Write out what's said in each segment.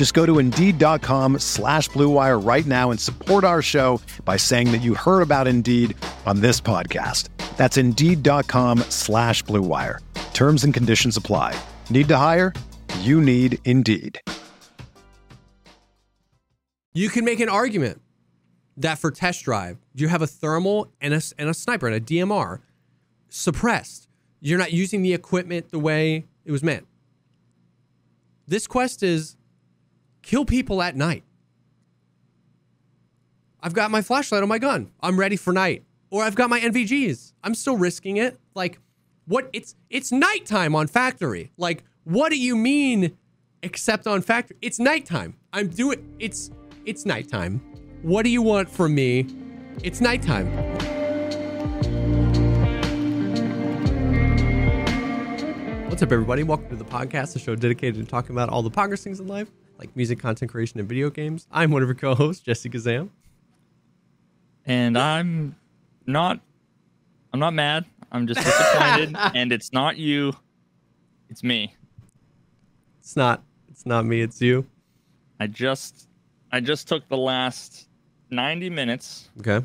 Just go to Indeed.com slash BlueWire right now and support our show by saying that you heard about Indeed on this podcast. That's Indeed.com slash BlueWire. Terms and conditions apply. Need to hire? You need Indeed. You can make an argument that for test drive, you have a thermal and a, and a sniper and a DMR suppressed. You're not using the equipment the way it was meant. This quest is kill people at night. I've got my flashlight on my gun. I'm ready for night. Or I've got my NVGs. I'm still risking it. Like, what? It's it's nighttime on factory. Like, what do you mean? Except on factory, it's nighttime. I'm doing. It's it's nighttime. What do you want from me? It's nighttime. What's up, everybody? Welcome to the Pogcast, the show dedicated to talking about all the progress things in life, like music, content creation, and video games. I'm one of your co-hosts, Jesse Kazam. and I'm not I'm not mad. I'm just disappointed and it's not you. It's me. It's not. It's not me. It's you. I just I just took the last 90 minutes Okay.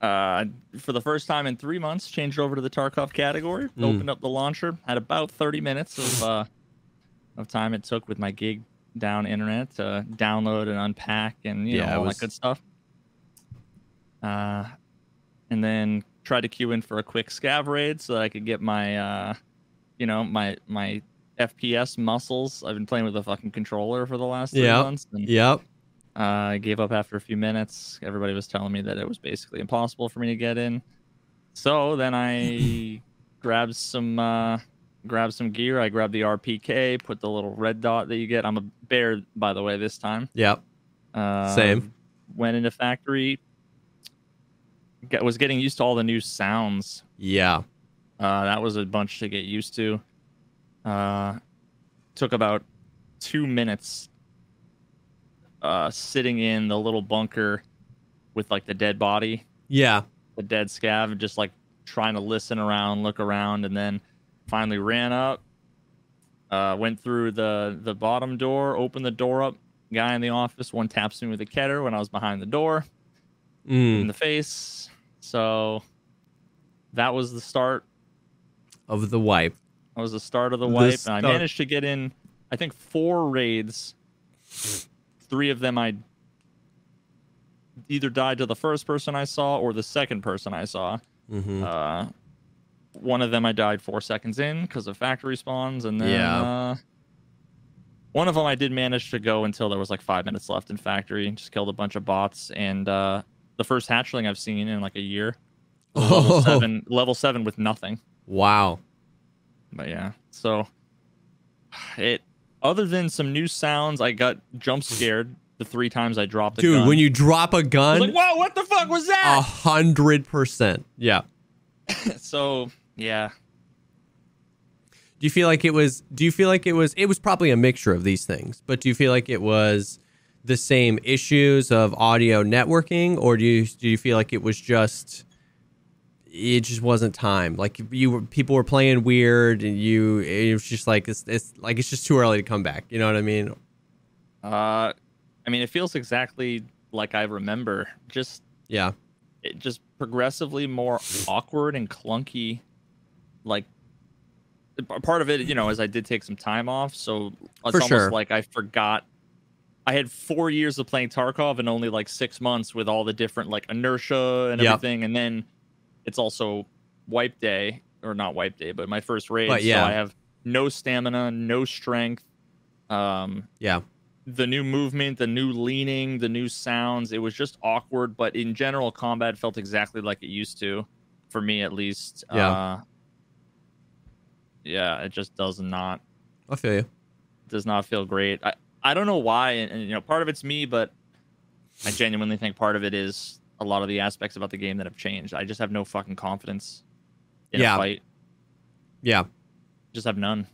uh for the first time in 3 months changed over to the Tarkov category, Mm. opened up the launcher, had about 30 minutes of uh of time it took with my gig down internet to download and unpack and you Yeah, know all was- that good stuff. Uh and then tried to queue in for a quick scav raid so that I could get my uh you know my my FPS muscles. I've been playing with a fucking controller for the last three Yep. months. And, Yep. uh, I gave up after a few minutes. Everybody was telling me that it was basically impossible for me to get in. So then I grabbed some uh, grabbed some gear. I grabbed the RPK, put the little red dot that you get. I'm a bear, by the way, this time. Yep. Uh, Same. Went into factory. Get, was getting used to all the new sounds. Yeah. Uh, that was a bunch to get used to. Uh, took about two minutes uh, sitting in the little bunker with like the dead body, Yeah. the dead scav, and just like trying to listen around, look around, and then finally ran up. Uh, went through the the bottom door, opened the door up. Guy in the office, one taps me with a Kedr when I was behind the door in Mm. the face. So that was the start Of the wipe. That was the start of the The wipe, and I managed to get in. I think four raids. Three of them I either died to the first person I saw or the second person I saw. Mm-hmm. Uh, one of them I died four seconds in because of factory spawns, and then Yeah. uh, one of them I did manage to go until there was like five minutes left in factory. and Just killed a bunch of bots, and uh, the first hatchling I've seen in like a year. Level Oh. seven, level seven with nothing. Wow. But yeah, so it other than some new sounds, I got jump scared the three times I dropped the Dude, gun. when you drop a gun, like, whoa, what the fuck was that? a hundred percent. Yeah. so yeah, Do you feel like it was? Do you feel like it was? It was probably a mixture of these things, but do you feel like it was the same issues of audio networking, or do you do you feel like it was just it just wasn't time? Like you were people were playing weird, and you it was just like it's, it's like it's just too early to come back. You know what I mean? uh, I mean, it feels exactly like I remember. Just Yeah. it just progressively more awkward and clunky. Like part of it, you know, is I did take some time off, so it's For almost sure. like I forgot. I had four years of playing Tarkov and only like six months with all the different like inertia and Yep. everything, and then it's also wipe day or not wipe day, but my first raid. But, yeah. So I have no stamina, no strength. Um, Yeah. the new movement, the new leaning, the new sounds. It was just awkward, but in general, combat felt exactly like it used to, for me at least. Yeah. Uh, yeah, it just does not I feel you. does not feel great. I, I don't know why, and, and, you know, part of it's me, but I genuinely think part of it is a lot of the aspects about the game that have changed. I just have no fucking confidence in Yeah. a fight. Yeah. Just have none.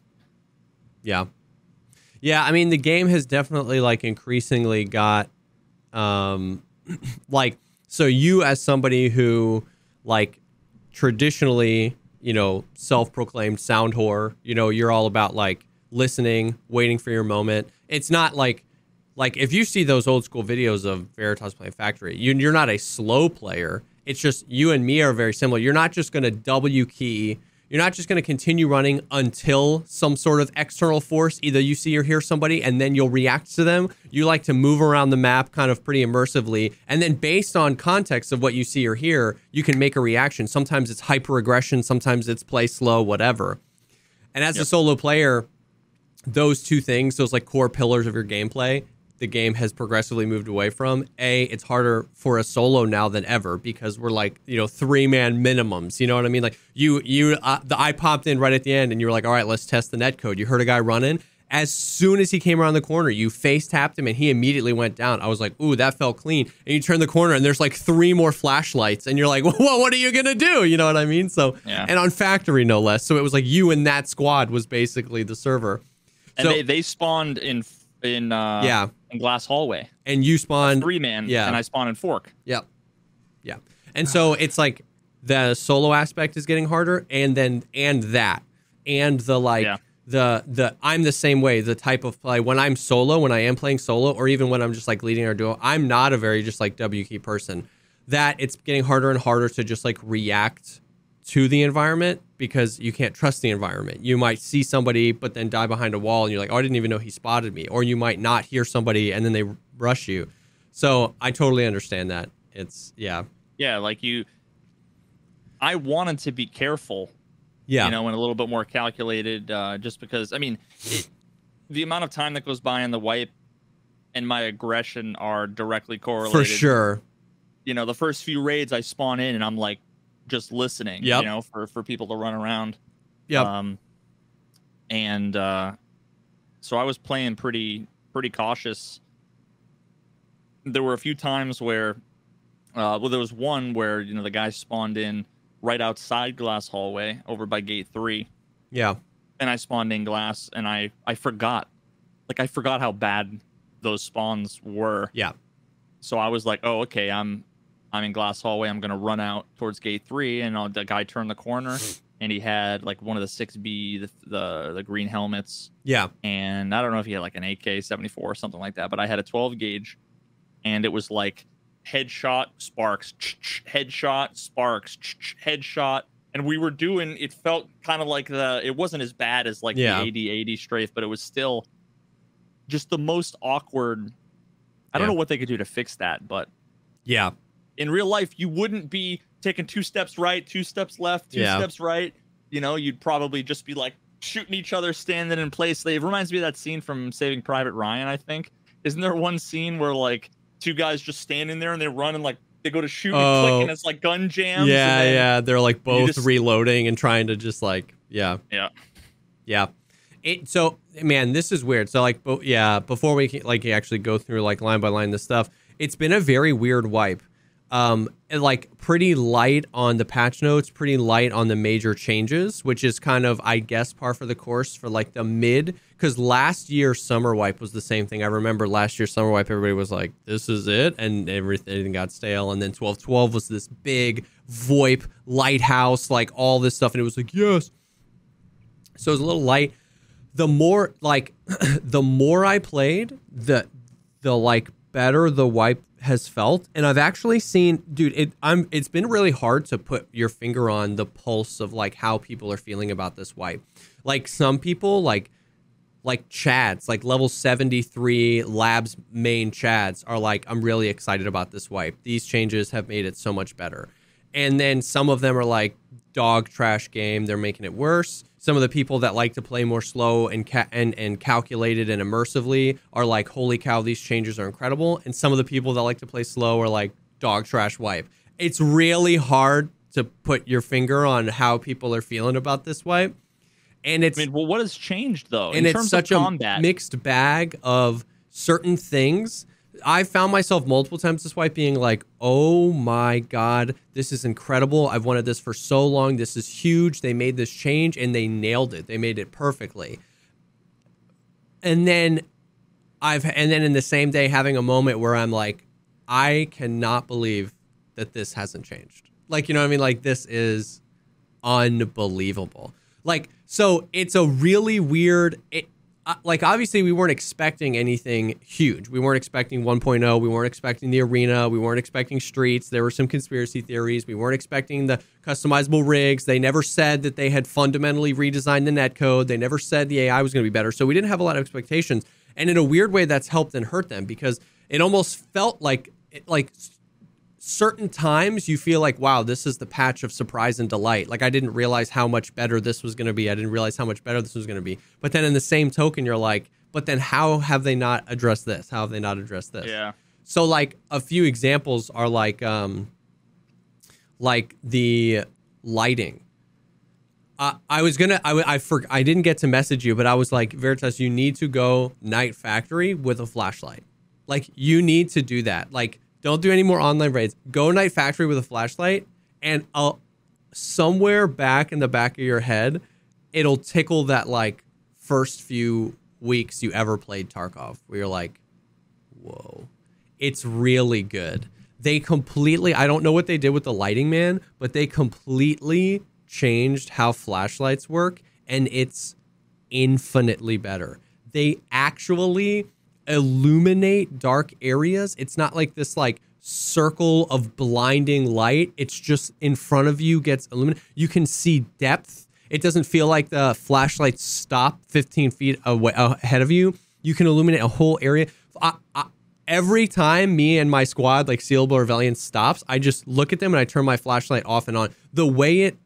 Yeah. Yeah, I mean the game has definitely like increasingly got um like so you as somebody who like traditionally, you know, self-proclaimed sound whore, you know, you're all about like listening, waiting for your moment. It's not like like if you see those old school videos of Veritas playing Factory, you, you're not a slow player. It's just you and me are very similar. You're not just going to W key. You're not just going to continue running until some sort of external force, either you see or hear somebody, and then you'll react to them. You like to move around the map kind of pretty immersively. And then, based on context of what you see or hear, you can make a reaction. Sometimes it's hyper aggression, sometimes it's play slow, whatever. And as a solo player, those two things, those like core pillars of your gameplay, the game has progressively moved away from. A, it's harder for a solo now than ever because we're like, you know, three man minimums. You know what I mean? Like you, you, uh, the I popped in right at the end, and you were like, all right, let's test the net code. You heard a guy running. As soon as he came around the corner, you face tapped him and he immediately went down. I was like, ooh, that felt clean. And you turn the corner and there's like three more flashlights, and you're like, well, what are you gonna do? You know what I mean? So, Yeah. and on factory no less. So it was like you and that squad was basically the server. And So- they, they spawned in in uh, Yeah. In glass hallway And you spawned three man yeah. and I spawned in fork. Yep. Yeah. And so it's like the solo aspect is getting harder and then and that and the like Yeah. the the I'm the same way, the type of play when I'm solo, when I am playing solo or even when I'm just like leading our duo, I'm not a very just like W key person. That it's getting harder and harder to just like react to the environment because you can't trust the environment. You might see somebody but then die behind a wall and you're like, "Oh, I didn't even know he spotted me." Or you might not hear somebody and then they rush you. So, I totally understand that. It's yeah. Yeah, like you I wanted to be careful Yeah. you know, and a little bit more calculated, uh, just because I mean, it, the amount of time that goes by in the wipe and my aggression are directly correlated. for sure. You know, the first few raids I spawn in and I'm like just listening. Yep. You know, for for people to run around. Yep. Um, and uh, so I was playing pretty pretty cautious. There were a few times where, uh, well, there was one where you know the guy spawned in right outside glass hallway over by gate three, yeah. and I spawned in glass, and I I forgot, like I forgot how bad those spawns were. Yeah. So I was like, oh okay, I'm I'm in glass hallway. I'm gonna run out towards gate three, and uh, the guy turned the corner, and he had like one of the six B, the, the the green helmets, Yeah. and I don't know if he had like an AK seventy four or something like that, but I had a twelve gauge, and it was like headshot sparks, headshot sparks, headshot, and we were doing. It felt kind of like the. It wasn't as bad as like Yeah. the AD eighty strafe, but it was still just the most awkward. I don't know what they could do to fix that, but Yeah. In real life you wouldn't be taking two steps right two steps left two Yeah. steps right you know you'd probably just be like shooting each other standing in place it reminds me of that scene from saving private ryan i think isn't there one scene where like two guys just standing there and they run and like they go to shoot and Oh. click and it's like gun jams yeah, and then- yeah. They're like both just- reloading and trying to just like, yeah. yeah Yeah. It so man, this is weird. So like, bo- yeah, before we can, like actually go through like line by line this stuff, it's been a very weird wipe. Um, like pretty light on the patch notes, pretty light on the major changes, which is kind of I guess par for the course for like the mid. Because last year summer wipe was the same thing. I remember last year summer wipe, everybody was like, "This is it," and everything got stale. And then twelve twelve was this big VoIP lighthouse, like all this stuff, and it was like, yes. So it was a little light the more like the more I played, the the like better the wipe has felt. And I've actually seen, dude, it I'm it's been really hard to put your finger on the pulse of like how people are feeling about this wipe. Like some people like like chads, like level 73 labs main chads are like, I'm really excited about this wipe. These changes have made it so much better. and then some of them are like dog trash game. They're making it worse. Some of the people that like to play more slow and ca- and and calculated and immersively are like, holy cow, these changes are incredible. And some of the people that like to play slow are like dog trash wipe. It's really hard to put your finger on how people are feeling about this wipe. And it's I mean, well, what has changed though and in it's terms such of a mixed bag of certain things. I found myself multiple times this wipe being like, "Oh my god, this is incredible! I've wanted this for so long. This is huge. They made this change and they nailed it. They made it perfectly." And then I've and then in the same day having a moment where I'm like, I cannot believe that this hasn't changed. Like, you know what I mean? Like this is unbelievable. Like, so it's a really weird. It, like, obviously, we weren't expecting anything huge. We weren't expecting 1.0. We weren't expecting the arena. We weren't expecting streets. There were some conspiracy theories. We weren't expecting the customizable rigs. They never said that they had fundamentally redesigned the netcode. They never said the AI was going to be better. So we didn't have a lot of expectations. And in a weird way, that's helped and hurt them because it almost felt like like certain times you feel like wow this is the patch of surprise and delight. Like i didn't realize how much better this was going to be. I didn't realize how much better this was going to be. But then in the same token you're like but then how have they not addressed this? How have they not addressed this? Yeah. so like a few examples are like um like the lighting. Uh, I was gonna I I, for, I didn't get to message you but I was like Veritas you need to go night factory with a flashlight. Like you need to do that. Like don't do any more online raids go night factory with a flashlight and I'll somewhere back in the back of your head it'll tickle that like first few weeks you ever played Tarkov where you're like whoa it's really good. They completely, I don't know what they did with the lighting man, but they completely changed how flashlights work and it's infinitely better. They actually illuminate dark areas. It's not like this like circle of blinding light. It's just in front of you gets illuminated. You can see depth. It doesn't feel like the flashlights stop 15 feet away ahead of you. You can illuminate a whole area. I, I, every time me and my squad, like Sealable or Valiant, stops, I just look at them and I turn my flashlight off and on. The way it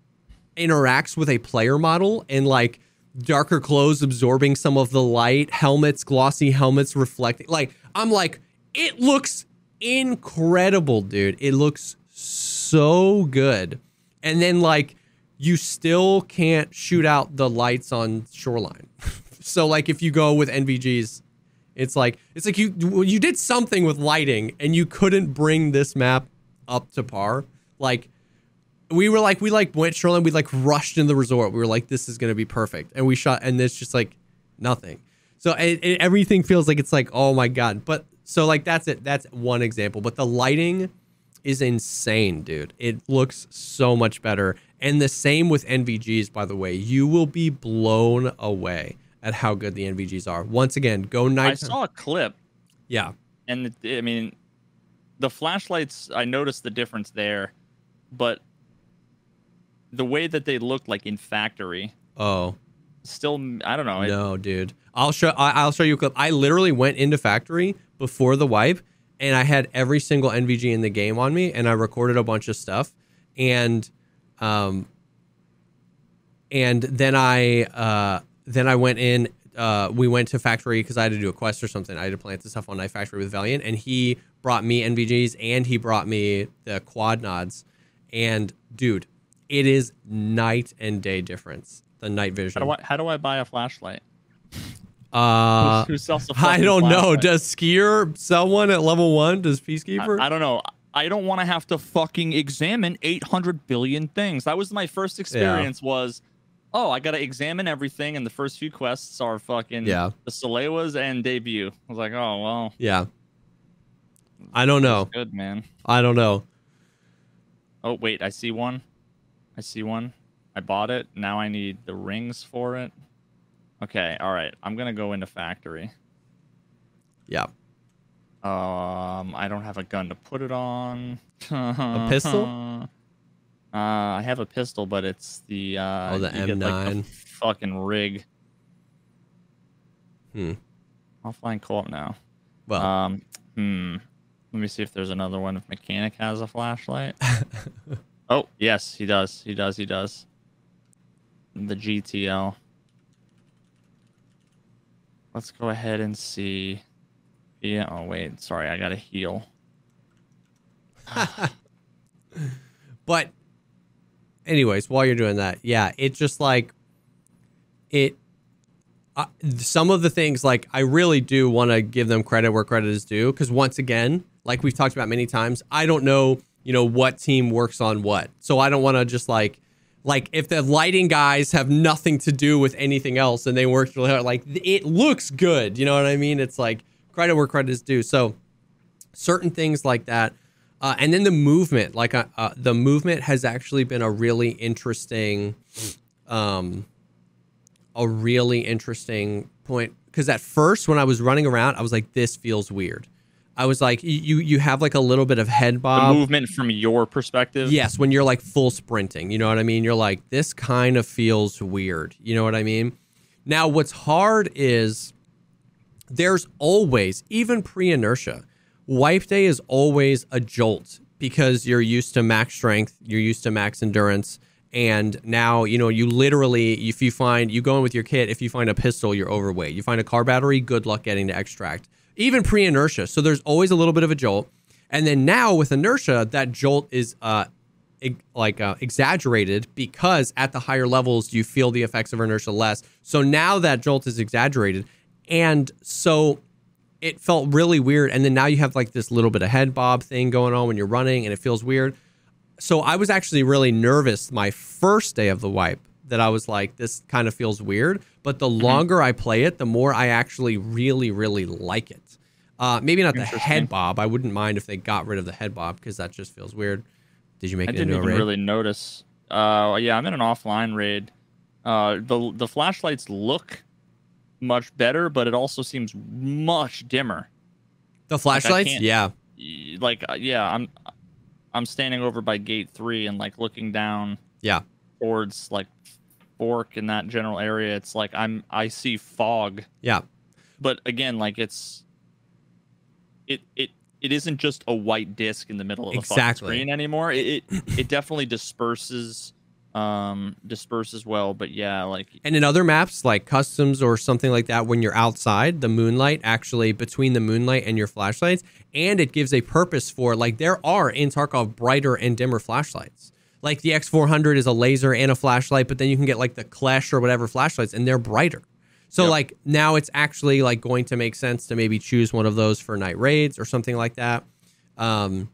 interacts with a player model and like darker clothes absorbing some of the light, helmets, glossy helmets reflecting. Like, I'm like, it looks incredible, dude. It looks so good. And then, like, you still can't shoot out the lights on shoreline. so, like, if you go with NVGs, it's like it's like you you did something with lighting and you couldn't bring this map up to par. Like we were like we like went shoreline, we like rushed in the resort. We were like this is gonna be perfect, and we shot, and it's just like nothing. So it, it, everything feels like it's like oh my god. But so like that's it. That's one example. But the lighting is insane, dude. It looks so much better. And the same with NVGs, by the way. You will be blown away at how good the NVGs are. Once again, go night. I saw a clip, Yeah. and it, I mean, the flashlights. I noticed the difference there, but the way that they look like in factory, Oh still, I don't know. it- no, dude. I'll show. I, I'll show you a clip. I literally went into factory before the wipe, and I had every single NVG in the game on me, and I recorded a bunch of stuff, and um, and then I uh then I went in. Uh, we went to factory because I had to do a quest or something. I had to plant the stuff on Night Factory with Valiant, and he brought me NVGs and he brought me the quad nods. And dude, it is night and day difference. The night vision. How do I how do I buy a flashlight? Uh, Who sells a I don't know. Does skier sell one at level one? Does Peacekeeper? I, I don't know. I don't want to have to fucking examine 800 billion things. That was my first experience. Was oh, I got to examine everything, and the first few quests are fucking Yeah. the Salewas and debut. I was like, oh well, yeah. I don't know. good man. I don't know. Oh wait, I see one. I see one. I bought it. Now I need the rings for it. Okay, all right. I'm gonna go into factory. Yeah. Um, I don't have a gun to put it on. A pistol? Uh, I have a pistol, but it's the uh, Oh, the you get, like, the M9. fucking rig. Hmm. I'll find co-op now. Well, Um, hmm. Let me see if there's another one. If mechanic has a flashlight. Oh yes, he does. He does. He does. The GTL. Let's go ahead and see. Yeah. Oh wait. Sorry, I got to heal. But anyways, while you're doing that, yeah, it's just like it uh, some of the things like I really do want to give them credit where credit is due because once again, like we've talked about many times, I don't know, you know, what team works on what. So I don't want to just like like if the lighting guys have nothing to do with anything else and they worked really hard, like it looks good. You know what I mean? It's like credit where credit is due. So certain things like that. Uh, and then the movement, like uh, uh, the movement has actually been a really interesting, um, a really interesting point. Because at first, when I was running around, I was like, "This feels weird." I was like, "You you have like a little bit of head bob." the movement from your perspective. Yes, when you're like full sprinting, you know what I mean? You're like, this kind of feels weird. You know what I mean? Now, what's hard is there's always, even pre inertia, wipe day is always a jolt because you're used to max strength, you're used to max endurance. And now, you know, you literally, if you find, you go in with your kit, if you find a pistol, you're overweight. You find a car battery, good luck getting to extract, even pre inertia. So there's always a little bit of a jolt. And then now with inertia, that jolt is uh, like uh, exaggerated because at the higher levels you feel the effects of inertia less. So now that jolt is exaggerated, and so it felt really weird. And then now you have like this little bit of head bob thing going on when you're running, and it feels weird. So I was actually really nervous my first day of the wipe that I was like, this kind of feels weird. But the longer I play it, the more I actually really, really like it. Uh, maybe not the head bob. I wouldn't mind if they got rid of the head bob because that just feels weird. Did you make I it didn't into a even raid? really notice. Uh, yeah, I'm in an offline raid. Uh, the the flashlights look much better, but it also seems much dimmer. the flashlights? can't- Yeah. Like, uh, yeah, I'm I'm standing over by gate three and like looking down Yeah. towards like Fork in that general area. It's like I'm I see fog, Yeah. but again, like it's it it. It isn't just a white disc in the middle of the Exactly. screen anymore. It, it it definitely disperses um disperses well, but yeah, like And in other maps like customs or something like that, when you're outside, the moonlight actually between the moonlight and your flashlights, and it gives a purpose for like there are in Tarkov brighter and dimmer flashlights. Like the X400 is a laser and a flashlight, but then you can get like the Klesch or whatever flashlights, and they're brighter. So Yep. like now it's actually like going to make sense to maybe choose one of those for night raids or something like that. Um,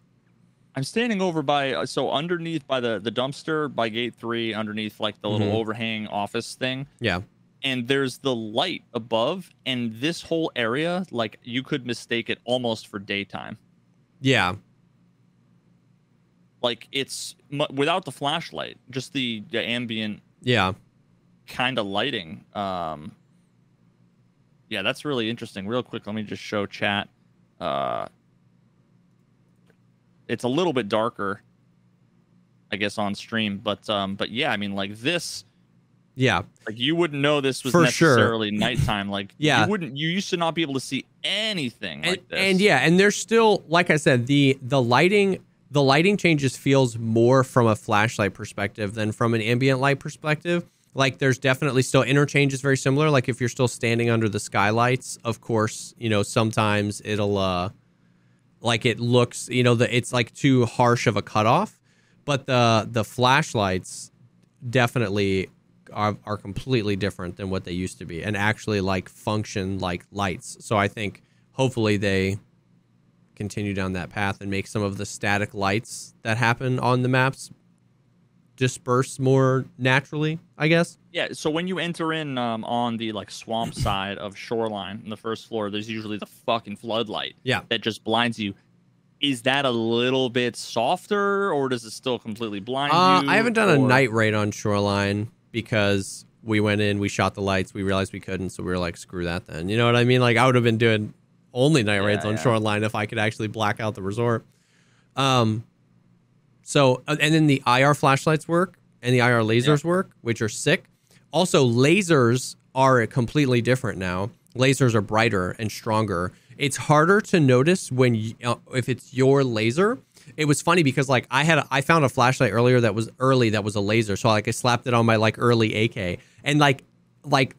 I'm standing over by uh, so underneath by the the dumpster by gate three, underneath like the little Mhm. overhang office thing, yeah, and there's the light above, and this whole area, like you could mistake it almost for daytime. yeah, Like it's without the flashlight, just the, the ambient yeah. kind of lighting. Um, yeah, that's really interesting. Real quick, let me just show chat. Uh, it's a little bit darker, I guess, on stream, but um, but yeah, I mean, like this, Yeah, like you wouldn't know this was For sure. necessarily nighttime. Like, Yeah. you wouldn't. You used to not be able to see anything and, like this. and yeah, and there's still, like I said, the the lighting the lighting changes feels more from a flashlight perspective than from an ambient light perspective. Like there's definitely still interchange is very similar. Like if you're still standing under the skylights, of course, you know sometimes it'll uh like it looks, you know, the it's like too harsh of a cutoff. But the the flashlights definitely are, are completely different than what they used to be and actually like function like lights. So I think hopefully they continue down that path and make some of the static lights that happen on the maps disperse more naturally, I guess. Yeah, so when you enter in um, on the like swamp side of shoreline in the first floor, there's usually the fucking floodlight. Yeah. That just blinds you. Is that a little bit softer, or does it still completely blind Uh, you? I haven't done a night raid on Shoreline because we went in, we shot the lights, we realized we couldn't, so we were like, screw that then. You know what I mean? Like I would have been doing only night raids Yeah, on yeah. Shoreline if I could actually black out the resort. Um, so uh, and then the IR flashlights work and the IR lasers work, which are sick. Also, lasers are completely different now. Lasers are brighter and stronger. It's harder to notice when you, uh, if it's your laser it was funny because like I had a, I found a flashlight earlier that was early that was a laser, so like I slapped it on my like early AK, and like like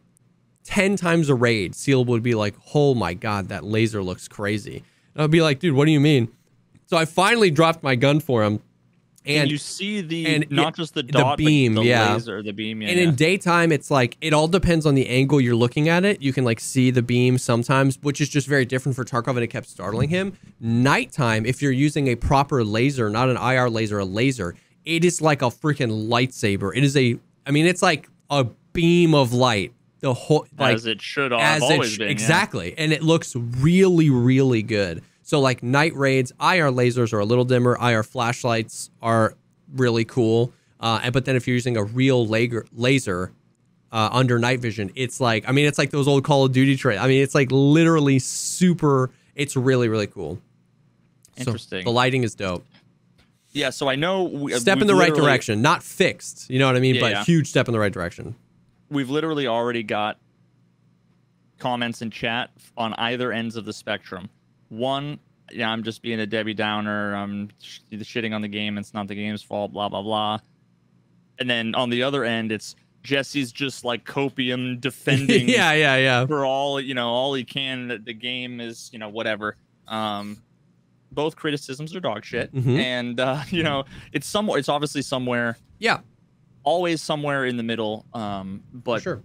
ten times a raid, Seal would be like, "Oh my god, that laser looks crazy." And I'd be like, "Dude, what do you mean?" So I finally dropped my gun for him, And and you see the and not it- just the dot, the beam, the yeah. laser, the beam. Yeah, and yeah. in daytime, it's like it all depends on the angle you're looking at it. You can like see the beam sometimes, which is just very different for Tarkov, and it kept startling him. Nighttime, if you're using a proper laser, not an IR laser, a laser, it is like a freaking lightsaber. It is a, I mean, it's like a beam of light. The whole like as it should have as it always sh- been. yeah. exactly and it looks really really good so like night raids ir lasers are a little dimmer ir flashlights are really cool uh, and but then if you're using a real laser laser uh, under night vision it's like i mean it's like those old call of duty traits i mean it's like literally super it's really really cool So Interesting. the lighting is dope Yeah, so I know we, step in the right direction not fixed you know what i mean Yeah, but yeah. huge step in the right direction We've literally already got comments in chat on either ends of the spectrum. One, yeah, I'm just being a Debbie Downer. I'm sh- shitting on the game. It's not the game's fault. Blah blah blah. And then on the other end, it's Jesse's just like copium defending yeah yeah yeah for all you know all he can that the game is you know whatever um both criticisms are dog shit Mhm. and uh you know it's somewhere it's obviously somewhere yeah always somewhere in the middle um but sure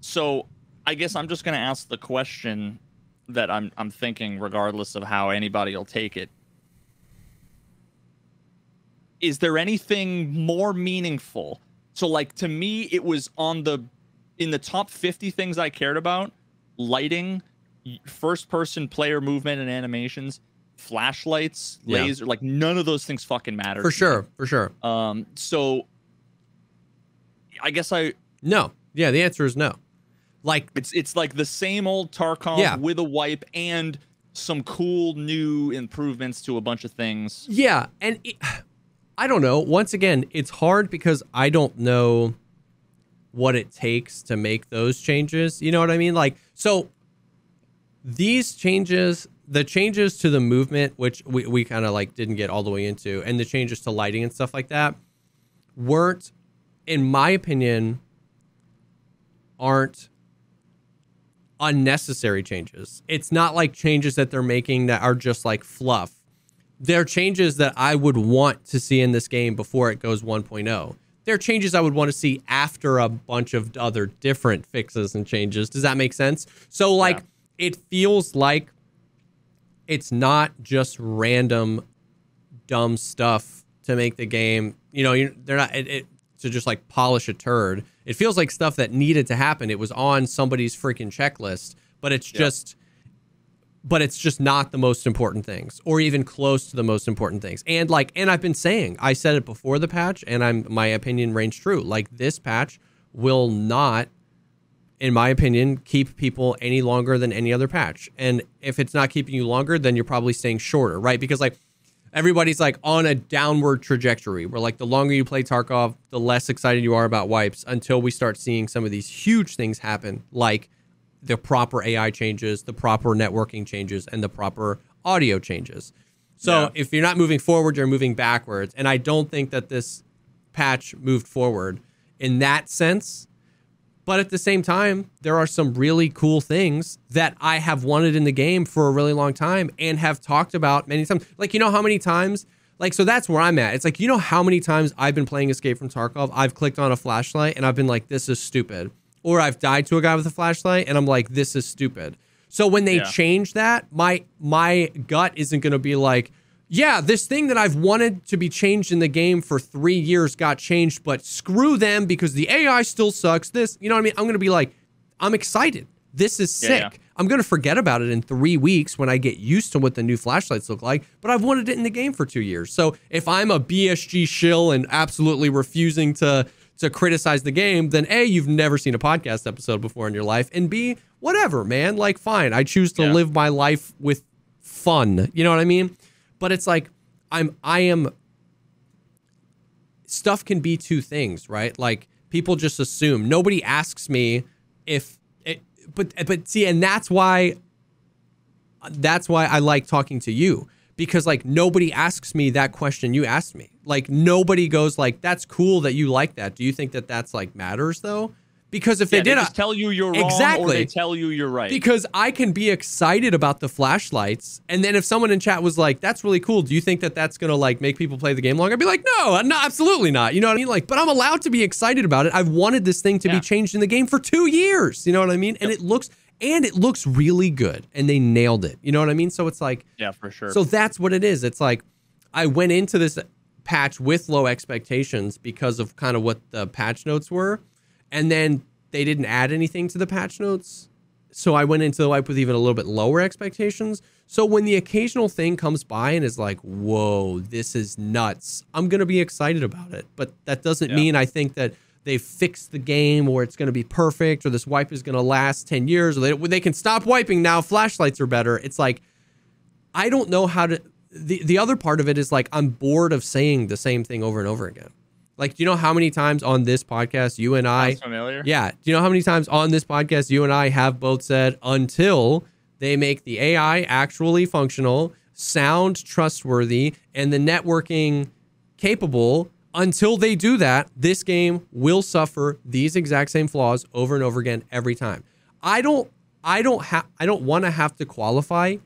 so i guess i'm just going to ask the question that i'm i'm thinking regardless of how anybody will take it is there anything more meaningful so like to me it was on the in the top 50 things i cared about lighting first person player movement and animations flashlights Yeah. laser like none of those things fucking matter for to me. sure for sure um so i guess i No. Yeah, the answer is no. Like It's it's like the same old Tarkov Yeah. with a wipe and some cool new improvements to a bunch of things. yeah, and it, I don't know. Once again, it's hard because I don't know what it takes to make those changes. You know what I mean? Like so these changes, the changes to the movement, which we, we kind of like didn't get all the way into, and the changes to lighting and stuff like that, weren't, in my opinion, aren't unnecessary changes. It's not like changes that they're making that are just like fluff. They're changes that I would want to see in this game before it goes 1.0. They're changes I would want to see after a bunch of other different fixes and changes. Does that make sense? So like it feels like it's not just random dumb stuff to make the game. You know, you, they're not it, it to just like polish a turd. It feels like stuff that needed to happen. It was on somebody's freaking checklist, but it's just but it's just not the most important things or even close to the most important things. And like and I've been saying, I said it before the patch and I'm my opinion reigns true. Like this patch will not in my opinion, keep people any longer than any other patch. And if it's not keeping you longer, then you're probably staying shorter, right? Because like everybody's like on a downward trajectory where like the longer you play Tarkov, the less excited you are about wipes until we start seeing some of these huge things happen, like the proper AI changes, the proper networking changes, and the proper audio changes. So Yeah. if you're not moving forward, you're moving backwards. And I don't think that this patch moved forward in that sense. But at the same time, there are some really cool things that I have wanted in the game for a really long time and have talked about many times. Like, you know how many times? Like, so that's where I'm at. It's like, you know how many times I've been playing Escape from Tarkov? I've clicked on a flashlight and I've been like, this is stupid. Or I've died to a guy with a flashlight and I'm like, this is stupid. So when they Yeah. change that, my my gut isn't going to be like, yeah, this thing that I've wanted to be changed in the game for three years got changed, but screw them because the AI still sucks. This, you know what I mean? I'm going to be like, I'm excited. This is Yeah, sick. yeah. I'm going to forget about it in three weeks when I get used to what the new flashlights look like, but I've wanted it in the game for two years. So if I'm a BSG shill and absolutely refusing to to criticize the game, then A, you've never seen a podcast episode before in your life, and B, whatever, man. Like, fine. I choose to Yeah. live my life with fun. You know what I mean? But it's like I'm I am stuff can be two things, right? Like people just assume. Nobody asks me if it, but but see and that's why that's why I like talking to you because like nobody asks me that question you asked me. Like nobody goes like, "That's cool that you like that." Do you think that that's like matters though? Because if Yeah, they did, just tell you you're wrong, or Exactly. they tell you you're right. because I can be excited about the flashlights, and then if someone in chat was like, "That's really cool," do you think that that's gonna like make people play the game longer? I'd be like, "No, no, absolutely not." You know what I mean? Like, but I'm allowed to be excited about it. I've wanted this thing to Yeah. be changed in the game for two years. You know what I mean? And it looks and it looks really good, and they nailed it. You know what I mean? So it's like. yeah, for sure. So that's what it is. It's like I went into this patch with low expectations because of kind of what the patch notes were, and then they didn't add anything to the patch notes. So I went into the wipe with even a little bit lower expectations. So when the occasional thing comes by and is like, "Whoa, this is nuts," I'm gonna be excited about it. But that doesn't Yeah. mean I think that they fixed the game or it's going to be perfect or this wipe is going to last 10 years or they, they can stop wiping now flashlights are better it's like I don't know how to. The the other part of it is like I'm bored of saying the same thing over and over again. Like, do you know how many times on this podcast you and I, Sounds familiar? yeah, do you know how many times on this podcast you and I have both said until they make the AI actually functional, sound trustworthy, and the networking capable. Until they do that, this game will suffer these exact same flaws over and over again every time. I don't I don't have I don't want to have to qualify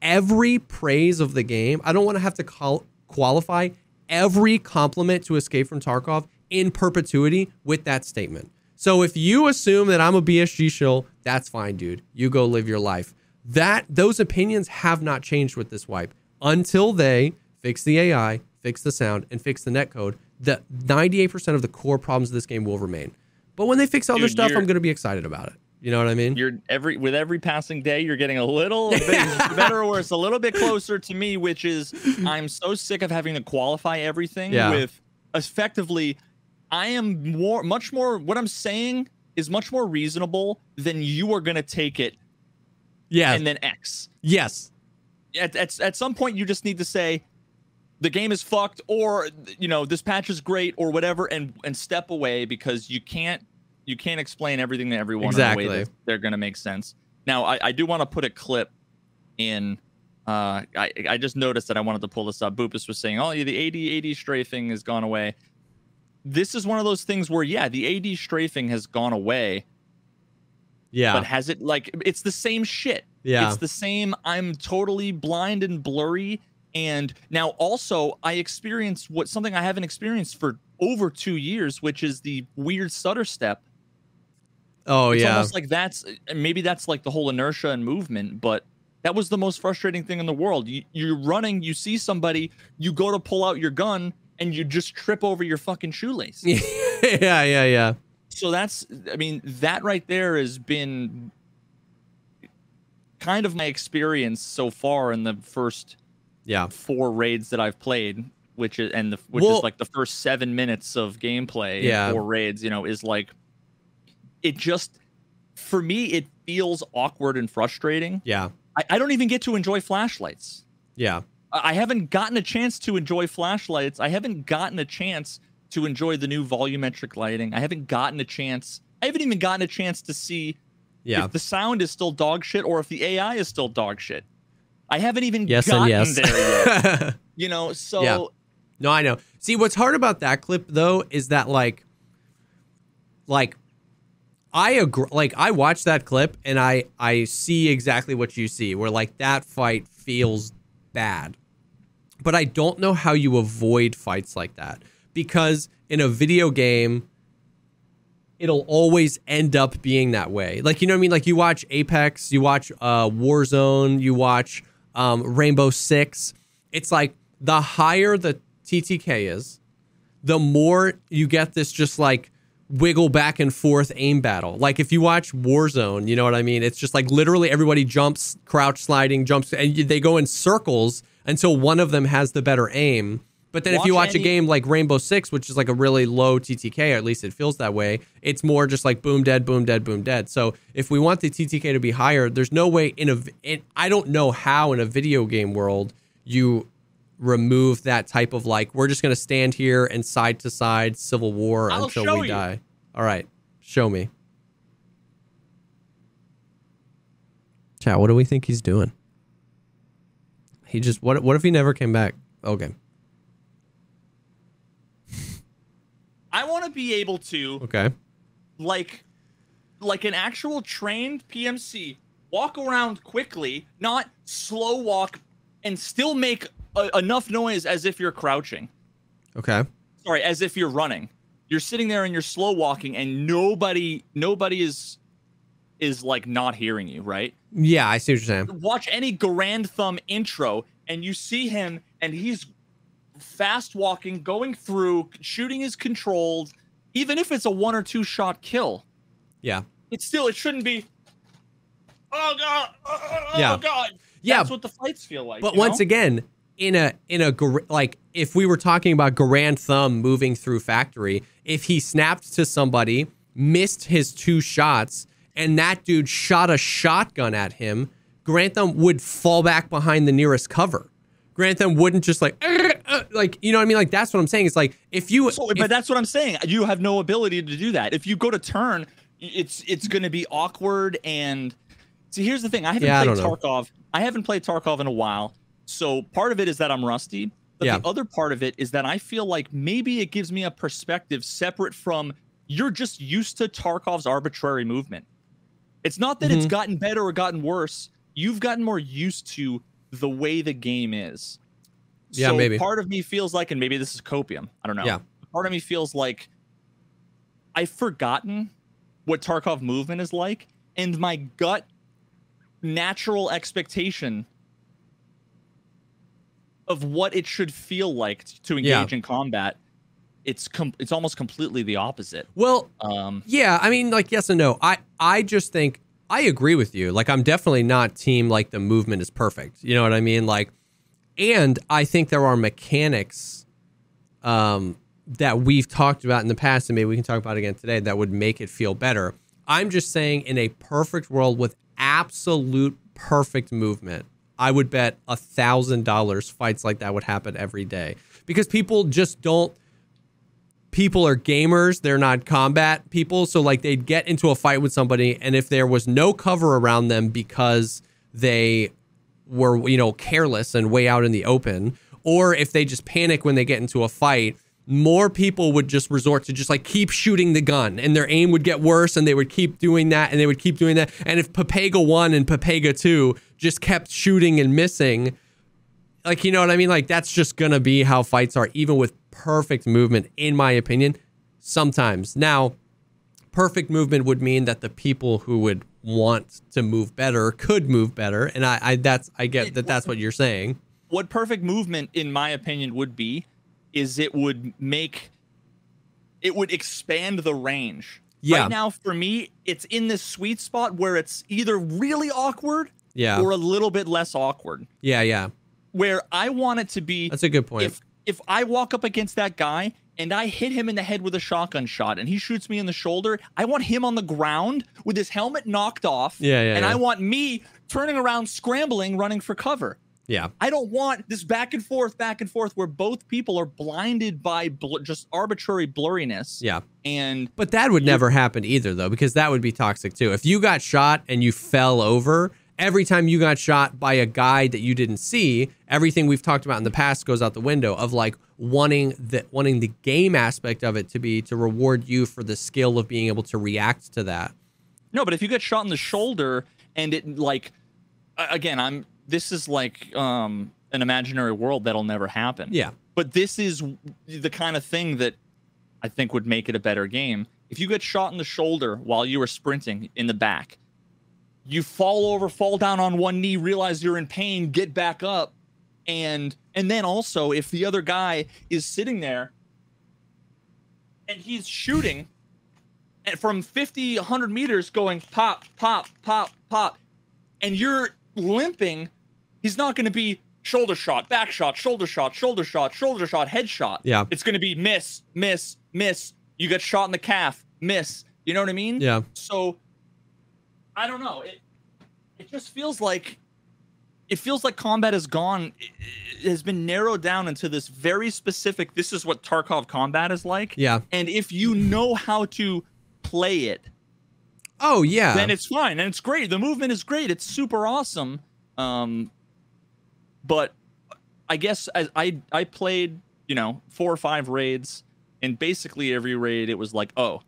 every praise of the game. I don't want to have to call, qualify every compliment to Escape from Tarkov in perpetuity with that statement. So if you assume that I'm a BSG shill, that's fine, dude. You go live your life. That those opinions have not changed with this wipe until they fix the AI, fix the sound, and fix the netcode. The 98% of the core problems of this game will remain. But when they fix other Dude, stuff, I'm going to be excited about it. You know what I mean? You're every with every passing day, you're getting a little bit better or worse, a little bit closer to me, which is I'm so sick of having to qualify everything Yeah. with effectively. I am more, much more. What I'm saying is much more reasonable than you are gonna take it, Yeah. and then X. yes. At, at at some point, you just need to say the game is fucked, or you know this patch is great, or whatever, and and step away because you can't you can't explain everything to everyone in a way that they're gonna make sense. Now, I, I do want to put a clip in. Uh, I I just noticed that I wanted to pull this up. Boopus was saying, "Oh, yeah, the AD AD strafing has gone away." This is one of those things where, yeah, the AD strafing has gone away, Yeah. but has it like it's the same shit? Yeah. It's the same. I'm totally blind and blurry. And now also I experienced what something I haven't experienced for over two years, which is the weird stutter step. Oh It's yeah. almost like that's maybe that's like the whole inertia and movement, but that was the most frustrating thing in the world. You, you're running, you see somebody, you go to pull out your gun, and you just trip over your fucking shoelace. yeah, yeah, yeah. so that's i mean that right there has been kind of my experience so far in the first Yeah. four raids that i've played which is and the which Well- is like the first seven minutes of gameplay Yeah. four raids you know is like it just for me it feels awkward and frustrating Yeah. i, I don't even get to enjoy flashlights Yeah. I I haven't gotten a chance to enjoy flashlights. I haven't gotten a chance to enjoy the new volumetric lighting. I haven't gotten a chance. I haven't even gotten a chance to see Yeah. if the sound is still dog shit or if the AI is still dog shit. I haven't even Yes gotten and there yet. You know, so Yeah. no, I know. See, what's hard about that clip though is that like, like, I agree. Like, I watch that clip and I I see exactly what you see. Where like that fight feels bad, but I don't know how you avoid fights like that because in a video game it'll always end up being that way. Like you know what I mean? Like you watch Apex, you watch uh, Warzone, you watch um, Rainbow Six. It's like the higher the TTK is, the more you get this just like wiggle back and forth aim battle. Like if you watch Warzone, you know what I mean? It's just like literally everybody jumps, crouch sliding, jumps, and they go in circles until one of them has the better aim. But then if you Watch watch a game like Rainbow Six, which is like a really low TTK, or at least it feels that way, it's more just like boom, dead, boom, dead, boom, dead. So if we want the TTK to be higher, there's no way in a, in, I don't know how in a video game world you remove that type of like, we're just going to stand here and side to side Civil War I'll until we you. die. All right, show me. Chat, what do we think he's doing? He just what? What if he never came back? Okay. I want to be able to Okay. like like an actual trained PMC walk around quickly, not slow walk and still make a, enough noise as if you're crouching. Okay. Sorry, as if you're running. You're sitting there and you're slow walking and nobody nobody is is like not hearing you, right? Yeah, I see what you're saying. Watch any Grand Thumb intro and you see him and he's fast walking, going through, shooting is controlled, even if it's a one or two shot kill Yeah. it's still it shouldn't be oh god oh, oh, oh Yeah. god Yeah. that's what the fights feel like But once know? again, in a in a like if we were talking about Grand Thumb moving through factory, if he snapped to somebody, missed his two shots, and that dude shot a shotgun at him, Grantham would fall back behind the nearest cover. Grantham wouldn't just like uh," like you know what I mean? Like that's what I'm saying. It's like if you so, if- but that's what i'm saying you have no ability to do that if you go to turn it's it's going to be awkward and see here's the thing i haven't Yeah, played know. tarkov i haven't played tarkov in a while so part of it is that i'm rusty but Yeah. the other part of it is that i feel like maybe it gives me a perspective separate from you're just used to tarkov's arbitrary movement it's not that Mm-hmm. it's gotten better or gotten worse you've gotten more used to the way the game is Yeah, so maybe. part of me feels like and maybe this is copium i don't know Yeah. part of me feels like I've forgotten what Tarkov movement is like, and my gut natural expectation of what it should feel like to engage Yeah. in combat, it's com- it's almost completely the opposite. well, Um, Yeah, I mean, like yes and no. I I just think I agree with you. Like I'm definitely not team like the movement is perfect. You know what I mean? Like, and I think there are mechanics, um, that we've talked about in the past, and maybe we can talk about again today that would make it feel better. I'm just saying, in a perfect world with absolute perfect movement, I would bet a thousand dollars fights like that would happen every day. Because people just don't people are gamers they're not combat people. So like they'd get into a fight with somebody and if there was no cover around them because they were you know careless and way out in the open or if they just panic when they get into a fight more people would just resort to just like keep shooting the gun and their aim would get worse and they would keep doing that and they would keep doing that and if Papega 1 and Papega 2 just kept shooting and missing like you know what I mean? Like that's just gonna be how fights are, even with perfect movement, in my opinion. Sometimes now, perfect movement would mean that the people who would want to move better could move better, and I, I that's I get that that's what you're saying. what perfect movement, in my opinion, would be, is it would make, it would expand the range. Yeah. Right now, for me, it's in this sweet spot where it's either really awkward Yeah, or a little bit less awkward. yeah, yeah. Where I want it to be That's a good point. if if I walk up against that guy and I hit him in the head with a shotgun shot and he shoots me in the shoulder, I want him on the ground with his helmet knocked off. Yeah, yeah, And yeah. I want me turning around, scrambling, running for cover. Yeah, I don't want this back and forth, back and forth, where both people are blinded by bl- just arbitrary blurriness. yeah. And But that would never happen either, though, because that would be toxic too. If you got shot and you fell over, every time you got shot by a guy that you didn't see, everything we've talked about in the past goes out the window of like wanting the wanting the game aspect of it to be to reward you for the skill of being able to react to that. no, but if you get shot in the shoulder and it like, again, I'm this is like um an imaginary world that'll never happen. Yeah. But this is the kind of thing that I think would make it a better game. If you get shot in the shoulder while you were sprinting in the back, you fall over, fall down on one knee, realize you're in pain, get back up, and and then also if the other guy is sitting there and he's shooting and from 50 100 meters going pop pop pop pop and you're limping he's not going to be shoulder shot back shot shoulder shot shoulder shot shoulder shot head shot. Yeah. it's going to be miss miss miss. You get shot in the calf miss. You know what i mean? Yeah. so i don't know. It it just feels like it feels like combat has gone. It has been narrowed down into this very specific this is what tarkov combat is like. Yeah. and if you know how to play it Oh yeah. then it's fine. And it's great. The movement is great. It's super awesome. Um but I guess as I I played, you know, four or five raids, and basically every raid it was like, oh,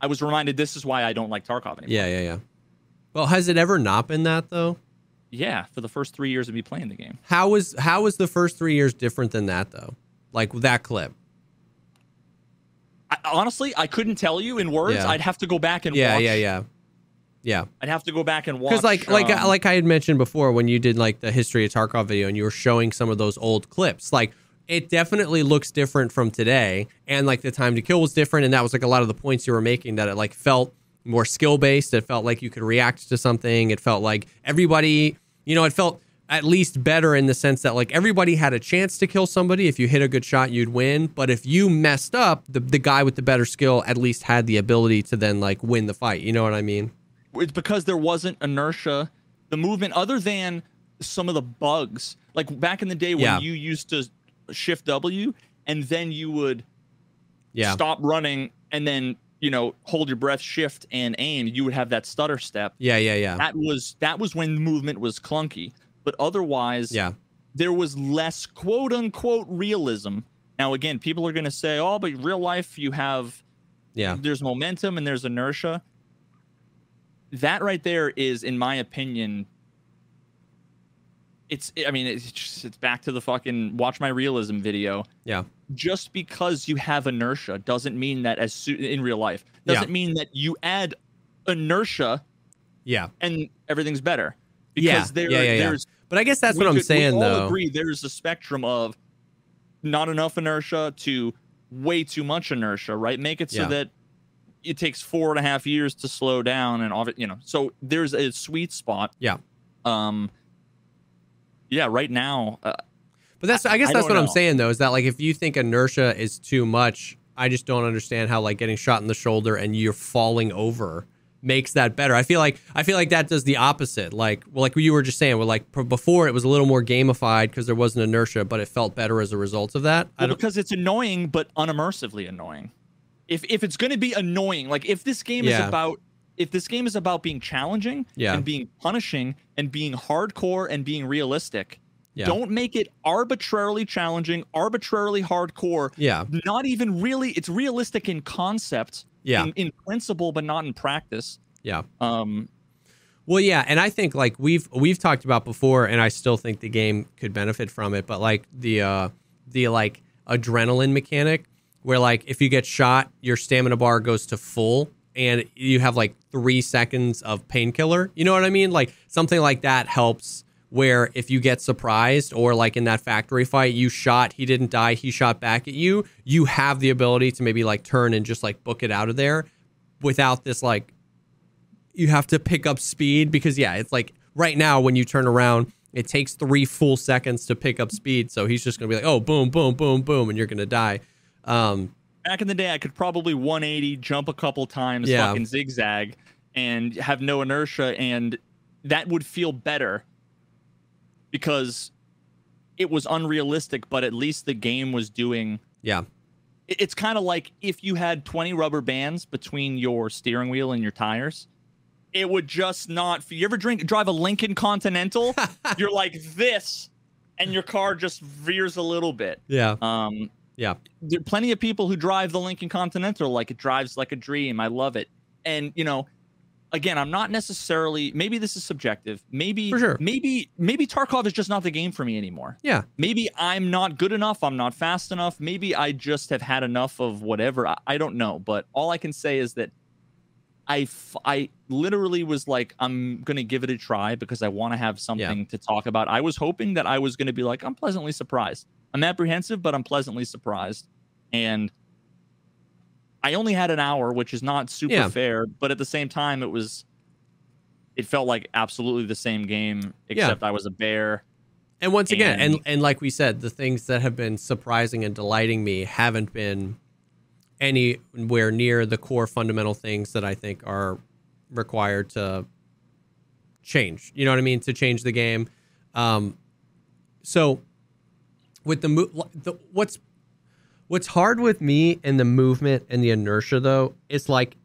I was reminded this is why I don't like Tarkov anymore. Yeah, yeah, yeah. Well, has it ever not been that though? Yeah, for the first three years of me playing the game. How was how was the first three years different than that though? Like that clip. I, honestly, I couldn't tell you in words. Yeah. I'd have to go back and Yeah, watch. yeah, yeah, yeah. I'd have to go back and watch. Because like like um, like I had mentioned before, when you did like the history of Tarkov video and you were showing some of those old clips, like it definitely looks different from today, and like the time to kill was different, and that was like a lot of the points you were making that it like felt more skill based. It felt like you could react to something. It felt like everybody, you know, it felt at least better in the sense that like everybody had a chance to kill somebody. If you hit a good shot, you'd win. But if you messed up, the the guy with the better skill at least had the ability to then like win the fight. You know what I mean? It's because there wasn't inertia the movement other than some of the bugs like back in the day when Yeah. you used to shift w and then you would Yeah. stop running and then you know hold your breath shift and aim you would have that stutter step Yeah, yeah, yeah. that was that was when the movement was clunky but otherwise Yeah. there was less quote unquote realism now again people are going to say oh but real life you have Yeah. there's momentum and there's inertia. That right there is, in my opinion, it's. I mean, it's just, it's back to the fucking watch my realism video. Yeah. Just because you have inertia doesn't mean that as soo- in real life doesn't Yeah. mean that you add inertia Yeah. and everything's better. Yeah, Because there, yeah, yeah, yeah. there's But I guess that's what I'm could- saying we all though. agree there's a spectrum of not enough inertia to way too much inertia, right? Make it so Yeah. that it takes four and a half years to slow down and all you know. So there's a sweet spot. Yeah. Um. Yeah. Right now, uh, But that's I guess I that's what I'm saying though, is that like if you think inertia is too much, I just don't understand how like getting shot in the shoulder and you're falling over makes that better. I feel like I feel like that does the opposite. Like well, like you were just saying, well, like before it was a little more gamified because there wasn't inertia, but it felt better as a result of that. Well, because it's annoying, but unimmersively annoying. If if it's going to be annoying, like if this game Yeah. is about if this game is about being challenging Yeah. and being punishing and being hardcore and being realistic, Yeah. don't make it arbitrarily challenging, arbitrarily hardcore. yeah, Not even really. It's realistic in concept, Yeah. in, in principle, but not in practice. yeah. Um, Well, yeah, and I think like we've we've talked about before, and I still think the game could benefit from it. But like the uh the like adrenaline mechanic, where like if you get shot, your stamina bar goes to full, and you have like three seconds of painkiller. You know what I mean? Like something like that helps. Where if you get surprised, or like in that factory fight, you shot, he didn't die, he shot back at you, you have the ability to maybe like turn and just like book it out of there without this like you have to pick up speed because yeah, it's like right now when you turn around, it takes three full seconds to pick up speed. So he's just gonna be like, oh, boom, boom, boom, boom, and you're gonna die. Um, back in the day, I could probably 180, jump a couple times, Yeah. fucking zigzag, and have no inertia, and that would feel better because it was unrealistic, but at least the game was doing. yeah, It's kind of like if you had 20 rubber bands between your steering wheel and your tires. It would just not. You ever drink drive a Lincoln Continental? you're like this, and your car just veers a little bit. yeah, Um, yeah, there are plenty of people who drive the Lincoln Continental like it drives like a dream. I love it. And you know, again, I'm not necessarily maybe this is subjective. Maybe For sure. maybe maybe Tarkov is just not the game for me anymore. yeah, Maybe I'm not good enough, I'm not fast enough. Maybe I just have had enough of whatever. I, I don't know, but all I can say is that I f- I literally was like I'm going to give it a try because I want to have something to talk about. I was hoping that I was going to be like I'm pleasantly surprised. I'm apprehensive, but I'm pleasantly surprised. And I only had an hour, which is not super Yeah. fair, but at the same time it was it felt like absolutely the same game except I was a bear. And once again, and And- and like we said, the things that have been surprising and delighting me haven't been anywhere near the core fundamental things that I think are required to change. You know what I mean? To change the game. Um, so with the, mo- the what's what's hard with me and the movement and the inertia though, it's like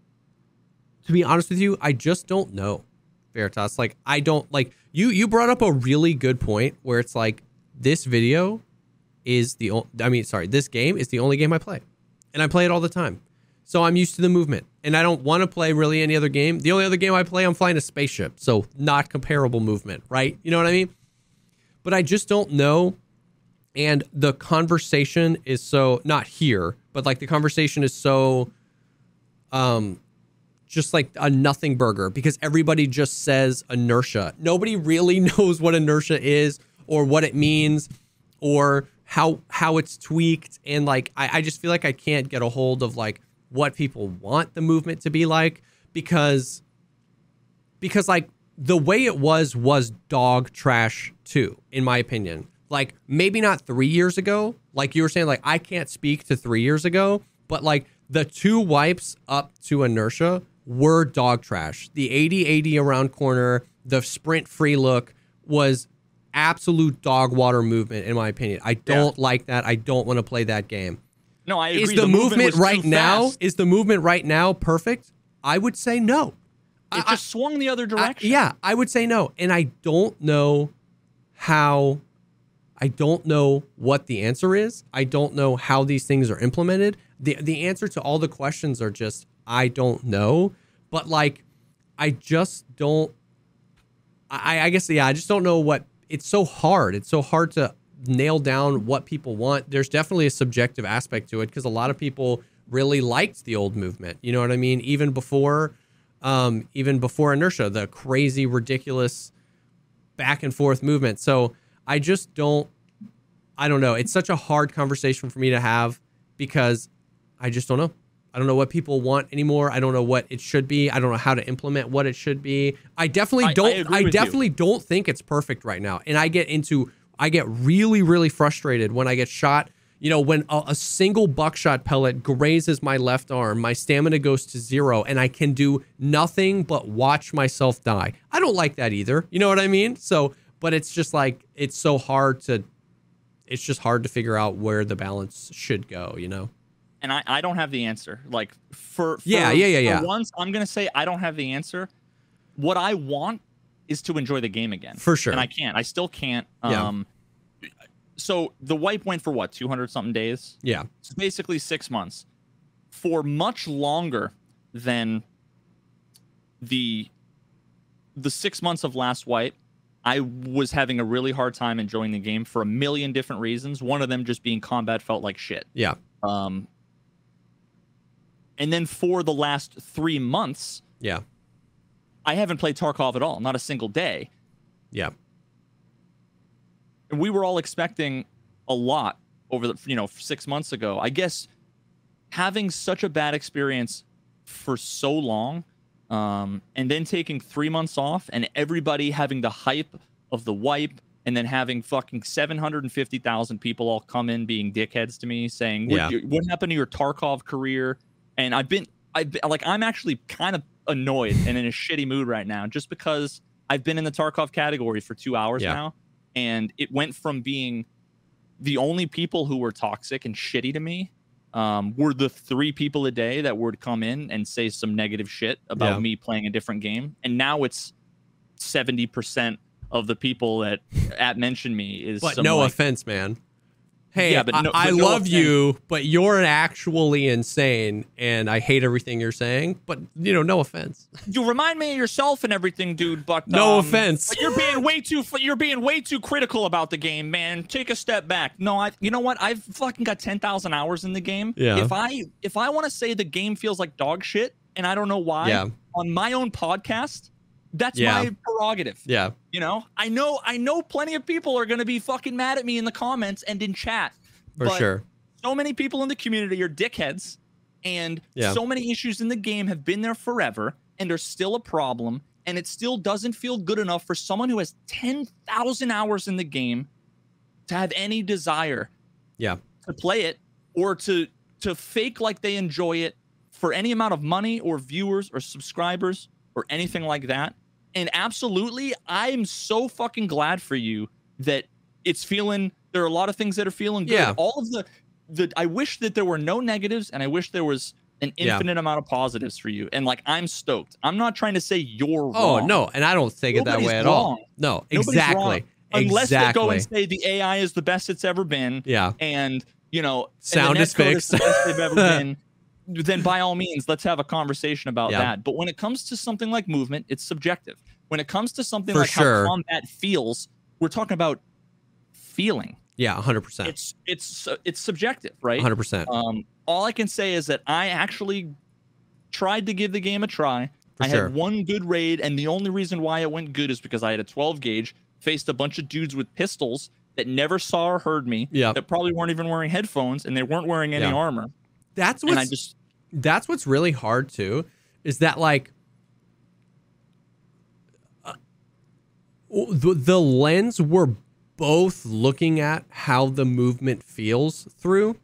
to be honest with you, I just don't know. Veritas, like I don't like you. You brought up a really good point where it's like this video is the o- I mean, sorry, this game is the only game I play, and I play it all the time. So I'm used to the movement, and I don't want to play really any other game. The only other game I play, I'm flying a spaceship, so not comparable movement, right? You know what I mean? But I just don't know. And the conversation is so not here, but like the conversation is so um just like a nothing burger because everybody just says inertia. Nobody really knows what inertia is or what it means or how how it's tweaked. And like I, I just feel like I can't get a hold of like what people want the movement to be like because because like the way it was was dog trash too, in my opinion. Like maybe not three years ago, like you were saying, like I can't speak to three years ago, but like the two wipes up to inertia were dog trash. The AD AD around corner, the sprint free look was absolute dog water movement, in my opinion. I don't like that. I don't want to play that game. No, I agree. Is the, movement, was right now? Is the movement right now perfect? I would say no. It I- just swung the other I- direction. yeah, I would say no. And I don't know how I don't know what the answer is. I don't know how these things are implemented. The the answer to all the questions are just I don't know. But like I just don't I, I guess yeah, I just don't know what it's so hard. It's so hard to nail down what people want. There's definitely a subjective aspect to it because a lot of people really liked the old movement. You know what I mean? Even before um even before inertia, the crazy ridiculous back and forth movement. So I just don't I don't know. It's such a hard conversation for me to have because I just don't know. I don't know what people want anymore. I don't know what it should be. I don't know how to implement what it should be. I definitely I- I don't agree I, with you. definitely don't think it's perfect right now. And I get into I get really really frustrated when I get shot you know, when a, a single buckshot pellet grazes my left arm, my stamina goes to zero, and I can do nothing but watch myself die. I don't like that either. You know what I mean? So, but it's just like it's so hard to, it's just hard to figure out where the balance should go. You know? and I, I don't have the answer. Like for, for Yeah, yeah, yeah, yeah. Once I'm gonna say I don't have the answer. What I want is to enjoy the game again. For sure. And I can't. I still can't. Yeah. Um so the wipe went for what, two hundred something days? Yeah. It's basically six months. For much longer than the the six months of last wipe, I was having a really hard time enjoying the game for a million different reasons. One of them just being combat felt like shit. Yeah. Um, and then for the last three months, Yeah. I haven't played Tarkov at all, not a single day. Yeah. And we were all expecting a lot over the, you know, six months ago. I guess having such a bad experience for so long, um, and then taking three months off, and everybody having the hype of the wipe, and then having fucking 750,000 people all come in being dickheads to me saying, what, Yeah. what happened to your Tarkov career? And I've been, I've been, like, I'm actually kind of annoyed and in a shitty mood right now just because I've been in the Tarkov category for two hours Yeah. now. And it went from being the only people who were toxic and shitty to me um, were the three people a day that would come in and say some negative shit about Yeah. me playing a different game. And now it's 70% of the people that at mention me is But some, no like, offense, man. Hey, Yeah, but I, no- I but no love offense. you, but you're actually insane, and I hate everything you're saying. But you know, no offense. you remind me of yourself and everything, dude. But No um, offense. but you're being way too you're being way too critical about the game, man. Take a step back. No, I you know what? I've fucking got ten thousand hours in the game. Yeah. If I if I want to say the game feels like dog shit, and I don't know why, Yeah. on my own podcast, that's Yeah. my prerogative. Yeah. You know, I know I know plenty of people are gonna be fucking mad at me in the comments and in chat. For but sure. so many people in the community are dickheads and Yeah. so many issues in the game have been there forever and are still a problem and it still doesn't feel good enough for someone who has 10,000 hours in the game to have any desire Yeah. to play it or to to fake like they enjoy it for any amount of money or viewers or subscribers or anything like that. And absolutely, I'm so fucking glad for you that it's feeling there are a lot of things that are feeling good. Yeah. All of the the I wish that there were no negatives and I wish there was an Yeah. infinite amount of positives for you. And like I'm stoked. I'm not trying to say you're Oh wrong. no, and I don't think it that way at all. No, Nobody's exactly. wrong. unless they go and say the AI is the best it's ever been, Yeah. and you know, Sound is fixed. the best they've ever been. Then by all means, let's have a conversation about Yeah. that. But when it comes to something like movement, it's subjective. When it comes to something For like sure. how combat feels, we're talking about feeling. Yeah, 100%. It's it's it's subjective, right? 100%. Um, all I can say is that I actually tried to give the game a try. For I sure. had one good raid, and the only reason why it went good is because I had a 12 gauge, faced a bunch of dudes with pistols that never saw or heard me, Yeah. that probably weren't even wearing headphones, and they weren't wearing any Yeah. armor. That's And I just that's what's really hard too is that like uh, the, the lens we're both looking at how the movement feels through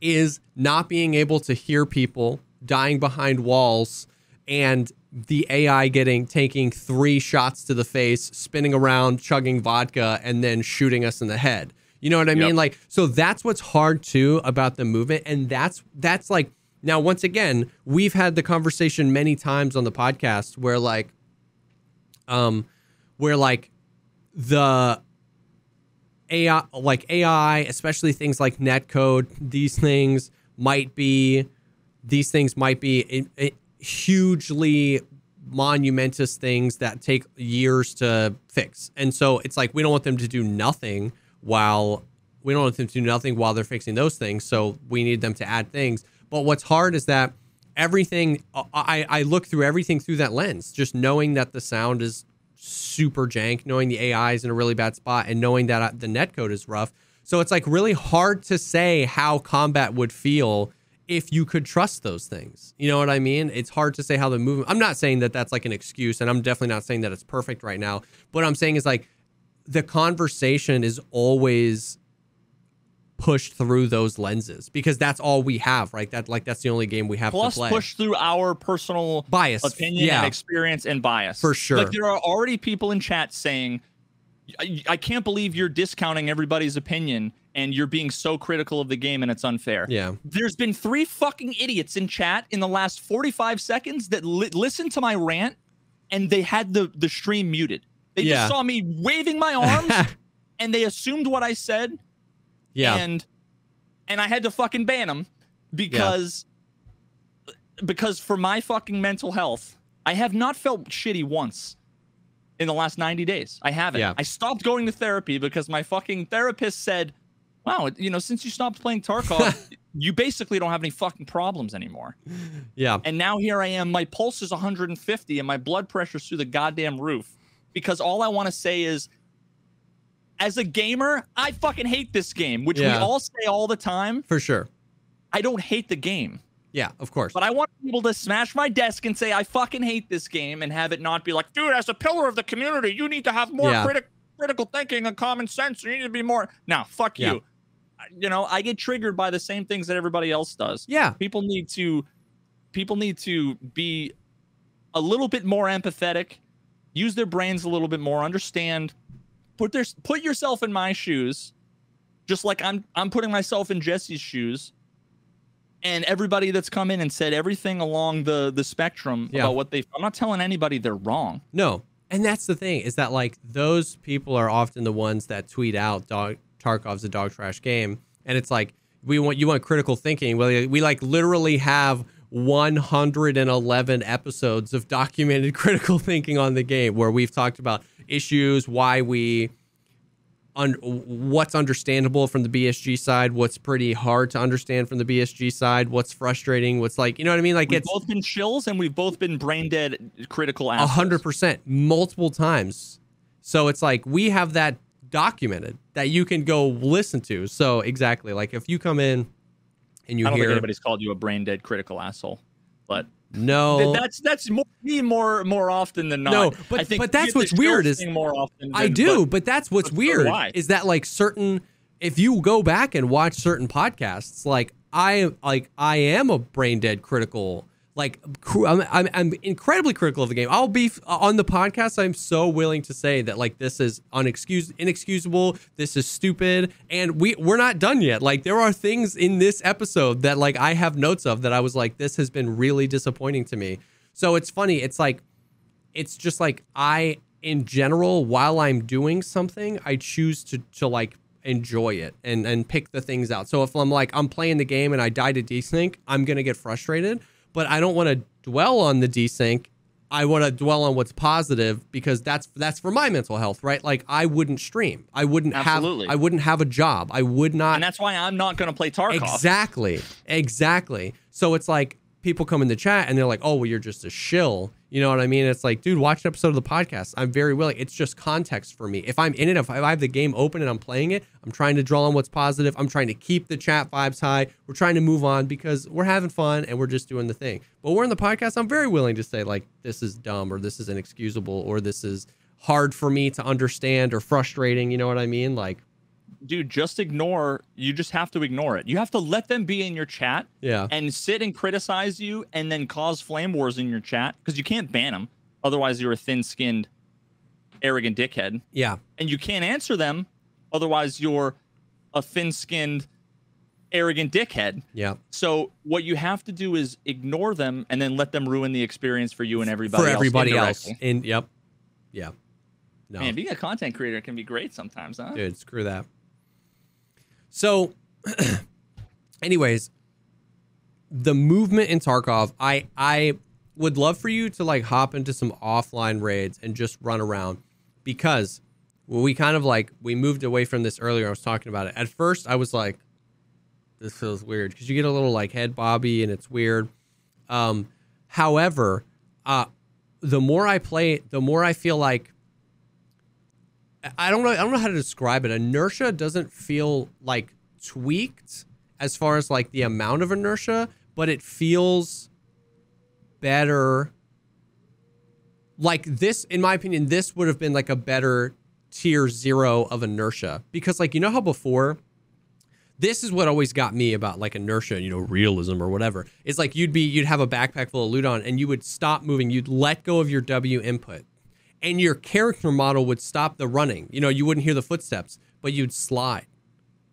is not being able to hear people dying behind walls and the AI getting taking three shots to the face, spinning around, chugging vodka, and then shooting us in the head. You know what I mean? Like, so that's what's hard too about the movement, and that's that's like now once again we've had the conversation many times on the podcast where like, um, where like the AI, like AI, especially things like netcode, these things might be, these things might be i- i- hugely monumentous things that take years to fix. And so it's like we don't want them to do nothing while we don't want them to do nothing while they're fixing those things. So we need them to add things. But what's hard is that everything I, I look through everything through that lens, just knowing that the sound is super jank, knowing the AI is in a really bad spot, and knowing that uh, the netcode is rough. So it's like really hard to say how combat would feel if you could trust those things. You know what I mean? It's hard to say how the movement. I'm not saying that that's like an excuse, and I'm definitely not saying that it's perfect right now. What I'm saying is like the conversation is always pushed through those lenses because that's all we have, right? That like that's the only game we have plus to play. push through our personal Bias, opinion yeah. and experience and bias. For sure. Like there are already people in chat saying, I, I can't believe you're discounting everybody's opinion and you're being so critical of the game and it's unfair. Yeah. There's been three fucking idiots in chat in the last 45 seconds that li- listened to my rant and they had the, the stream muted. They Yeah. just saw me waving my arms and they assumed what I said yeah. and and I had to fucking ban them because because for my fucking mental health, I have not felt shitty once in the last 90 days. I haven't. Yeah. I stopped going to therapy because my fucking therapist said, "Wow, you know, since you stopped playing Tarkov, you basically don't have any fucking problems anymore." yeah. And now here I am, my pulse is 150 and my blood pressure's through the goddamn roof because all I want to say is as a gamer, I fucking hate this game, which Yeah. we all say all the time. For sure. I don't hate the game, Yeah, of course. but I want people to smash my desk and say I fucking hate this game and have it not be like, dude, as a pillar of the community, you need to have more Yeah. critic- critical thinking and common sense. You need to be more. Now, fuck Yeah. you. You know, I get triggered by the same things that everybody else does. yeah. People need to, people need to be a little bit more empathetic, use their brains a little bit more, understand, put their put yourself in my shoes, just like I'm I'm putting myself in Jesse's shoes. And everybody that's come in and said everything along the the spectrum Yeah. about what they I'm not telling anybody they're wrong. No. And that's the thing is that like those people are often the ones that tweet out dog Tarkov's a dog trash game. And it's like we want you want critical thinking. Well, we like literally have 111 episodes of documented critical thinking on the game where we've talked about issues, why we un- what's understandable from the BSG side, what's pretty hard to understand from the BSG side, what's frustrating, what's like, you know what I mean? Like We've it's both been chills and we've both been brain dead critical a hundred percent multiple times. So it's like we have that documented that you can go listen to. So exactly, like if you come in and you I don't think anybody's called you a brain dead critical asshole. But no, that's that's more me more more often than not. No, but- I think but that's what's weird is- more often. I do, but but, that's what's but weird I. is that like certain if you go back and watch certain podcasts, like I like I am a brain dead critical. Like I'm, I'm, I'm incredibly critical of the game. I'll be on the podcast. I'm so willing to say that like this is unexcused, inexcusable. This is stupid, and we we're not done yet. Like there are things in this episode that like I have notes of that I was like this has been really disappointing to me. So it's funny. It's like it's just like I in general, while I'm doing something, I choose to to like enjoy it and and pick the things out. So if I'm like I'm playing the game and I die to desync, I'm gonna get frustrated. But I don't want to dwell on the desync. I want to dwell on what's positive because that's that's for my mental health, right? Like I wouldn't stream. I wouldn't Absolutely. have I wouldn't have a job. I would not and that's why I'm not going to play Tarkov. Exactly. Exactly. So it's like people come in the chat and they're like, "Oh, well, you're just a shill." You know what I mean? It's like, dude, watch an episode of the podcast. I'm very willing. It's just context for me. If I'm in it, if I have the game open and I'm playing it, I'm trying to draw on what's positive. I'm trying to keep the chat vibes high. We're trying to move on because we're having fun and we're just doing the thing. But we're in the podcast. I'm very willing to say like, this is dumb or this is inexcusable or this is hard for me to understand or frustrating. You know what I mean? Like, dude, just ignore. You just have to ignore it. You have to let them be in your chat yeah, and sit and criticize you and then cause flame wars in your chat because you can't ban them. Otherwise, you're a thin skinned, arrogant dickhead. yeah, And you can't answer them. Otherwise, you're a thin skinned, arrogant dickhead. yeah. So, what you have to do is ignore them and then let them ruin the experience for you and everybody for else everybody else. And yep, yeah. No, Man, being a content creator can be great sometimes, huh? dude, screw that. So, anyways, the movement in Tarkov, I I would love for you to like hop into some offline raids and just run around because we kind of like we moved away from this earlier. I was talking about it. At first, I was like, this feels weird because you get a little like head bobby and it's weird. Um, however, uh, the more I play, the more I feel like I don't know. I don't know how to describe it. Inertia doesn't feel like tweaked as far as like the amount of inertia, but it feels better. Like this, in my opinion, this would have been like a better tier zero of inertia because, like, you know how before this is what always got me about like inertia, you know, realism or whatever. It's like you'd be you'd have a backpack full of loot on and you would stop moving, you'd let go of your W input. And your character model would stop the running. You know, you wouldn't hear the footsteps, but you'd slide.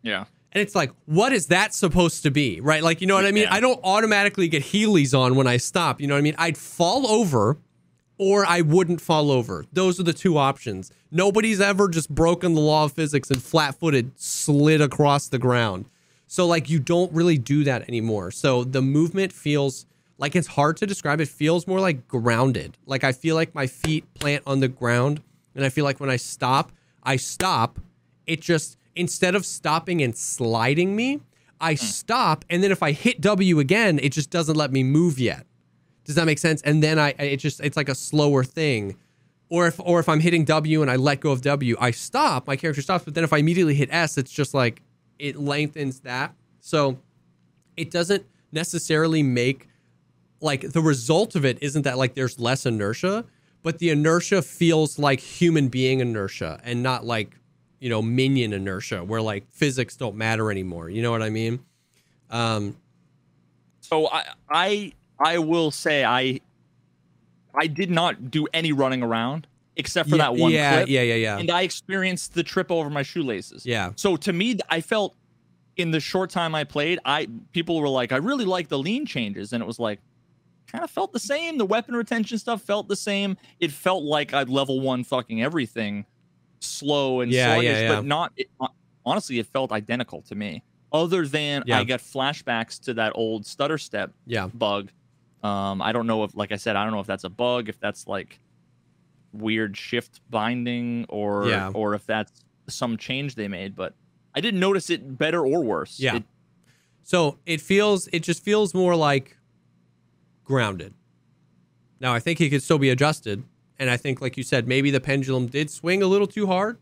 Yeah. And it's like, what is that supposed to be? Right? Like, you know what I mean? Yeah. I don't automatically get Heelys on when I stop. You know what I mean? I'd fall over or I wouldn't fall over. Those are the two options. Nobody's ever just broken the law of physics and flat footed slid across the ground. So, like, you don't really do that anymore. So, the movement feels like it's hard to describe. It feels more like grounded. Like, I feel like my feet plant on the ground. And I feel like when I stop, I stop. It just, instead of stopping and sliding me, I hmm. stop. And then if I hit W again, it just doesn't let me move yet. Does that make sense? And then I, it just, it's like a slower thing. Or if, or if I'm hitting W and I let go of W, I stop. My character stops. But then if I immediately hit S, it's just like it lengthens that. So it doesn't necessarily make like the result of it isn't that like there's less inertia, but the inertia feels like human being inertia and not like you know minion inertia where like physics don't matter anymore. You know what I mean? Um, So I I I will say I I did not do any running around except for yeah, that one yeah, clip. yeah, yeah, yeah, And I experienced the trip over my shoelaces. yeah. So to me, I felt in the short time I played, I people were like, I really like the lean changes, and it was like, kind of felt the same. The weapon retention stuff felt the same. It felt like I'd level one fucking everything, slow and Yeah, yeah, sluggish, yeah. but not. It, honestly, it felt identical to me. Other than Yeah. I got flashbacks to that old stutter step Yeah. bug. Um, I don't know if, like I said, I don't know if that's a bug, if that's like weird shift binding, or Yeah. or if that's some change they made. But I didn't notice it better or worse. Yeah. It- So it feels, it just feels more like grounded. Now I think he could still be adjusted, and I think, like you said, maybe the pendulum did swing a little too hard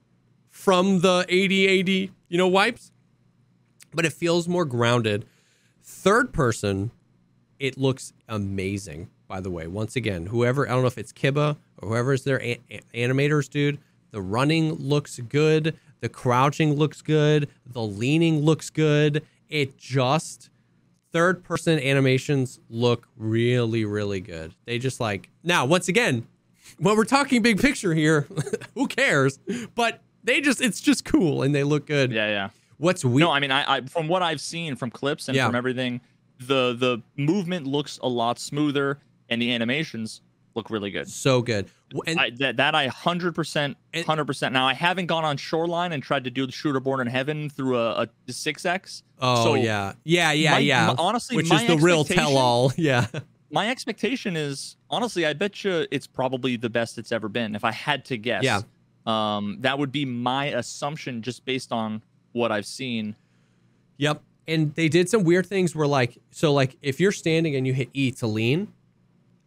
from the AD AD, you know, wipes, but it feels more grounded. Third person, it looks amazing. By the way, once again, whoever I don't know if it's Kiba or whoever's their animators, dude. The running looks good. The crouching looks good. The leaning looks good. It just third person animations look really, really good. They just like now, once again, when we're talking big picture here, who cares? But they just it's just cool and they look good. yeah, yeah. What's weird? No, I mean, I, I from what I've seen from clips and Yeah. from everything, the the movement looks a lot smoother, and the animations look really good. So good. And I, that that I hundred percent, hundred percent. Now I haven't gone on Shoreline and tried to do the Shooter Born in Heaven through a six X. oh so yeah, yeah, yeah, my- yeah. my- honestly, which is the real tell-all. Yeah. My expectation is honestly, I bet you it's probably the best it's ever been. If I had to guess, Yeah. um, that would be my assumption just based on what I've seen. Yep. And they did some weird things where like so like if you're standing and you hit E to lean,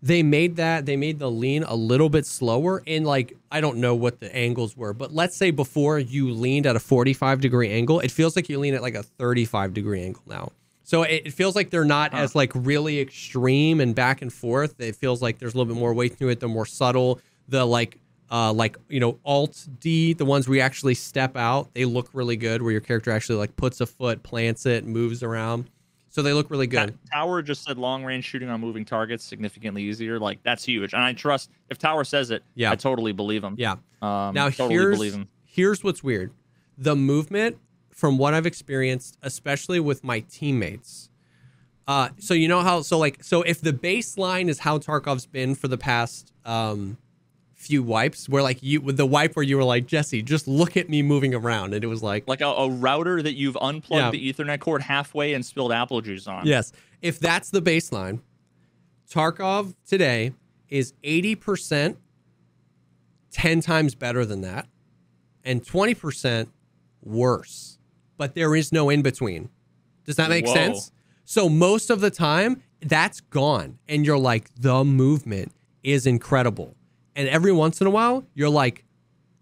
they made that they made the lean a little bit slower and like I don't know what the angles were, but let's say before you leaned at a 45 degree angle, it feels like you lean at like a 35 degree angle now. So it, it feels like they're not Huh. as like really extreme and back and forth. It feels like there's a little bit more weight to it. They're more subtle. The like uh like you know alt D, the ones where you actually step out, they look really good. Where your character actually like puts a foot, plants it, moves around. So they look really good. Ta- Tower just said long range shooting on moving targets significantly easier. Like that's huge, and I trust if Tower says it, Yeah. I totally believe him. Yeah. Um, Now totally here's believe him. here's what's weird. The movement from what I've experienced, especially with my teammates. Uh, so you know how so like so if the baseline is how Tarkov's been for the past um few wipes, where like you with the wipe where you were like Jesse, just look at me moving around, and it was like Like a, a router that you've unplugged Yeah. the Ethernet cord halfway and spilled apple juice on. Yes. If that's the baseline, Tarkov today is 80% 10 times better than that and 20% worse. But there is no in between. Does that make Whoa. sense? So most of the time, that's gone. And you're like, the movement is incredible. And every once in a while, you're like,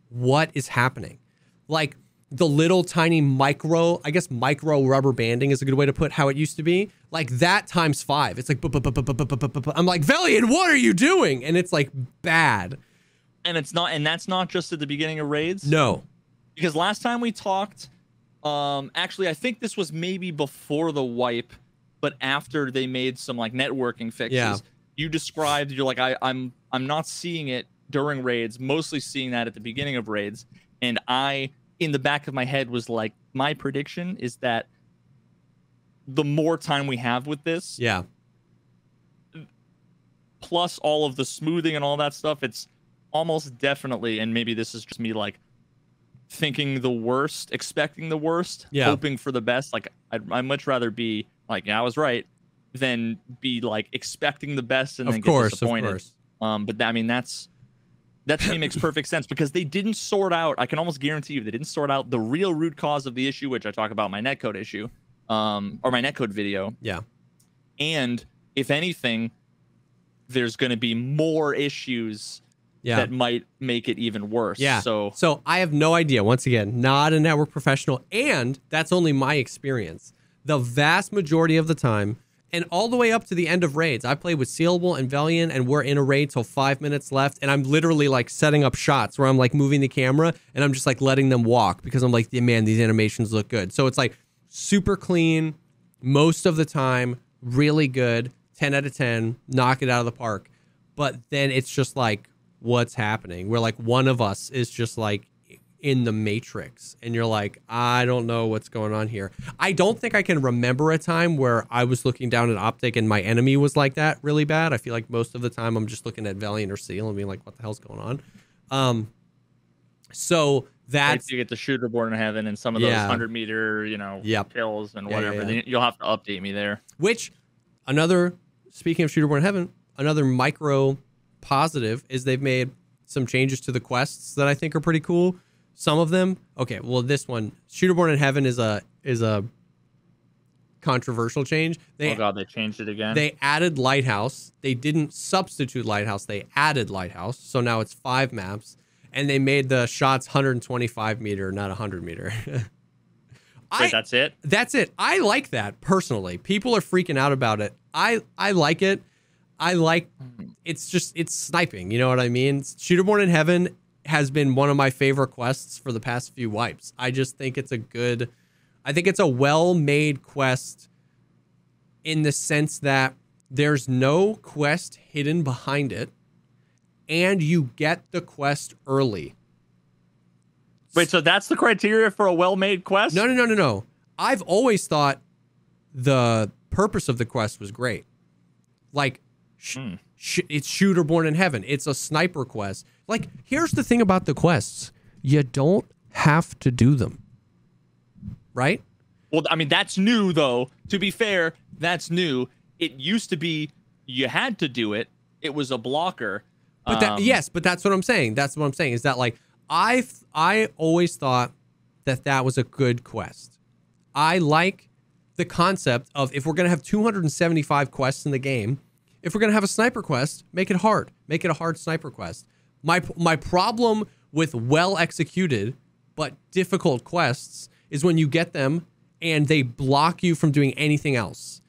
what is happening? Like the little tiny micro, I guess micro rubber banding is a good way to put how it used to be. Like that times five. It's like, I'm like, Valiant, what are you doing? And it's like bad. And it's not, and that's not just at the beginning of raids. No. Because last time we talked, um, actually, I think this was maybe before the wipe, but after they made some like networking fixes. Yeah you described you're like I, I'm I'm not seeing it during raids, mostly seeing that at the beginning of raids, and I in the back of my head was like, my prediction is that the more time we have with this, Yeah. plus all of the smoothing and all that stuff, it's almost definitely, and maybe this is just me like thinking the worst, expecting the worst, Yeah. hoping for the best. Like I'd, I'd much rather be like, yeah, I was right, than be like expecting the best and Of then course, get of disappointed. course. Um, but that, I mean, that's that to me makes perfect sense because they didn't sort out. I can almost guarantee you they didn't sort out the real root cause of the issue, which I talk about my netcode issue, um, or my netcode video. Yeah. And if anything, there's going to be more issues Yeah. that might make it even worse. Yeah. So So I have no idea. Once again, not a network professional, and that's only my experience. The vast majority of the time, and all the way up to the end of raids, I play with Sealable and Valiant, and we're in a raid till five minutes left, and I'm literally like setting up shots where I'm like moving the camera and I'm just like letting them walk because I'm like, man, these animations look good. So it's like super clean most of the time, really good, ten out of ten, knock it out of the park. But then it's just like what's happening where like one of us is just like in the matrix and you're like i don't know what's going on here i don't think i can remember a time where i was looking down at optic and my enemy was like that really bad i feel like most of the time i'm just looking at valiant or seal and being like what the hell's going on um so that's you get the shooter born in heaven and some of those Yeah. hundred meter, you know, Yep. kills and Yeah, whatever. yeah. Then You'll have to update me there. Which another speaking of shooter born in Heaven, another micro positive is they've made some changes to the quests that I think are pretty cool. Some of them, okay, well this one, Shooter Born in Heaven is a is a controversial change. They oh god, they changed it again. they added Lighthouse. They didn't substitute Lighthouse. They added Lighthouse. So now it's five maps, and they made the shots 125 meter, not 100 meter. Wait, that's it. That's it. I like that personally. People are freaking out about it. I I like it. I like hmm. it's just it's sniping. You know what I mean? Shooter Born in Heaven has been one of my favorite quests for the past few wipes. I just think it's a good I think it's a well-made quest in the sense that there's no quest hidden behind it and you get the quest early. Wait, so that's the criteria for a well-made quest? No, no, no, no, no. I've always thought the purpose of the quest was great. Like Sh- Hmm. Sh- it's Shooter Born in Heaven. It's a sniper quest. Like, here's the thing about the quests you don't have to do them, right? Well, I mean, that's new though. To be fair, that's new. It used to be you had to do it. It was a blocker. But that Um, yes, but that's what I'm saying. That's what I'm saying is that like I I always thought that that was a good quest. I like the concept of if we're gonna have 275 quests in the game, if we're gonna have a sniper quest, make it hard. Make it a hard sniper quest. My my problem with well executed but difficult quests is when you get them and they block you from doing anything else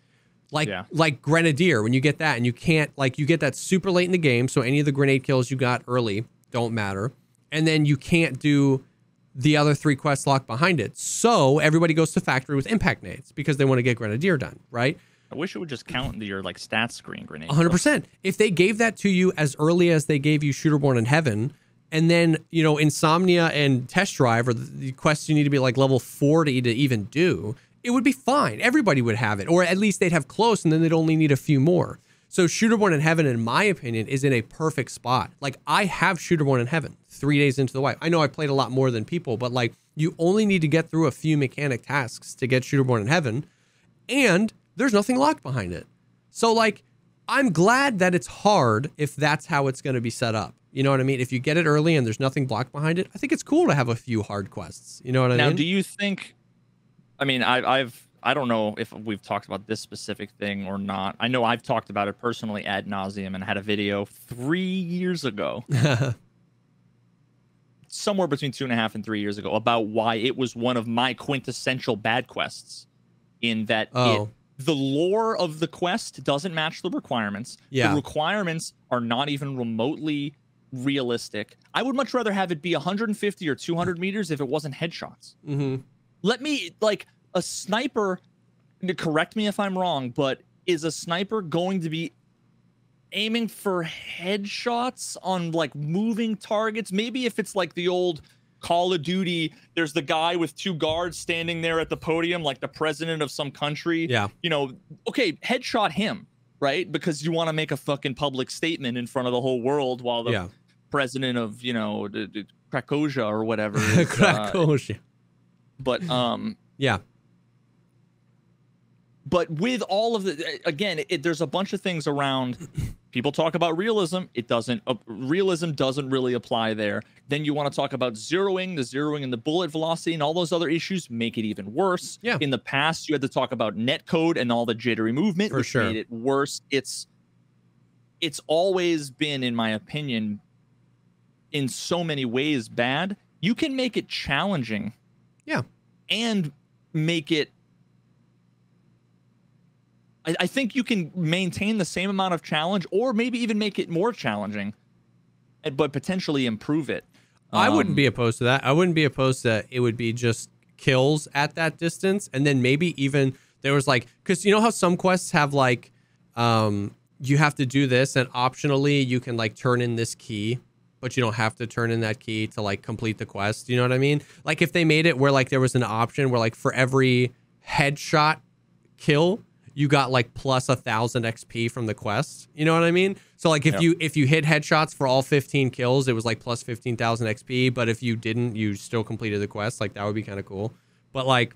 like Yeah. like grenadier when you get that and you can't like you get that super late in the game so any of the grenade kills you got early don't matter and then you can't do the other three quests locked behind it so everybody goes to factory with impact nades because they want to get grenadier done right I wish it would just count your like stats screen grenade. 100% if they gave that to you as early as they gave you Shooter Born in heaven and then you know insomnia and test drive are the, the quests you need to be like level 40 to even do it would be fine. Everybody would have it. Or at least they'd have close and then they'd only need a few more. So Shooter Born in heaven in my opinion is in a perfect spot. Like i have Shooter Born in heaven three days into the wipe. I know i played a lot more than people but like you only need to get through a few mechanic tasks to get Shooter Born in heaven. And there's nothing locked behind it. So like I'm glad that it's hard if that's how it's going to be set up. You know what I mean? If you get it early and there's nothing blocked behind it, I think it's cool to have a few hard quests. You know what I Now, mean? Now, do you think? I mean, I, I've I don't know if we've talked about this specific thing or not. I know I've talked about it personally ad nauseum and had a video three years ago, somewhere between two and a half and three years ago, about why it was one of my quintessential bad quests. In that, Oh. it, the lore of the quest doesn't match the requirements. Yeah. The requirements are not even remotely realistic. I would much rather have it be 150 or 200 meters if it wasn't headshots hmm let me like a sniper correct me if i'm wrong but is a sniper going to be aiming for headshots on like moving targets maybe if it's like the old call of duty there's the guy with two guards standing there at the podium like the president of some country Yeah. you know okay headshot him right because you want to make a fucking public statement in front of the whole world while the Yeah. president of you know the, the krakosia or whatever is, uh, but um yeah. but with all of the again it, there's a bunch of things around people talk about realism it doesn't uh, realism doesn't really apply there then you want to talk about zeroing the zeroing and the bullet velocity and all those other issues make it even worse Yeah. in the past you had to talk about net code and all the jittery movement For which sure. made it worse it's it's always been in my opinion in so many ways bad you can make it challenging Yeah. and make it I, I think you can maintain the same amount of challenge or maybe even make it more challenging but potentially improve it I wouldn't Um, be opposed to that. I wouldn't be opposed to it would be just kills at that distance and then maybe even there was like cuz you know how some quests have like um you have to do this and optionally you can like turn in this key but you don't have to turn in that key to like complete the quest. You know what I mean? Like if they made it where like there was an option where like for every headshot kill, you got like plus a thousand XP from the quest. You know what I mean? So like if Yep. you if you hit headshots for all 15 kills, it was like plus 15,000 XP. But if you didn't, you still completed the quest. Like that would be kind of cool. But like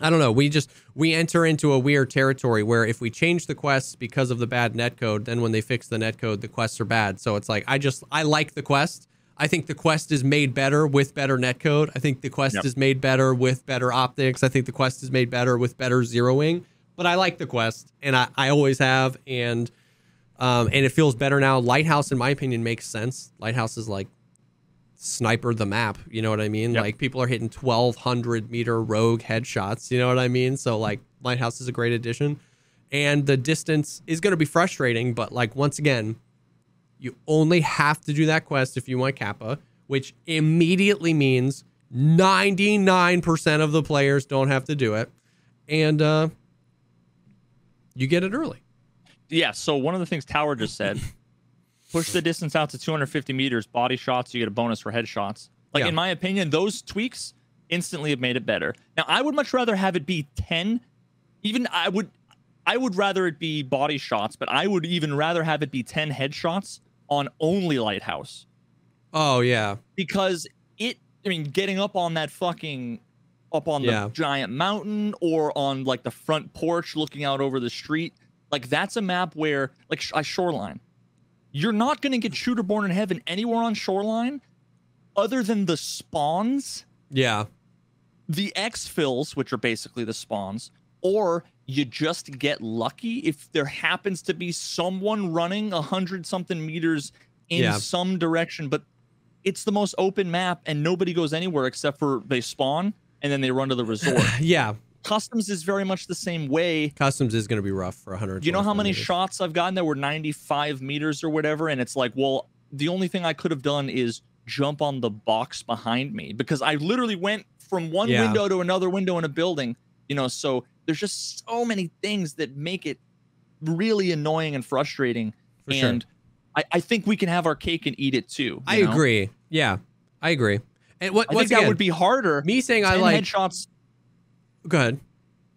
I don't know. We just we enter into a weird territory where if we change the quests because of the bad netcode, then when they fix the netcode, the quests are bad. So it's like I just I like the quest. I think the quest is made better with better netcode. I think the quest Yep. is made better with better optics. I think the quest is made better with better zeroing. But I like the quest, and I, I always have, and um, and it feels better now. Lighthouse, in my opinion, makes sense. Lighthouse is like sniper the map. You know what I mean? Yep. Like people are hitting 1200 meter rogue headshots. You know what I mean? So like Lighthouse is a great addition. And the distance is going to be frustrating, but like once again, you only have to do that quest if you want Kappa, which immediately means 99% of the players don't have to do it. And uh, you get it early. yeah so one of the things tower just said push the distance out to 250 meters body shots you get a bonus for headshots like Yeah. in my opinion those tweaks instantly have made it better now i would much rather have it be 10 even i would I would rather it be body shots, but I would even rather have it be 10 headshots on only lighthouse Oh yeah. because it I mean getting up on that fucking up on Yeah. the giant mountain or on like the front porch looking out over the street like that's a map where like sh- shoreline you're not going to get shooter born in heaven anywhere on shoreline other than the spawns Yeah. the exfills which are basically the spawns or you just get lucky if there happens to be someone running a hundred something meters in Yeah. some direction but it's the most open map and nobody goes anywhere except for they spawn and then they run to the resort Yeah. customs is very much the same way Customs is going to be rough for 100. you know how many shots i've gotten that were 95 meters or whatever and it's like well the only thing i could have done is jump on the box behind me because i literally went from one Yeah. window to another window in a building you know so there's just so many things that make it really annoying and frustrating For sure. and I, I think we can have our cake and eat it too you I know? agree. Yeah. I agree. And what i think that would be harder me saying I like headshots Go ahead.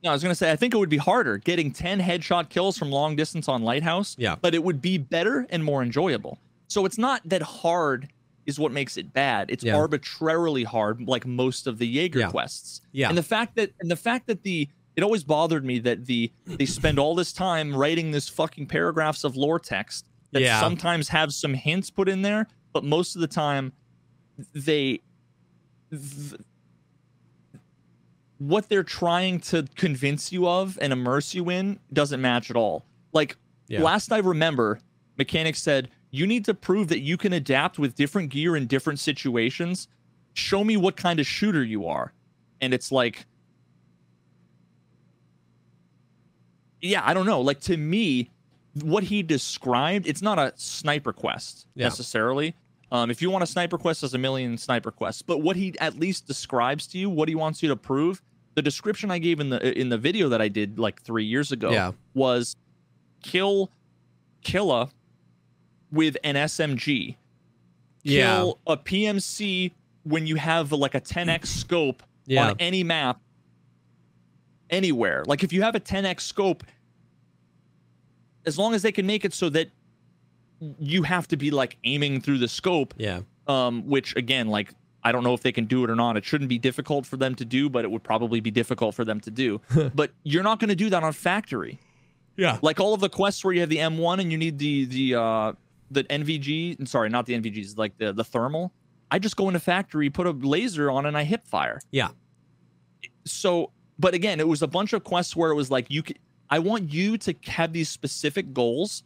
No, I was gonna say I think it would be harder getting 10 headshot kills from long distance on Lighthouse. Yeah. But it would be better and more enjoyable. So it's not that hard is what makes it bad. It's Yeah. arbitrarily hard, like most of the Jaeger Yeah. quests. Yeah. And the fact that and the fact that the it always bothered me that the they spend all this time writing this fucking paragraphs of lore text that Yeah. sometimes have some hints put in there, but most of the time they th- what they're trying to convince you of and immerse you in doesn't match at all. Like Yeah. last I remember, mechanics said you need to prove that you can adapt with different gear in different situations. Show me what kind of shooter you are. And it's like Yeah, I don't know. Like to me, what he described, it's not a sniper quest Yeah. necessarily. Um, if you want a sniper quest, there's a million sniper quests. But what he at least describes to you, what he wants you to prove, the description I gave in the in the video that I did like three years ago Yeah. was kill Killa with an SMG. Yeah. Kill a PMC when you have like a 10x scope Yeah. on any map anywhere. Like if you have a 10x scope, as long as they can make it so that you have to be like aiming through the scope, Yeah. um, which again, like I don't know if they can do it or not. It shouldn't be difficult for them to do, but it would probably be difficult for them to do. but you're not going to do that on factory. Yeah. Like all of the quests where you have the M1 and you need the the uh the NVG, sorry, not the NVGs, like the the thermal. I just go into factory, put a laser on, and I hip fire Yeah. so but again it was a bunch of quests where it was like you could i want you to have these specific goals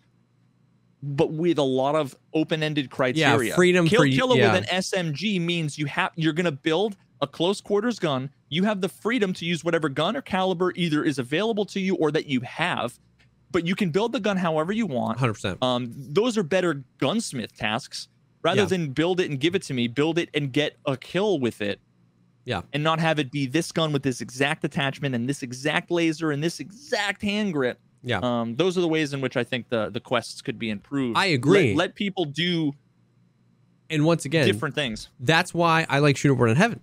but with a lot of open-ended criteria Yeah, freedom kill for you- killer yeah. with an smg means you have you're going to build a close quarters gun you have the freedom to use whatever gun or caliber either is available to you or that you have but you can build the gun however you want 100%. um, those are better gunsmith tasks rather Yeah. than build it and give it to me build it and get a kill with it Yeah. and not have it be this gun with this exact attachment and this exact laser and this exact hand grip Yeah. um, those are the ways in which i think the the quests could be improved I agree. let, let people do and once again, different things That's why I like Shooter Born in Heaven.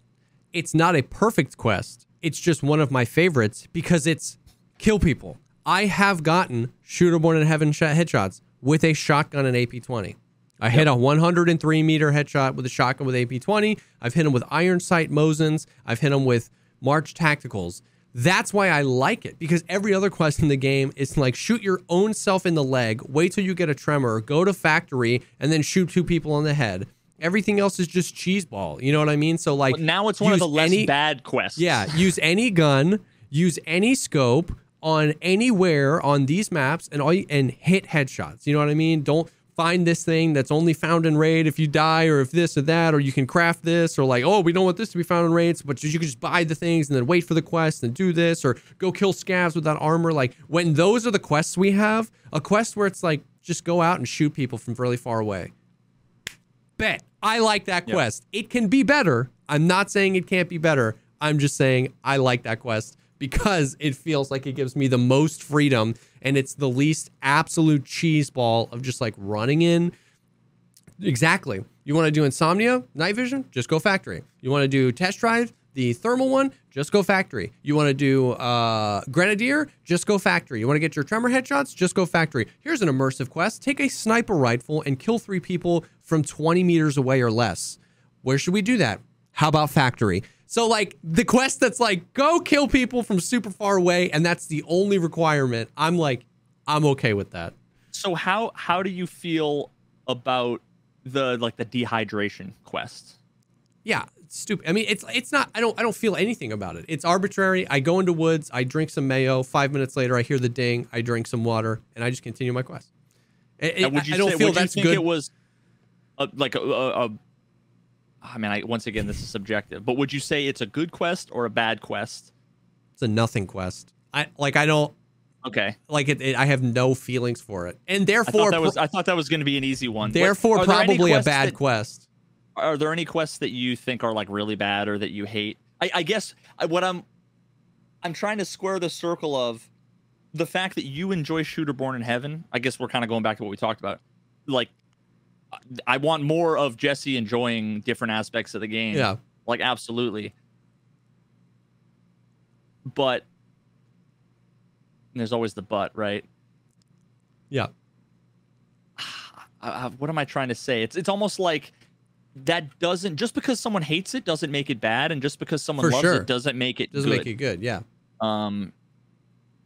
It's not a perfect quest. It's just one of my favorites because it's kill people. I have gotten Shooter Born in Heaven sh- headshots with a shotgun and AP20. I hit a 103 meter headshot with a shotgun with AP20. I've hit them with iron sight Mosins. I've hit them with March Tacticals. That's why I like it because every other quest in the game is like shoot your own self in the leg, wait till you get a tremor, go to factory, and then shoot two people in the head. Everything else is just cheeseball. You know what I mean? So like now it's one of the less any- bad quests yeah, use any gun, use any scope on anywhere on these maps, and all you, and hit headshots. You know what I mean? Don't find this thing that's only found in raid if you die, or if this or that, or you can craft this, or like, oh, we don't want this to be found in raids, but you can just buy the things and then wait for the quest and do this, or go kill scavs with that armor. Like when those are the quests we have, a quest where it's like just go out and shoot people from really far away bet. I like that quest. It can be better. I'm not saying it can't be better. I'm just saying I like that quest because it feels like it gives me the most freedom and it's the least absolute cheese ball of just like running in. Exactly. You want to do insomnia, night vision? Just go factory. You want to do test drive? the thermal one, just go factory. You want to do uh, grenadier, just go factory. You want to get your tremor headshots, just go factory. Here's an immersive quest: take a sniper rifle and kill three people from 20 meters away or less. Where should we do that? How about factory? So like the quest that's like go kill people from super far away, and that's the only requirement. I'm like, I'm okay with that. So how how do you feel about the like the dehydration quest? Yeah, it's stupid. I mean, it's it's not. I don't I don't feel anything about it. It's arbitrary. I go into woods. I drink some mayo. Five minutes later, I hear the ding. I drink some water, and I just continue my quest. It, it, would you I don't say, feel that's think good. It was a, like a, a, a. I mean, I, once again, this is subjective, but would you say it's a good quest or a bad quest? it's a nothing quest. I like. I don't Okay, like it. it I have no feelings for it, and I therefore, thought that was I thought that was going to be an easy one. What- therefore, there probably a bad that- quest. are there any quests that you think are like really bad or that you hate? I, I guess I, what I'm I'm trying to square the circle of the fact that you enjoy Shooter Born in Heaven. I guess we're kind of going back to what we talked about. Like, I want more of Jesse enjoying different aspects of the game. Yeah. like absolutely. But there's always the but, right? Yeah. uh, what am I trying to say? It's it's almost like that doesn't just because someone hates it doesn't make it bad, and just because someone For loves sure. it doesn't make it Doesn't good. make it good. Yeah. Um,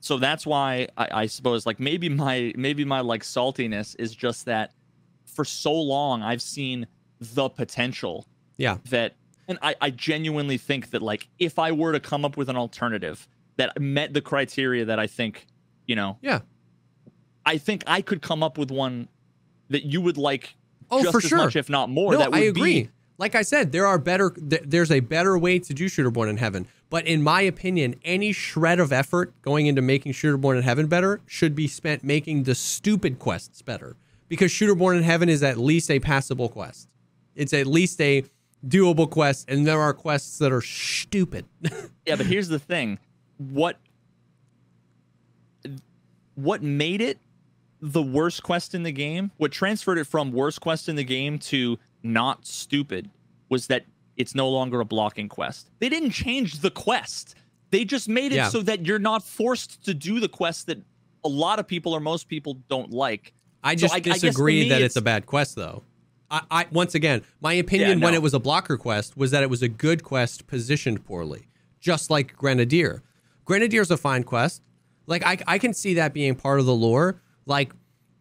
so that's why I, I suppose like maybe my maybe my like saltiness is just that for so long I've seen the potential Yeah. that and I, I genuinely think that like if I were to come up with an alternative that met the criteria that I think you know Yeah. I think I could come up with one that you would like Oh, just for as sure. much, if not more. no, that would I agree. Be, like I said, there are better. Th- there's a better way to do Shooter Born in Heaven. But in my opinion, any shred of effort going into making Shooter Born in Heaven better should be spent making the stupid quests better. Because Shooter Born in Heaven is at least a passable quest. It's at least a doable quest, and there are quests that are stupid. yeah, but here's the thing: what what made it the worst quest in the game? What transferred it from worst quest in the game to not stupid was that it's no longer a blocking quest. They didn't change the quest. They just made it Yeah. so that you're not forced to do the quest that a lot of people or most people don't like. I just I- I disagree me that it's- it's a bad quest, though. I, I once again, my opinion when no. it was a blocker quest was that it was a good quest positioned poorly, just like Grenadier. Grenadier's a fine quest. Like I, I can see that being part of the lore. Like,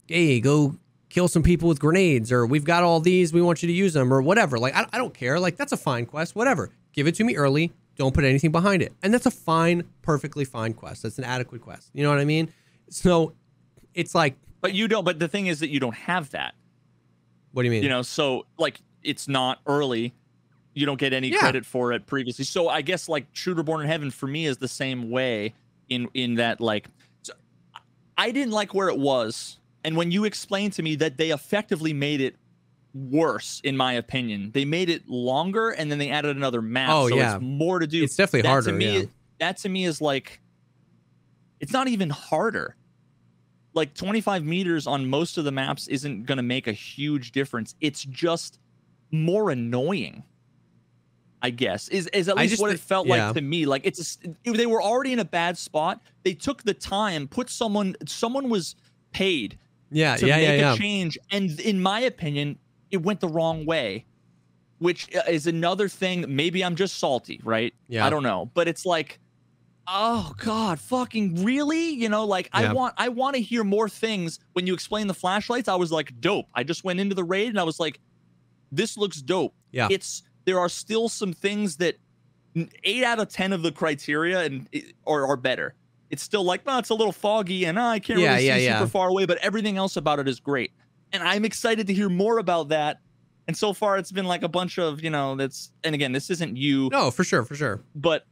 hey, go kill some people with grenades, or we've got all these, we want you to use them, or whatever. Like I, I don't care. Like that's a fine quest. Whatever. Give it to me early. Don't put anything behind it, and that's a fine, perfectly fine quest. That's an adequate quest. You know what I mean? So, it's like, But you don't. But the thing is that you don't have that. what do you mean? you know so like it's not early you don't get any Yeah. credit for it previously so i guess like shooter born in heaven for me is the same way in in that like so i didn't like where it was and when you explained to me that they effectively made it worse in my opinion they made it longer and then they added another map Oh, so yeah. it's more to do It's definitely that harder, to me yeah. that to me is like it's not even harder like 25 meters on most of the maps isn't going to make a huge difference. It's just more annoying. I guess is is at least what it felt yeah. like to me. Like it's a they were already in a bad spot. They took the time, put someone someone was paid yeah, to yeah, make yeah, a change, and in my opinion, it went the wrong way, which uh, is another thing. Maybe I'm just salty, right? Yeah. I don't know, but it's like, oh god, fucking really? You know, like Yeah. I want I want to hear more things. When you explain the flashlights, I was like, dope. I just went into the raid and I was like, this looks dope. Yeah. It's there are still some things that eight out of ten of the criteria and are, are better. It's still like, no, it's a little foggy and uh, I can't Yeah, really yeah, see super far away, but everything else about it is great. And I'm excited to hear more about that. And so far, it's been like a bunch of, you know, that's, and again, this isn't you, No, for sure, for sure. but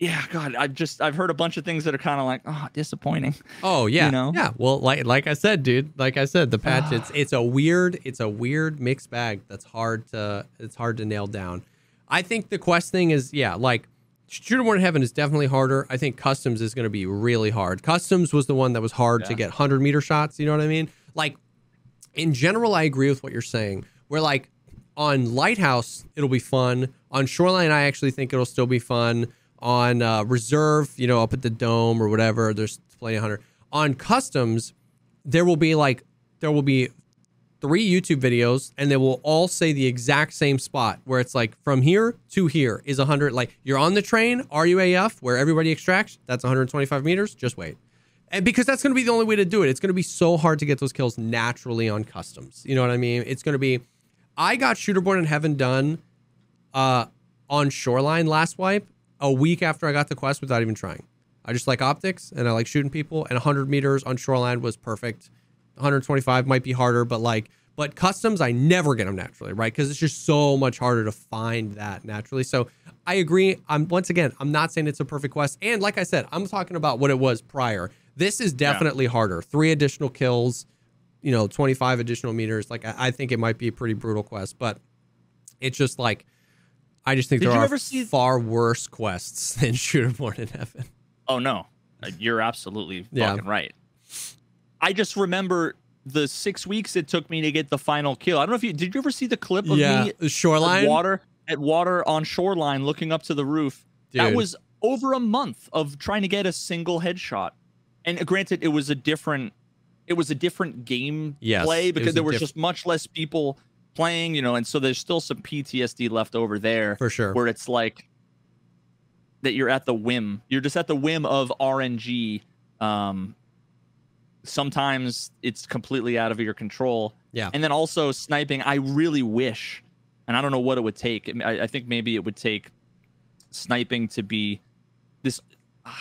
yeah, God, I've just, I've heard a bunch of things that are kind of like, oh, disappointing. Oh yeah, know? yeah. Well, like like I said, dude. Like I said, the patch ah. it's it's a weird it's a weird mixed bag that's hard to it's hard to nail down. I think the quest thing is yeah, like Shooter Born in Heaven is definitely harder. I think Customs is going to be really hard. Customs was the one that was hard to get hundred meter shots. You know what I mean? Like in general, I agree with what you're saying. Where like on Lighthouse, it'll be fun. On Shoreline, I actually think it'll still be fun. On uh, Reserve, you know, up at the Dome or whatever, there's plenty of hunter. On Customs, there will be like there will be three YouTube videos, and they will all say the exact same spot where it's like from here to here is a 100. Like you're on the train, RUAF, where everybody extracts. That's 125 meters. Just wait. And because that's going to be the only way to do it. It's going to be so hard to get those kills naturally on customs. You know what I mean? It's going to be. I got Shooter Born in Heaven done uh, on Shoreline last wipe a week after I got the quest without even trying. I just like optics and I like shooting people, and 100 meters on Shoreline was perfect. 125 might be harder, but like, but customs, I never get them naturally, right? Because it's just so much harder to find that naturally. So I agree. I'm once again, I'm not saying it's a perfect quest, and like I said, I'm talking about what it was prior. This is definitely yeah. harder. Three additional kills, you know, 25 additional meters. Like I, I, think it might be a pretty brutal quest, but it's just like I just think Did there are see- far worse quests than Shooter Born in Heaven. Oh no, uh, you're absolutely yeah. fucking right. I just remember the six weeks it took me to get the final kill. I don't know if you did. You ever see the clip of yeah. me shoreline at water at water on shoreline looking up to the roof? Dude. That was over a month of trying to get a single headshot. And granted, it was a different, it was a different game yes, play because there was diff- just much less people playing, you know, and so there's still some PTSD left over there for sure. Where it's like that you're at the whim, you're just at the whim of RNG um, sometimes it's completely out of your control. Yeah. And then also sniping, I really wish, and I don't know what it would take. I, I think maybe it would take sniping to be this.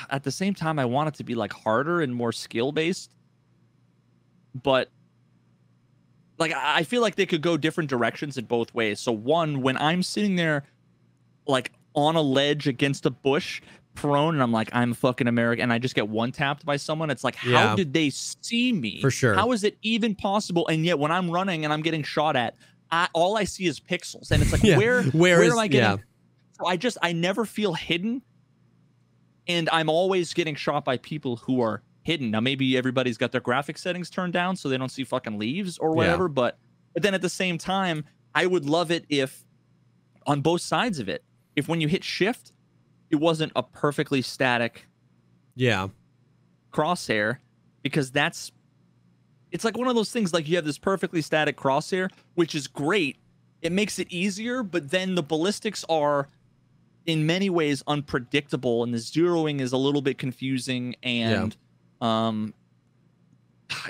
At the same time, I want it to be like harder and more skill based. But like, I feel like they could go different directions in both ways. So, one, when I'm sitting there, like on a ledge against a bush, prone and I'm like, I'm fucking American, and I just get one tapped by someone, it's like, how yeah. did they see me? For sure. How is it even possible? And yet, when I'm running and I'm getting shot at, I, all I see is pixels, and it's like, yeah. where, where, where is, am I getting? Yeah. So I just, I never feel hidden, and I'm always getting shot by people who are hidden. Now, maybe everybody's got their graphic settings turned down so they don't see fucking leaves or whatever, yeah. but but then at the same time, I would love it if on both sides of it, if when you hit shift it wasn't a perfectly static yeah crosshair because that's it's like one of those things like you have this perfectly static crosshair which is great it makes it easier but then the ballistics are in many ways unpredictable and the zeroing is a little bit confusing and yeah. Um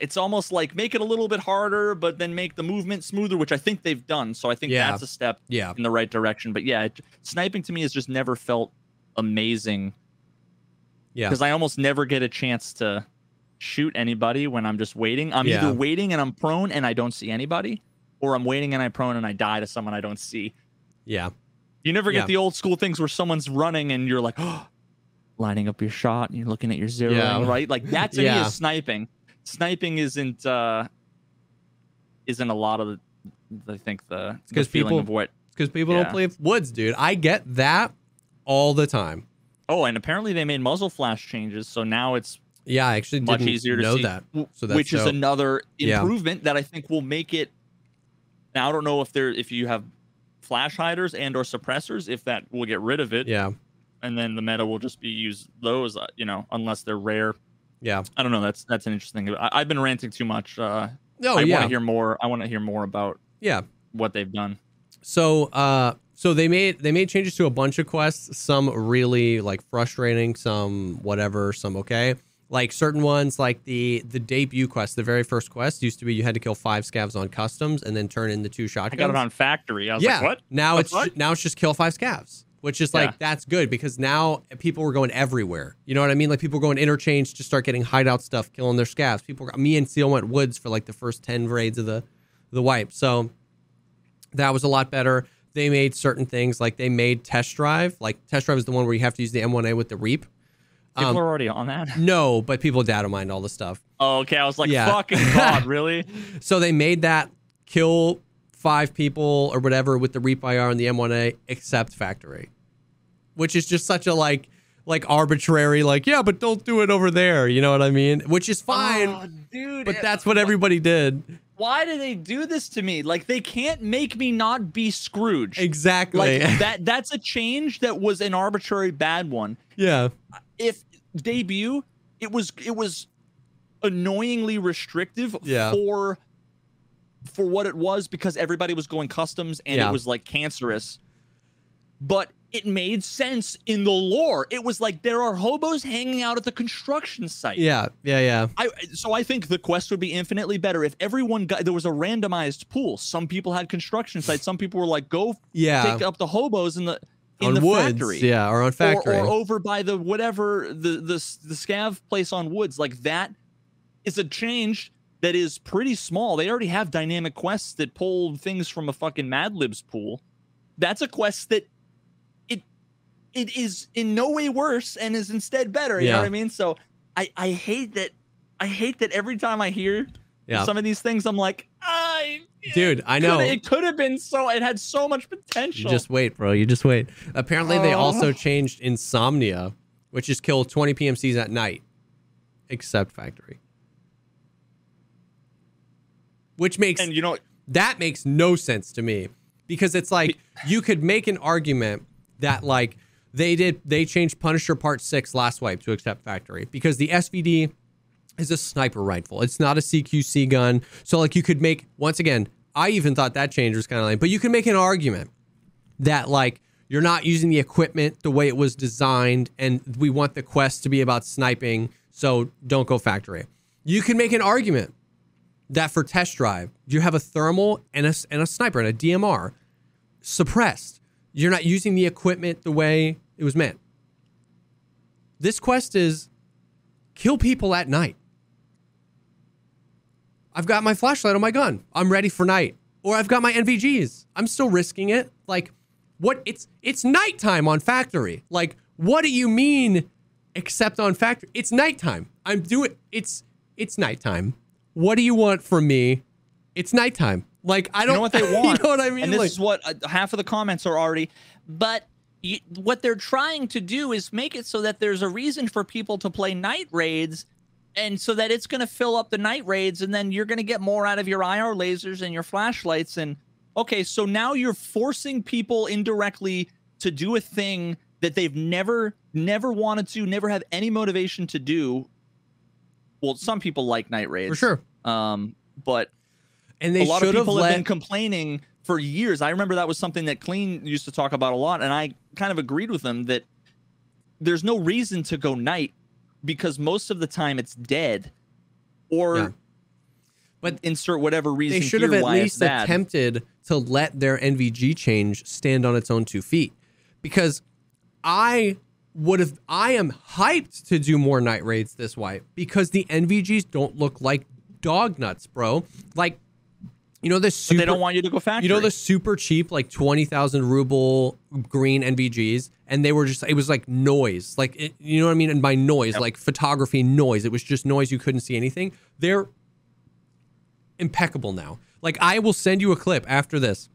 it's almost like make it a little bit harder but then make the movement smoother which i think they've done so i think yeah. that's a step yeah. in the right direction but yeah it, sniping to me has just never felt amazing. Yeah. Because I almost never get a chance to shoot anybody when I'm just waiting. I'm yeah. either waiting and I'm prone and I don't see anybody, or I'm waiting and I'm prone and I die to someone I don't see. Yeah. You never get the old school things where someone's running and you're like, oh, lining up your shot and you're looking at your zero, yeah. right? Like that to yeah. me is sniping. Sniping isn't uh isn't a lot of the I think the, the feeling people, of what because people don't play woods, dude. I get that all the time. Oh, and apparently they made muzzle flash changes, so now it's yeah, I actually much easier to know see, that. So which dope. is another improvement yeah. that I think will make it. Now I don't know if there if you have flash hiders and or suppressors if that will get rid of it. Yeah. And then the meta will just be use those, uh, you know, unless they're rare. Yeah. I don't know. That's that's an interesting. I, have been ranting too much. Uh, no, I yeah. want to hear more. I want to hear more about yeah what they've done. So, uh, so they made they made changes to a bunch of quests. Some really like frustrating. Some whatever. Some okay. Like certain ones, like the the debut quest, the very first quest used to be you had to kill five scavs on customs and then turn in the two shotguns. I got it on factory. I was yeah. like, what? Now it's now it's just kill five scavs which is like yeah. that's good because now people were going everywhere. You know what I mean? Like people were going interchange to start getting hideout stuff, killing their scavs. People, me and Seal went woods for like the first ten raids of the the wipe. So that was a lot better they made certain things like they made test drive. Like test drive is the one where you have to use the M1A with the Reap. People um, are already on that. No, but people data mined all the stuff. Oh, okay. I was like, yeah. fucking god, really? so they made that kill five people or whatever with the Reap IR and the M1A except factory, which is just such a like like arbitrary like yeah, but don't do it over there. You know what I mean? Which is fine, oh, dude. But that's uh, what everybody did why do they do this to me? Like they can't make me not be Scrooge. Exactly. Like that that's a change that was an arbitrary bad one. yeah. If debut, it was it was annoyingly restrictive Yeah. for for what it was because everybody was going customs and Yeah. it was like cancerous. But it made sense in the lore. It was like there are hobos hanging out at the construction site. Yeah. Yeah. Yeah. I so I think the quest would be infinitely better if everyone got there was a randomized pool. Some people had construction sites. Some people were like, go Yeah. pick up the hobos in the in on the woods. factory. Yeah. Or on Or, factory. or over by the whatever the the the scav place on woods like that is a change that is pretty small. They already have dynamic quests that pull things from a fucking Mad Libs pool. That's a quest that it it is in no way worse and is instead better. You know what I mean? So I I hate that I hate that every time I hear yeah. some of these things, I'm like, I Dude, I know. it could have been so. It had so much potential. You just wait, bro. You just wait. Apparently, they oh. also Oh. changed insomnia, which is kill 20 PMCs at night, except factory. Which makes and you know, that makes no sense to me because it's like you could make an argument that like they did they changed Punisher Part Six last wipe to accept factory because the SVD is a sniper rifle. It's not a CQC gun. So like you could make once again, I even thought that change was kind of lame, but you can make an argument that like you're not using the equipment the way it was designed and we want the quest to be about sniping, so don't go factory. You can make an argument that for test drive, you have a thermal and a, and a sniper and a DMR suppressed. You're not using the equipment the way it was meant. This quest is kill people at night. I've got my flashlight on my gun. I'm ready for night. Or I've got my NVGs. I'm still risking it. Like, what? It's it's nighttime on factory. Like, what do you mean? Except on factory, it's nighttime. I'm doing. It's it's nighttime. What do you want from me? It's nighttime. Like I don't you know what they want. you know what I mean? And this like, is what uh, half of the comments are already. But you, what they're trying to do is make it so that there's a reason for people to play night raids, and so that it's going to fill up the night raids, and then you're going to get more out of your IR lasers and your flashlights. And okay, so now you're forcing people indirectly to do a thing that they've never, never wanted to, never have any motivation to do. Well, some people like night raids for sure. um, but And a lot of people have let. been complaining for years. I remember that was something that Klean used to talk about a lot, and I kind of agreed with them that there's no reason to go night because most of the time it's dead, or Yeah. But insert whatever reason they should have at least attempted to let their NVG change stand on its own two feet. Because I would have I am hyped to do more night raids this way because the NVGs don't look like dog nuts, bro. Like you know the but super they don't want you to go factory. you know the super cheap like 20,000 ruble green NVGs and they were just it was like noise. Like it, you know what I mean and by noise like photography noise. It was just noise you couldn't see anything. They're impeccable now. Like I will send you a clip after this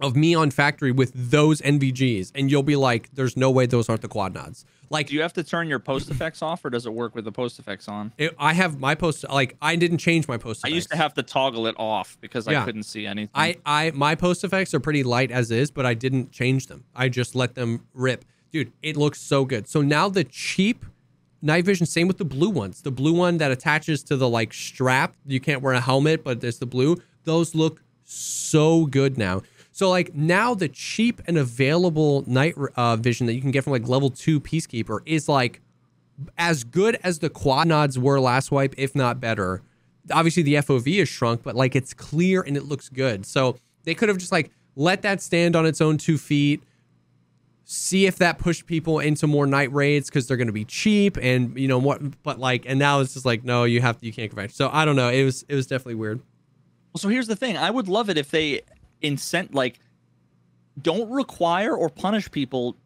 of me on factory with those NVGs and you'll be like there's no way those aren't the quad nods. Like Do you have to turn your post effects off, or does it work with the post effects on? it, I have my post like I didn't change my post I used to have to toggle it off because I couldn't see anything. I, I my post effects are pretty light as is, but I didn't change them. I just let them rip. Dude, it looks so good. So now the cheap night vision, same with the blue ones. The blue one that attaches to the like strap. You can't wear a helmet, but there's the blue. Those look so good now. So like now the cheap and available night uh, vision that you can get from like level two Peacekeeper is like as good as the quad nods were last wipe, if not better. Obviously, the FOV is shrunk, but like it's clear and it looks good. So they could have just like let that stand on its own two feet, see if that pushed people into more night raids because they're going to be cheap and you know what. But like, and now it's just like no, you have to, you can't back. So I don't know. It was it was definitely weird. Well, so here's the thing. I would love it if they incent like don't require or punish people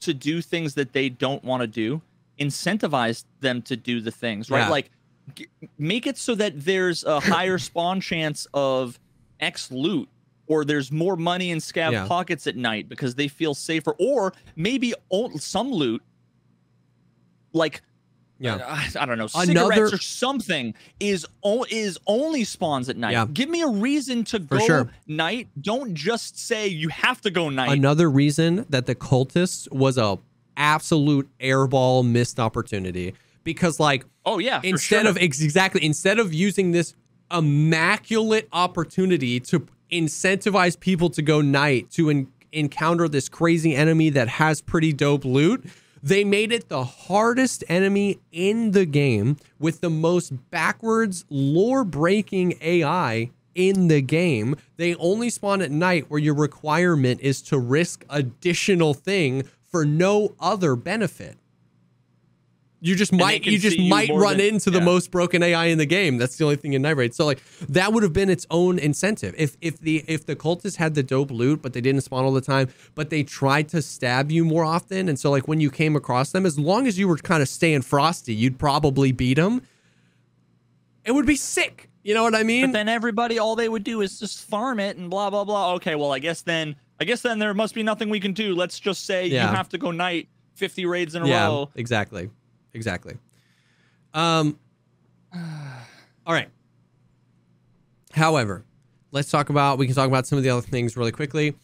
to do things that they don't want to do. Incentivize them to do the things, right? Yeah. Like g- make it so that there's a higher spawn chance of X loot or there's more money in scav Yeah. pockets at night because they feel safer or maybe some loot like Yeah. I, uh, I don't know, Another- cigarettes or something is o- is only spawns at night. Yeah. Give me a reason to For go sure. night. Don't just say you have to go night. Another reason that the cultists was a absolute airball missed opportunity because like oh yeah, instead sure. of ex- exactly instead of using this immaculate opportunity to incentivize people to go night to en- encounter this crazy enemy that has pretty dope loot they made it the hardest enemy in the game with the most backwards lore breaking ai in the game. They only spawn at night where your requirement is to risk additional thing for no other benefit you just they might you just see you might run than- into the yeah. most broken AI in the game. That's the only thing in Night Raid. So like that would have been its own incentive. If if the if the cultists had the dope loot, but they didn't spawn all the time, but they tried to stab you more often, and so like when you came across them, as long as you were kind of staying frosty, you'd probably beat them. It would be sick. You know what I mean? But then everybody, all they would do is just farm it and blah blah blah. Okay, well, I guess then, I guess then there must be nothing we can do. Let's just say Yeah. you have to go night, fifty raids in a yeah, row. exactly, exactly. Um. All right. However, let's talk about. We can talk about some of the other things really quickly.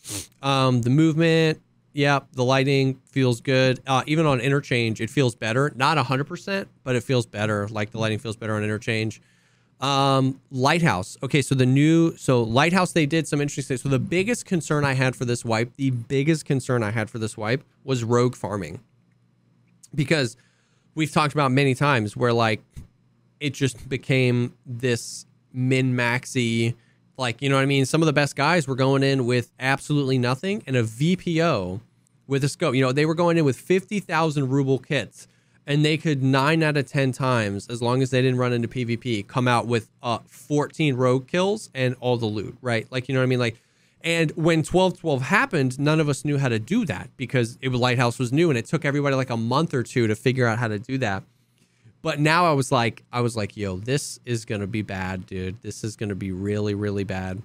Um, the movement. Yeah, the lighting feels good. Uh, even on interchange, it feels better. Not hundred percent, but it feels better. Like the lighting feels better on interchange. Um, Lighthouse. Okay, so the new so Lighthouse they did some interesting things. So the biggest concern I had for this wipe, the biggest concern I had for this wipe was rogue farming. Because we've talked about many times where like it just became this min maxy like you know what I mean? Some of the best guys were going in with absolutely nothing and a VPO with a scope. You know, they were going in with 50,000 ruble kits and they could 9 out of 10 times as long as they didn't run into PvP come out with uh 14 rogue kills and all the loot, right? Like you know what I mean? Like and when 1212 happened, none of us knew how to do that because it was Lighthouse was new and it took everybody like a month or two to figure out how to do that. But now I was like, I was like, yo, this is gonna be bad, dude. This is gonna be really, really bad.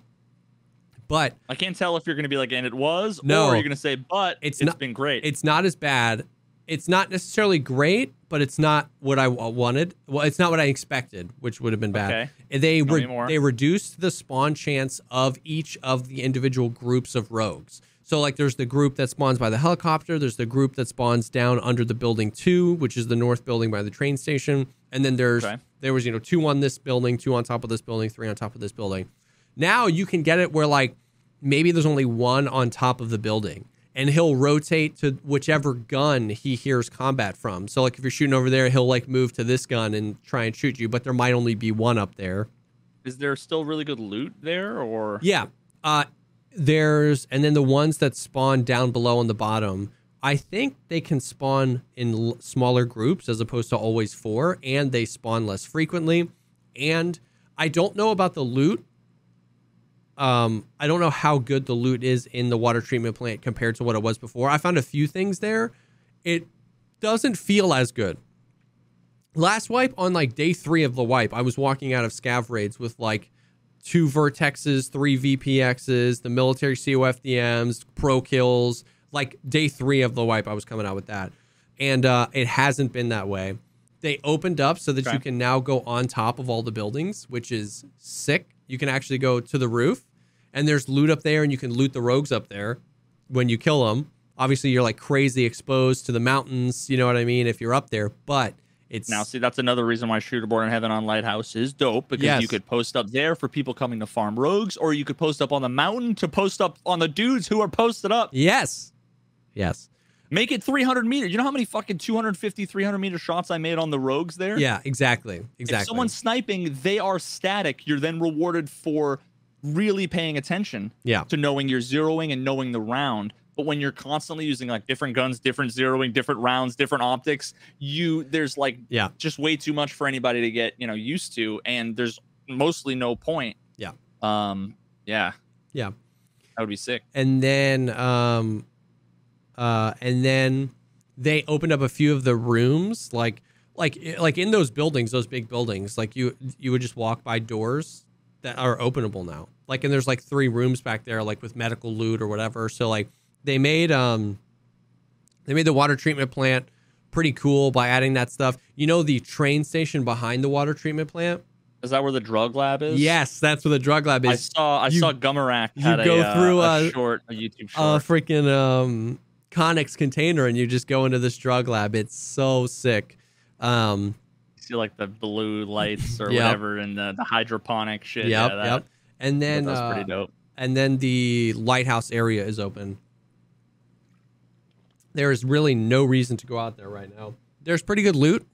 But I can't tell if you're to be like, and it was, No. or you're to say, but It's it's not- been great. it's not as bad. It's not necessarily great, but it's not what I wanted. Well, it's not what I expected, which would have been bad. Okay. They re- they reduced the spawn chance of each of the individual groups of rogues. So like there's the group that spawns by the helicopter, there's the group that spawns down under the building 2, which is the north building by the train station, and then there's Okay. there was, you know, two on this building, two on top of this building, three on top of this building. Now you can get it where like maybe there's only one on top of the building and he'll rotate to whichever gun he hears combat from. So like if you're shooting over there, he'll like move to this gun and try and shoot you, but there might only be one up there. Is there still really good loot there, or Yeah. Uh there's and then the ones that spawn down below on the bottom, I think they can spawn in l- smaller groups as opposed to always four and they spawn less frequently. And I don't know about the loot. Um I don't know how good the loot is in the water treatment plant compared to what it was before. I found a few things there. It doesn't feel as good. Last wipe on like day 3 of the wipe, I was walking out of scav raids with like two Virtexes, three VPXs, the military COFDMs, pro kills. Like day three of the wipe, I was coming out with that. And uh, it hasn't been that way. They opened up so that Okay. you can now go on top of all the buildings, which is sick. You can actually go to the roof, and there's loot up there, and you can loot the rogues up there when you kill them. Obviously, you're like crazy exposed to the mountains. You know what I mean? If you're up there, but it's now see that's another reason why Shooter Shooterborn in Heaven on Lighthouse is dope because Yes. you could post up there for people coming to farm rogues, or you could post up on the mountain to post up on the dudes who are posted up. yes, yes. Make it 300 meters. You know how many fucking 250, 300 meter shots I made on the rogues there? Yeah, exactly. Exactly. If someone's sniping, they are static. You're then rewarded for really paying attention yeah. to knowing you're zeroing and knowing the round. But when you're constantly using like different guns, different zeroing, different rounds, different optics, you there's like Yeah. just way too much for anybody to get, you know, used to and there's mostly no point. Yeah. Um yeah. Yeah. That would be sick. and then um uh and then they opened up a few of the rooms like like like in those buildings those big buildings like you you would just walk by doors that are openable now like and there's like three rooms back there like with medical loot or whatever so like they made um they made the water treatment plant pretty cool by adding that stuff. You know the train station behind the water treatment plant? Is that where the drug lab is? Yes, that's where the drug lab is. I saw. I You- saw Gummerack you go a, uh, through a a- short, a YouTube A freaking um Connex container and you just go into this drug lab. It's so sick. Um see like the blue lights or Yep. whatever, and the, the hydroponic shit. yep, yeah, that, yep. And then that's uh, pretty dope. and then the lighthouse area is open. There is really no reason to go out there right now. There's pretty good loot,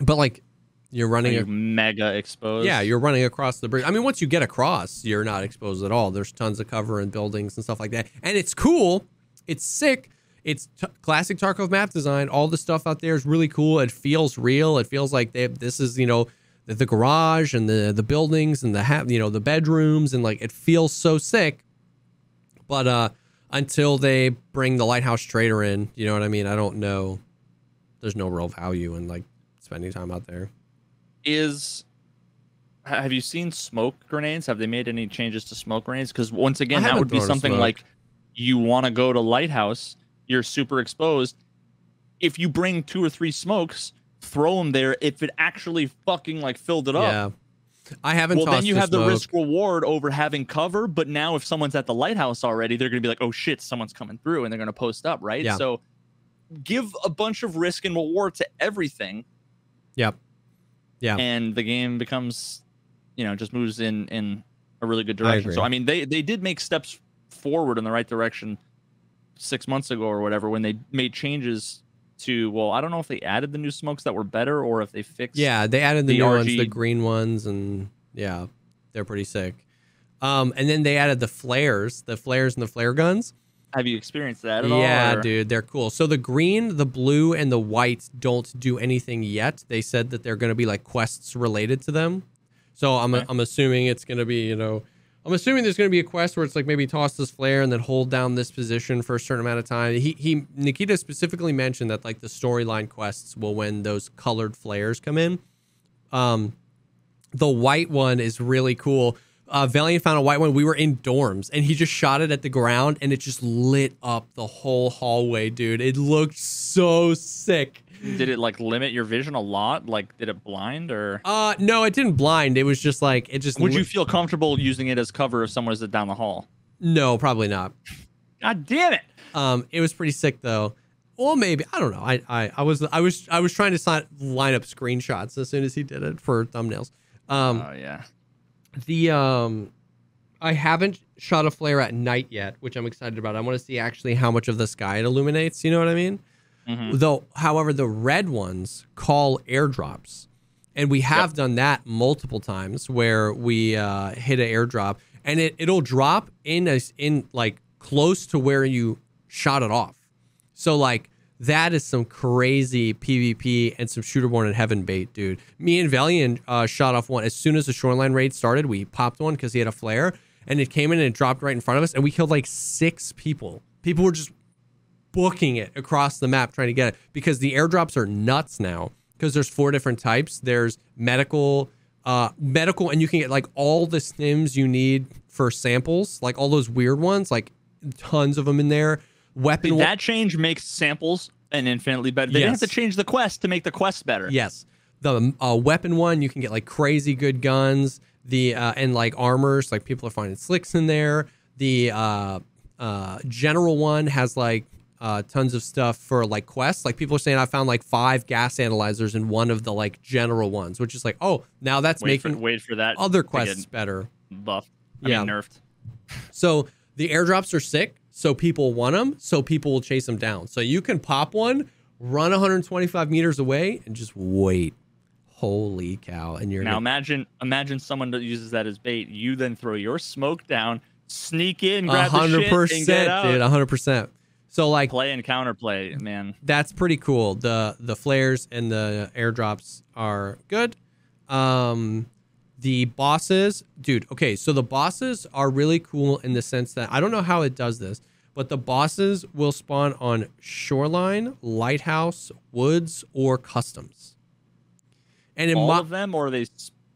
but like you're running you a, mega exposed. Yeah, you're running across the bridge. I mean, once you get across, you're not exposed at all. There's tons of cover and buildings and stuff like that. And it's cool. It's sick. It's t- classic Tarkov map design. All the stuff out there is really cool. It feels real. It feels like they this is, you know, the, the garage and the the buildings and the ha- you know, the bedrooms and like it feels so sick. But uh until they bring the lighthouse trader in, you know what I mean? I don't know. There's no real value in like spending time out there. is have you seen smoke grenades have they made any changes to smoke grenades because once again that would be something like you want to go to lighthouse you're super exposed if you bring two or three smokes throw them there if it actually fucking like filled it up Yeah. I haven't well then you the have the risk reward over having cover but now if someone's at the lighthouse already they're going to be like oh shit someone's coming through and they're going to post up right Yeah. so give a bunch of risk and reward to everything Yep. Yeah. and the game becomes you know just moves in in a really good direction agree. so i mean they they did make steps forward in the right direction six months ago or whatever when they made changes to well i don't know if they added the new smokes that were better or if they fixed Yeah, they added the, the new ones, the green ones, and yeah, they're pretty sick. Um, and then they added the flares, the flares and the flare guns. have you experienced that at all Yeah, dude, they're cool. So the green, the blue, and the white don't do anything yet. They said that they're going to be like quests related to them. So I'm Okay. I'm assuming it's going to be you know. I'm assuming there's going to be a quest where it's like maybe toss this flare and then hold down this position for a certain amount of time. He he Nikita specifically mentioned that like the storyline quests will when those colored flares come in. Um, the white one is really cool. Uh, Valiant found a white one. We were in dorms, and he just shot it at the ground, and it just lit up the whole hallway, dude. It looked so sick. did it like limit your vision a lot like did it blind or Uh, no, it didn't blind. It was just like it just. would you feel comfortable using it as cover if someone was down the hall No, probably not. god damn it Um, it was pretty sick though. Well, maybe I don't know. I, I, I was I was I was trying to line up screenshots as soon as he did it for thumbnails. Um, oh yeah the um I haven't shot a flare at night yet, which I'm excited about. I want to see actually how much of the sky it illuminates. You know what I mean? Mhm. Though, however, the red ones call airdrops, and we have done that multiple times where we uh, hit an airdrop and it it'll drop in a, in like close to where you shot it off. So like that is some crazy PvP and some Shooter Born in Heaven bait, dude. Me and Valiant uh, shot off one as soon as the shoreline raid started. We popped one because he had a flare, and it came in and it dropped right in front of us, and we killed like six people. People were just booking it across the map trying to get it because the airdrops are nuts now because there's four different types. There's medical, uh, medical, and you can get like all the stims you need for samples, like all those weird ones, like tons of them in there. Weapon, Dude, that change makes samples an infinitely better. They didn't have to change the quest to make the quest better. Yes, the uh, weapon one you can get like crazy good guns. The uh, and like armors, like people are finding slicks in there. The uh, uh, general one has like uh, tons of stuff for like quests. Like people are saying, I found like five gas analyzers in one of the like general ones, which is like, oh, now that's Wait for, making wait for that other quests better. buffed. I Yeah. mean nerfed. So the airdrops are sick, so people want them, so people will chase them down. So you can pop one, run 125 meters away, and just wait. Holy cow! And you're Now gonna- imagine imagine someone that uses that as bait. You then throw your smoke down, sneak in, grab the hundred shit, and get percent, out. dude. A hundred percent. So like Play and counterplay, man. that's pretty cool. The the flares and the airdrops are good. Um, the bosses, dude. Okay, so the bosses are really cool in the sense that I don't know how it does this, but the bosses will spawn on shoreline, lighthouse, woods, or customs. And in All of them, or are they?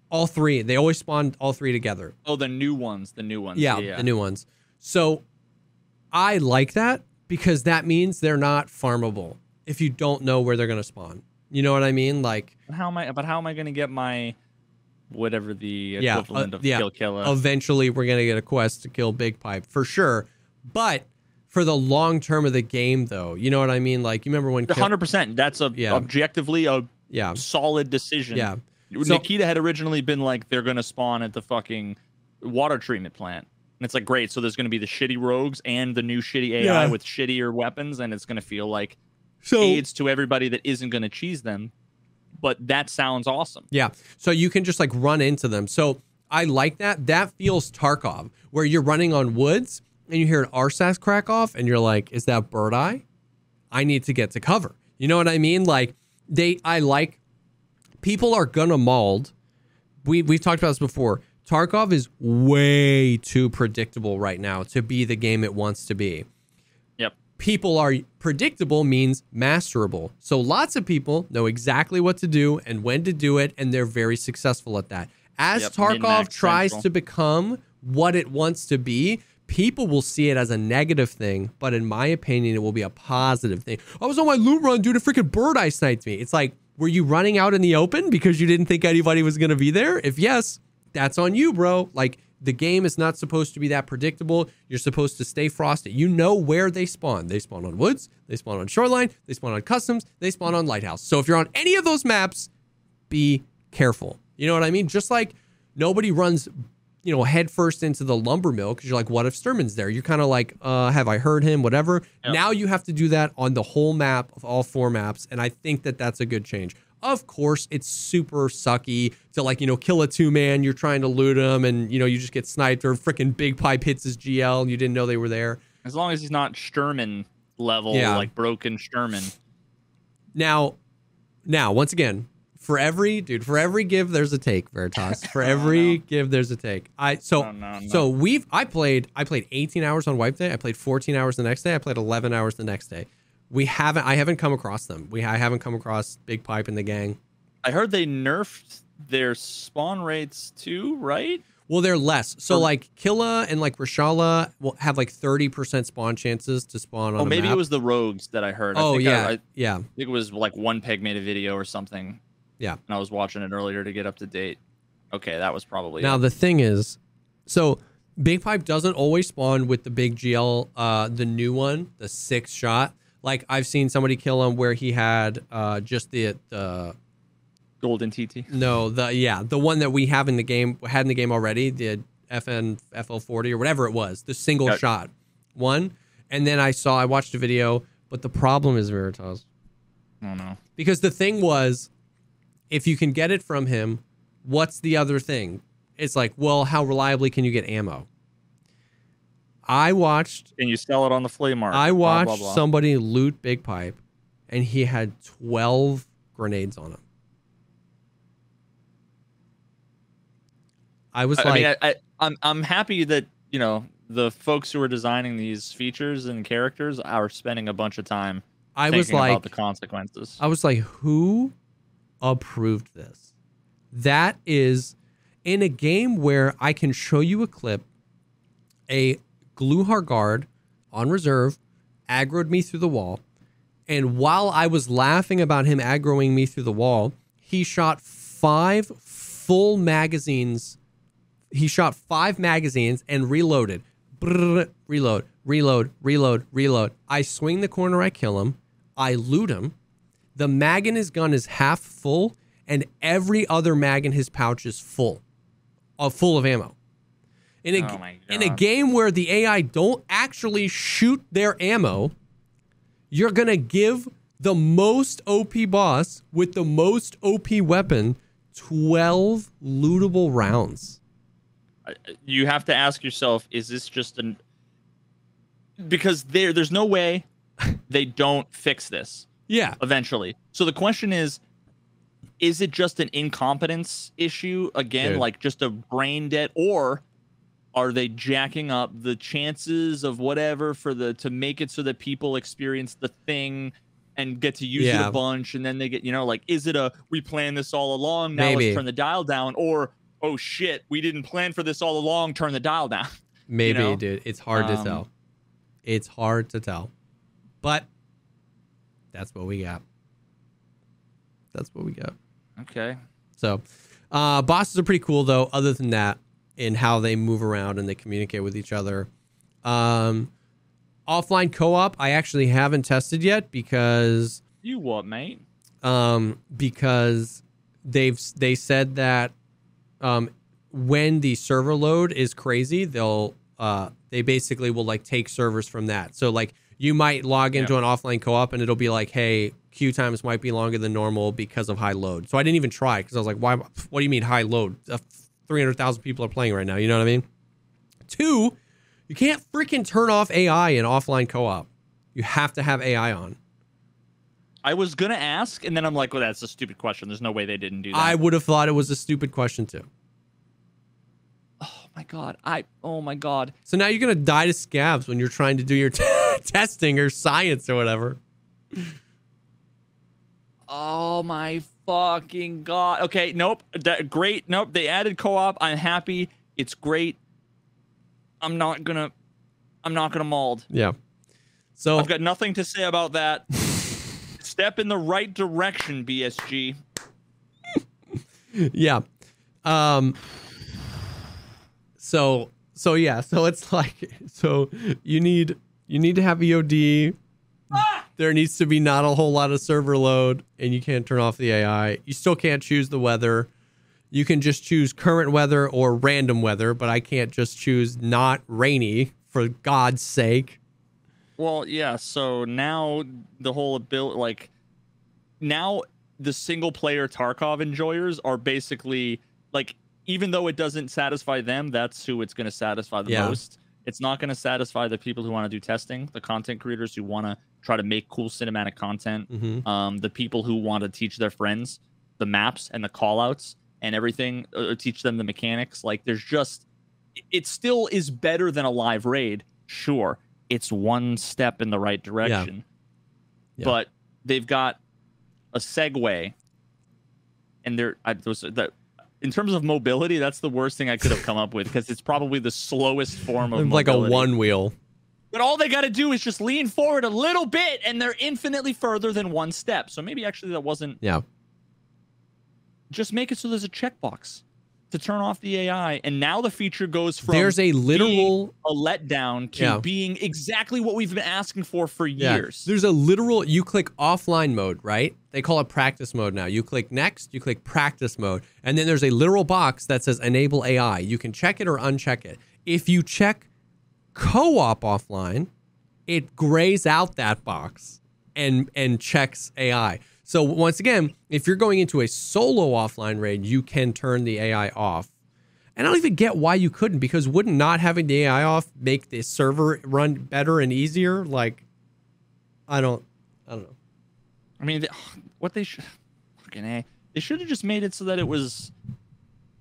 all three, they always spawn all three together. Oh, the new ones. The new ones. Yeah, the new ones. So I like that because that means they're not farmable. if you don't know where they're gonna spawn. You know what I mean? Like how am I? But how am I going to get my whatever the Yeah, uh, of yeah. kill killer? eventually we're gonna get a quest to kill Big Pipe for sure. But for the long term of the game, though, you know what I mean? Like you remember when hundred percent. That's a Yeah. objectively a yeah, solid decision. yeah. So- Nikita had originally been like they're gonna spawn at the fucking water treatment plant. And it's like great, so there's gonna be the shitty rogues and the new shitty AI Yeah. with shittier weapons, and it's gonna feel like So aids to everybody that isn't gonna cheese them. But that sounds awesome. Yeah. So you can just like run into them. So I like that. That feels Tarkov, where you're running on woods and you hear an RSAS crack off and you're like, is that Birdeye? I need to get to cover. You know what I mean? Like they I like people are gonna mauled. We we've talked about this before. Tarkov is way too predictable right now to be the game it wants to be Yep. people are predictable means masterable. So lots of people know exactly what to do and when to do it, and they're very successful at that. As Yep, Tarkov tries central. to become what it wants to be, people will see it as a negative thing, but in my opinion, it will be a positive thing. I was on my loot run, dude, a freaking Birdeye sniped me. It's like, were you running out in the open because you didn't think anybody was gonna be there? If yes, that's on you, bro. Like the game is not supposed to be that predictable. You're supposed to stay frosted. You know where they spawn. They spawn on woods, they spawn on shoreline, they spawn on customs, they spawn on lighthouse. So if you're on any of those maps, be careful. You know what I mean? Just like nobody runs, you know, head first into the lumber mill because you're like, what if Sturman's there? You're kind of like, uh, have I heard him? Whatever. Yep. Now you have to do that on the whole map of all four maps, and I think that that's a good change. Of course, it's super sucky to like you know kill a two man. You're trying to loot him, and you know you just get sniped, or freaking big pipe hits his GL, and you didn't know they were there. As long as he's not Sturman level, Yeah. like broken Sturman. Now, now once again, for every dude, for every give, there's a take, Veritas. For oh, every give, there's a take. I so No, no, no. so we've I played I played 18 hours on wipe day. I played 14 hours the next day. I played 11 hours the next day. We haven't I haven't come across them. We I haven't come across Big Pipe and the gang. I heard they nerfed their spawn rates too, right? Well, they're less. So like Killa and like Reshala will have like 30% spawn chances to spawn on Oh, maybe map. it was the rogues that I heard. I Oh I- yeah, I, yeah, think it was like one peg made a video or something. Yeah. And I was watching it earlier to get up to date. Okay, that was probably Now it. the thing is, so Big Pipe doesn't always spawn with the big GL, uh, the new one, the six shot. Like I've seen somebody kill him where he had uh, just the the golden TT. no the yeah the one that we have in the game had in the game already the FN GL40 or whatever it was the single Yeah. shot one, and then I saw I watched a video, but the problem is Veritas Oh no. because the thing was if you can get it from him what's the other thing it's like well how reliably can you get ammo i watched Can you sell it on the flea market? i watched blah, blah. somebody loot big pipe and he had 12 grenades on him i was I, like I mean, I, I, I'm I'm happy that you know the folks who are designing these features and characters are spending a bunch of time I was like about the consequences. I was like, who approved this? That is in a game where I can show you a clip. A Gluhar guard on reserve aggroed me through the wall. And while I was laughing about him aggroing me through the wall, he shot five full magazines. He shot five magazines and reloaded. Brrr, reload, reload, reload, reload. I swing the corner, I kill him. I loot him. The mag in his gun is half full, and every other mag in his pouch is full, uh, full of ammo. In a, Oh in a game where the AI don't actually shoot their ammo, you're gonna give the most OP boss with the most OP weapon 12 lootable rounds. You have to ask yourself: Is this just an? Because there, there's no way they don't fix this Yeah. eventually. So the question is: Is it just an incompetence issue again, Dude. like just a brain dead, or are they jacking up the chances of whatever for the to make it so that people experience the thing? And get to use it a bunch, and then they get, you know, like, is it a we planned this all along? Now Maybe. let's turn the dial down, or oh shit, we didn't plan for this all along. Turn the dial down. Maybe, know? dude. It's hard to Um, tell. It's hard to tell. But That's what we got. That's what we got. Okay. So, uh, bosses are pretty cool though. Other than that, in how they move around and they communicate with each other. Um, offline co-op, I actually haven't tested yet because You what, mate? um, because they've they said that um, when the server load is crazy, they'll uh, they basically will like take servers from that. So like you might log into an offline co-op and it'll be like, hey, queue times might be longer than normal because of high load. So I didn't even try because I was like, why? What do you mean high load? Uh, Three hundred thousand people are playing right now. You know what I mean? Two, you can't freaking turn off AI in offline co-op. You have to have AI on. I was gonna ask, and then I'm like, well, that's a stupid question. There's no way they didn't do that. I would have thought it was a stupid question too. oh my god. I. Oh my god. So now you're gonna die to scabs when you're trying to do your t- testing or science or whatever. Oh my fucking god. Okay. Nope. That, great. Nope. They added co-op. I'm happy. It's great. I'm not gonna. I'm not gonna mold. Yeah. So I've got nothing to say about that. Step in the right direction, BSG. yeah. Um. So so yeah. So it's like so you need you need to have EOD. There needs to be not a whole lot of server load, and you can't turn off the AI. You still can't choose the weather. You can just choose current weather or random weather, but I can't just choose not rainy for God's sake. Well, yeah. So now the whole ability, like, now the single player Tarkov enjoyers are basically like, even though it doesn't satisfy them, that's who it's going to satisfy the Yeah. most. It's not going to satisfy the people who want to do testing, the content creators who want to try to make cool cinematic content, Mm-hmm. um, the people who want to teach their friends the maps and the callouts and everything, uh, teach them the mechanics. Like, there's just, it still is better than a live raid, sure. It's one step in the right direction, Yeah. but they've got a segue, and they're I, those that. In terms of mobility, that's the worst thing I could have come up with because it's probably the slowest form of Like a one wheel. But all they got to do is just lean forward a little bit, and they're infinitely further than one step. So maybe actually that wasn't. Yeah. Just make it so there's a checkbox to turn off the AI, and now the feature goes from There's a literal a letdown to Yeah. being exactly what we've been asking for for Yeah. years. There's a literal you click offline mode, right? They call it practice mode now. You click next, you click practice mode, and then there's a literal box that says enable AI. You can check it or uncheck it. If you check co-op offline, it grays out that box and and checks AI. So once again, if you're going into a solo offline raid, you can turn the AI off. And I don't even get why you couldn't because wouldn't not having the AI off make the server run better and easier? Like I don't I don't know. I mean, what they should fucking a they should have just made it so that it was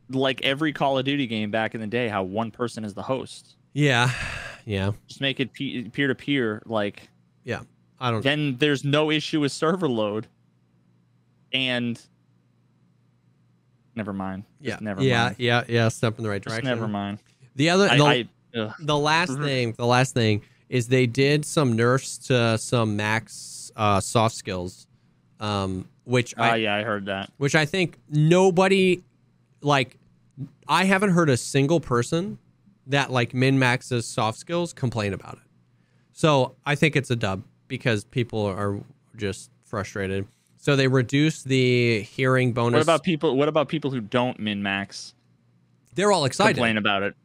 like every Call of Duty game back in the day, how one person is the host. Yeah. Yeah. Just make it peer to peer, like Yeah. I don't then there's no issue with server load. And never mind. Just yeah. never yeah, mind. yeah, yeah, step in the right Just direction. never mind. The other I, the, I the last thing, the last thing is they did some nerfs to some max uh, soft skills, um, which Ah, I yeah, I heard that. which I think nobody like. I haven't heard a single person that like min maxes soft skills complain about it. So I think it's a dub because people are just frustrated. So they reduce the hearing bonus. What about people? What about people who don't min max? They're all excited. Complain about it.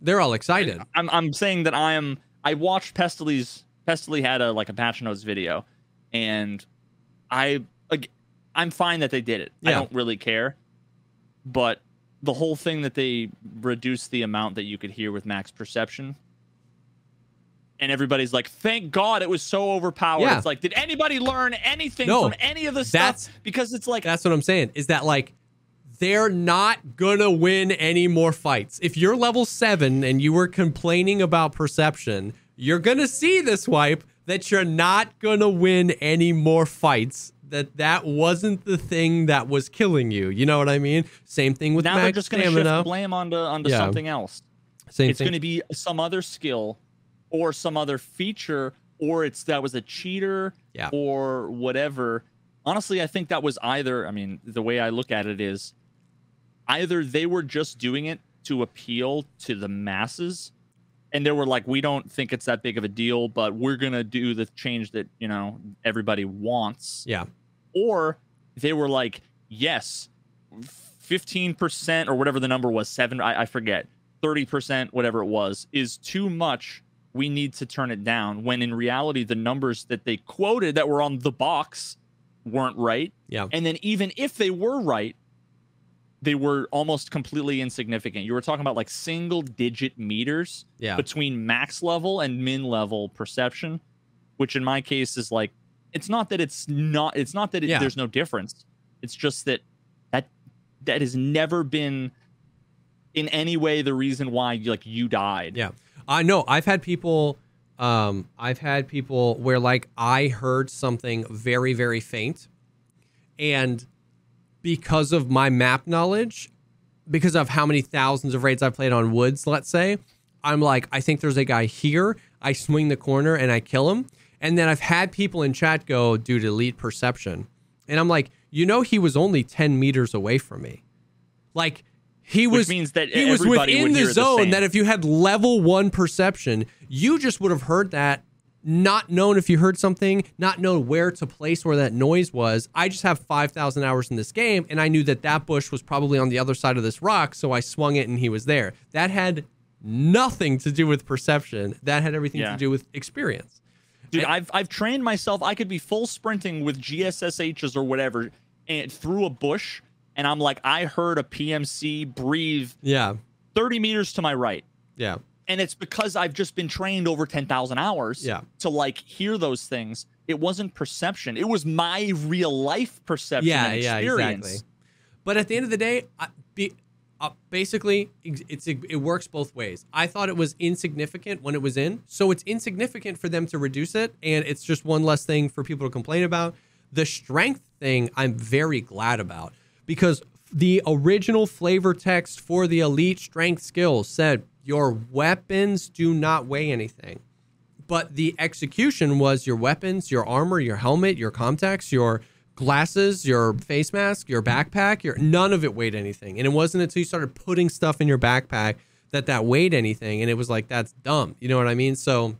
They're all excited. I'm I'm saying that I am. I watched Pestily's. Pestily had a like a patch notes video, and I I'm fine that they did it. I don't really care, but the whole thing that they reduced the amount that you could hear with max perception. And everybody's like, "Thank God it was so overpowered." Yeah. It's like, did anybody learn anything No, from any of the that's- stuff? Because it's like, That's what I'm saying. Is that like they're not gonna win any more fights. If you're level seven and you were complaining about perception, you're gonna see this wipe that you're not gonna win any more fights. That that wasn't the thing that was killing you. You know what I mean? Same thing with now they're just to stamina. shift blame onto onto Yeah. something else. Same it's thing. to be some other skill or some other feature or it's that was a cheater Yeah. or whatever. Honestly, I think that was either, I mean, the way I look at it is either they were just doing it to appeal to the masses and they were like we don't think it's that big of a deal but we're going to do the change that, you know, everybody wants Yeah. or they were like, yes, 15% or whatever the number was, seven, I, I forget, 30%, whatever it was, is too much. We need to turn it down. When in reality, the numbers that they quoted that were on the box weren't right. Yeah. And then even if they were right, they were almost completely insignificant. You were talking about like single digit meters Yeah. between max level and min level perception, which in my case is like it's not that it's not it's not that it, Yeah. there's no difference. It's just that that that has never been in any way the reason why like you died. Yeah. I know. I've had people um I've had people where like I heard something very very faint and because of my map knowledge because of how many thousands of raids I've played on woods, let's say, I'm like I think there's a guy here. I swing the corner and I kill him. And then I've had people in chat go to elite perception. And I'm like, "You know he was only 10 meters away from me." Like he Which was means that he was within the hear the zone that if you had level one perception, you just would have heard that, not known if you heard something, not known where to place where that noise was. I just have 5,000 hours in this game, and I knew that that bush was probably on the other side of this rock, so I swung it and he was there. That had nothing to do with perception, that had everything Yeah. to do with experience. Dude, I've I've trained myself. I could be full sprinting with GSSHs or whatever and through a bush and I'm like I heard a PMC breathe Yeah, 30 meters to my right. yeah, and it's because I've just been trained over 10,000 hours Yeah. to like hear those things. It wasn't perception. It was my real life perception yeah, yeah, experience. exactly. But at the end of the day, I, be, uh, basically, it's it works both ways. I thought it was insignificant when it was in, so it's insignificant for them to reduce it, and it's just one less thing for people to complain about. The strength thing, I'm very glad about because the original flavor text for the elite strength skills said your weapons do not weigh anything but the execution was your weapons, your armor, your helmet, your contacts, your glasses, your face mask, your backpack, your none of it weighed anything. And it wasn't until you started putting stuff in your backpack that that weighed anything and it was like that's dumb. You know what I mean? So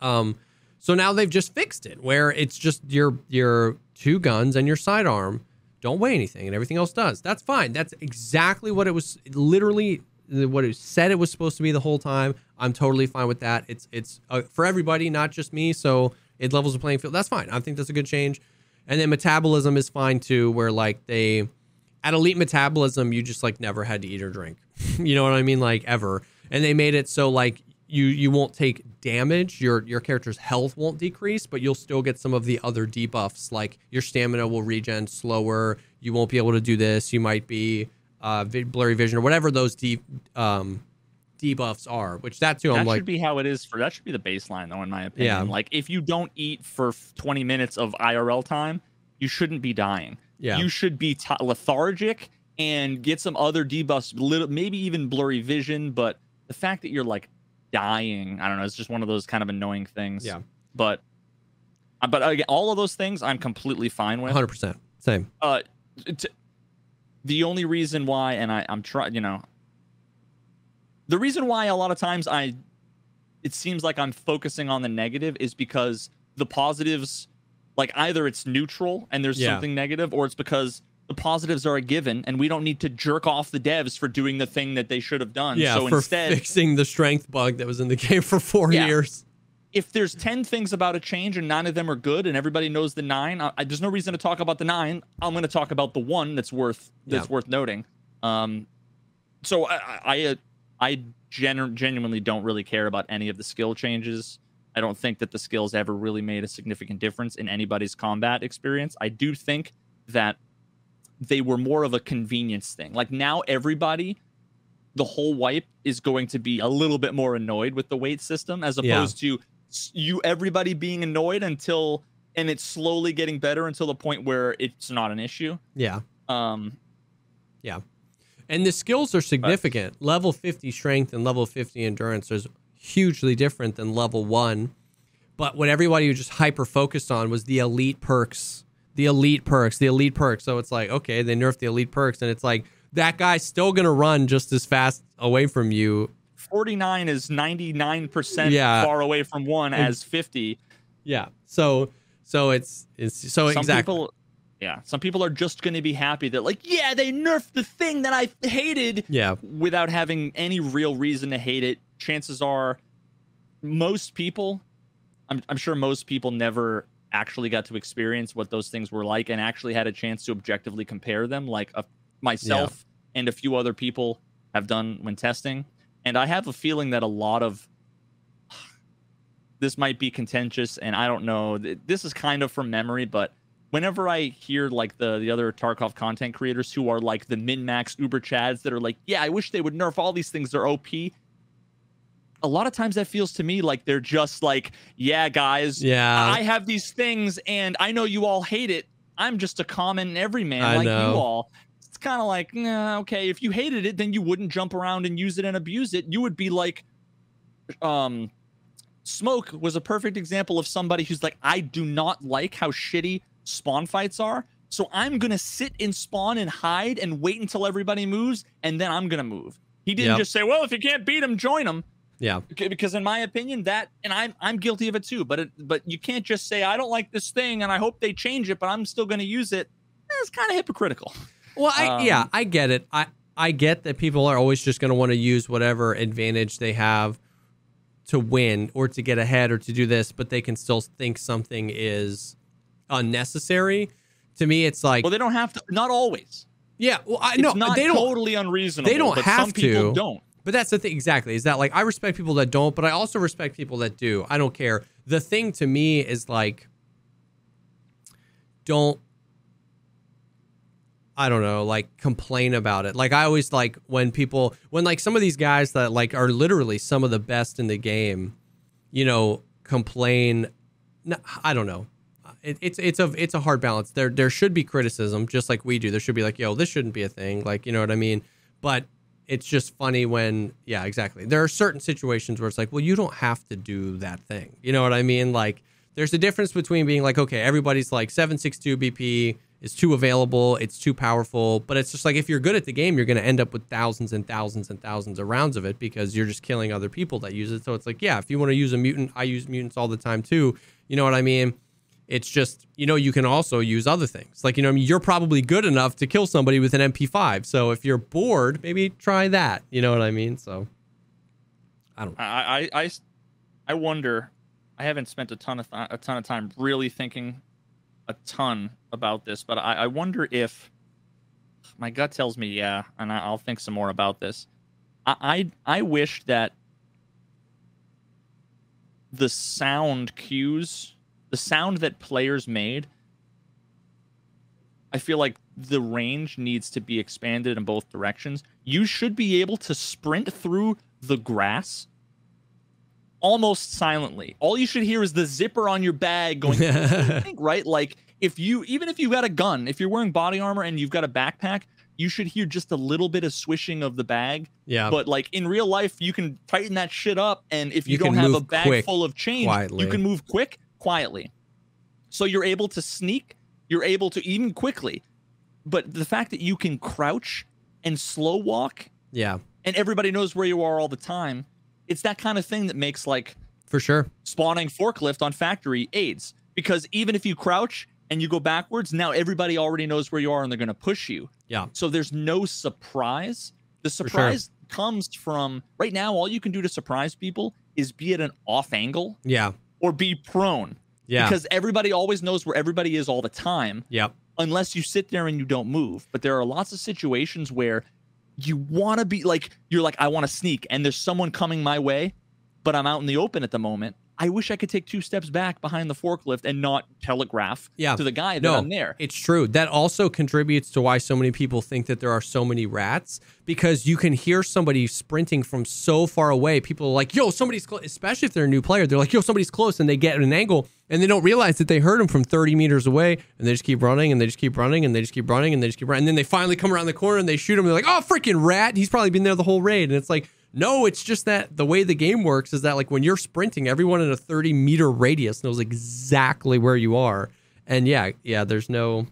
um so now they've just fixed it where it's just your your two guns and your sidearm don't weigh anything and everything else does. That's fine. That's exactly what it was literally what it said it was supposed to be the whole time. I'm totally fine with that. It's it's uh, for everybody, not just me. So it levels the playing field. That's fine. I think that's a good change. And then metabolism is fine too, where like they at elite metabolism, you just like never had to eat or drink. you know what I mean? Like ever. And they made it so like you you won't take damage. Your your character's health won't decrease, but you'll still get some of the other debuffs. Like your stamina will regen slower. You won't be able to do this. You might be uh, blurry vision or whatever those de- um, debuffs are. Which that too, That I'm like, should be how it is for that should be the baseline though in my opinion. Yeah. Like if you don't eat for 20 minutes of IRL time, you shouldn't be dying. Yeah. You should be t- lethargic and get some other debuffs, little maybe even blurry vision, but the fact that you're like dying, I don't know, it's just one of those kind of annoying things. Yeah. But uh, but again, all of those things I'm completely fine with. 100 percent same. uh t- the only reason why and I, i'm trying you know the reason why a lot of times i it seems like i'm focusing on the negative is because the positives like either it's neutral and there's Yeah. something negative or it's because the positives are a given and we don't need to jerk off the devs for doing the thing that they should have done Yeah, so for instead fixing the strength bug that was in the game for four Yeah. years. if there's 10 things about a change and nine of them are good and everybody knows the nine I, I- there's no reason to talk about the nine i'm going to talk about the one that's worth that's Yeah. worth noting um so i i i, I genu- genuinely don't really care about any of the skill changes i don't think that the skills ever really made a significant difference in anybody's combat experience i do think that they were more of a convenience thing like now everybody the whole wipe is going to be a little bit more annoyed with the weight system as Yeah. opposed to you everybody being annoyed until and it's slowly getting better until the point where it's not an issue Yeah. um yeah. And the skills are significant. level 50 strength and level 50 endurance is hugely different than level 1. But what everybody was just hyper focused on was the elite perks, the elite perks, the elite perks. So it's like, okay, they nerfed the elite perks, and it's like that guy's still gonna run just as fast away from you. 49 is 99% far away from one as 50. Yeah. So so it's it's so some exactly. people yeah some people are just going to be happy that like yeah they nerfed the thing that i hated yeah. without having any real reason to hate it chances are most people i'm, I'm sure most people never actually got to experience what those things were like and actually had a chance to objectively compare them like uh, myself and a few other people have done when testing. And i have a feeling that a lot of this might be contentious and i don't know this is kind of from memory but whenever i hear like the the other tarkov content creators who are like the min-max uber chads that are like yeah i wish they would nerf all these things they're op a lot of times that feels to me like they're just like yeah guys Yeah. i have these things and i know you all hate it i'm just a common everyman I like know. you all it's kind of like nah, okay if you hated it then you wouldn't jump around and use it and abuse it you would be like um smoke was a perfect example of somebody who's like i do not like how shitty spawn fights are so i'm gonna sit in spawn and hide and wait until everybody moves and then i'm gonna move he didn't Yep. just say well if you can't beat him join him Yeah. Because in my opinion that and i'm i'm guilty of it too but it, but you can't just say i don't like this thing and i hope they change it but i'm still going to use it it's kind of hypocritical Well, I yeah, Um, I get it. I I get that people are always just going to want to use whatever advantage they have to win or to get ahead or to do this, but they can still think something is unnecessary. To me, it's like well they don't have to not always yeah, well, I not they don't. totally unreasonable they don't but have some people to. don't But that's the thing exactly. Is that like I respect people that don't, but I also respect people that do. I don't care. The thing to me is like don't I don't know, like complain about it. Like I always like when people when like some of these guys that like are literally some of the best in the game, you know, complain no, I don't know. It, it's it's a it's a hard balance. There there should be criticism, just like we do. There should be like, yo, this shouldn't be a thing. Like, you know what I mean? But it's just funny when, yeah, exactly. There are certain situations where it's like, well, you don't have to do that thing. You know what I mean? Like, there's a difference between being like, okay, everybody's like 762 BP is too available, it's too powerful, but it's just like if you're good at the game, you're going to end up with thousands and thousands and thousands of rounds of it because you're just killing other people that use it. So it's like, yeah, if you want to use a mutant, I use mutants all the time too. You know what I mean? It's just, you know, you can also use other things. Like, you know, I mean, you're probably good enough to kill somebody with an MP5. So if you're bored, maybe try that. You know what I mean? So I don't. I, I, I, I wonder. I haven't spent a ton of th- a ton of time really thinking a ton about this, but I, I wonder if my gut tells me yeah, and I, I'll think some more about this. I, I I wish that the sound cues, the sound that players made, I feel like the range needs to be expanded in both directions. You should be able to sprint through the grass almost silently. All you should hear is the zipper on your bag going. Think, right? Like if you even if you got a gun, if you're wearing body armor and you've got a backpack, you should hear just a little bit of swishing of the bag. Yeah. But like in real life, you can tighten that shit up, and if you, You don't have a bag quick, full of change, quietly. you can move quick quietly. So you're able to sneak. You're able to even quickly. But the fact that you can crouch and slow walk, yeah, and everybody knows where you are all the time, it's that kind of thing that makes like for sure. spawning forklift on factory aids because even if you crouch and you go backwards now everybody already knows where you are and they're going to push you Yeah. so there's no surprise the sure. surprise comes from right now all you can do to surprise people is be at an off angle Yeah. Or be prone Yeah. because everybody always knows where everybody is all the time yep. unless you sit there and you don't move. But there are lots of situations where you want to be like, you're like, I want to sneak, and there's someone coming my way, but I'm out in the open at the moment. I wish I could take two steps back behind the forklift and not telegraph Yeah. to the guy that No, I'm there. It's true. That also contributes to why so many people think that there are so many rats because you can hear somebody sprinting from so far away. People are like, yo, somebody's close, especially if they're a new player. They're like, yo, somebody's close, and they get at an angle and they don't realize that they heard him from 30 meters away and they just keep running and they just keep running and they just keep running and they just keep running. And then they finally come around the corner and they shoot him. They're like, oh, freaking rat. He's probably been there the whole raid. And it's like, No, it's just that the way the game works is that like when you're sprinting, everyone in a 30 meter radius knows exactly where you are. And yeah, yeah, there's no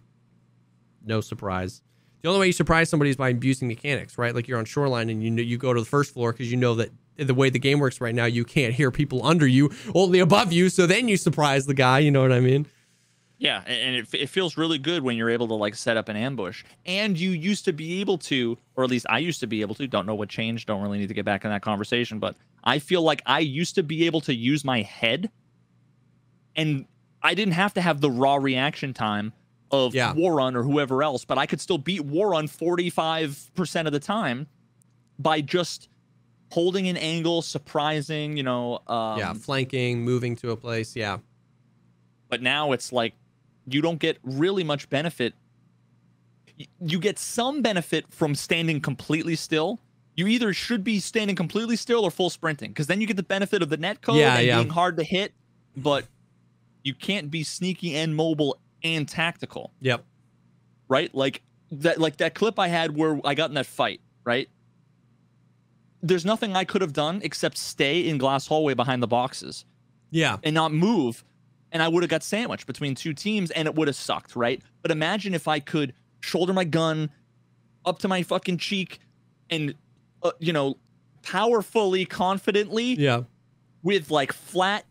no surprise. The only way you surprise somebody is by abusing mechanics, right? Like you're on shoreline and you know you go to the first floor because you know that the way the game works right now, you can't hear people under you, only above you. So then you surprise the guy. You know what I mean? Yeah, and it, it feels really good when you're able to like set up an ambush. And you used to be able to, or at least I used to be able to. Don't know what changed. Don't really need to get back in that conversation. But I feel like I used to be able to use my head, and I didn't have to have the raw reaction time of Yeah. Warrun or whoever else. But I could still beat Warrun 45 percent of the time by just holding an angle, surprising. You know. Um, yeah, flanking, moving to a place. Yeah, but now it's like you don't get really much benefit you get some benefit from standing completely still you either should be standing completely still or full sprinting because then you get the benefit of the net code Yeah, and yeah. being hard to hit but you can't be sneaky and mobile and tactical yep, right? Like that like that clip I had where I got in that fight, right? There's nothing I could have done except stay in glass hallway behind the boxes yeah, and not move and I would have got sandwiched between two teams and it would have sucked, right? But imagine if I could shoulder my gun up to my fucking cheek and uh, you know, powerfully, confidently yeah, with like flat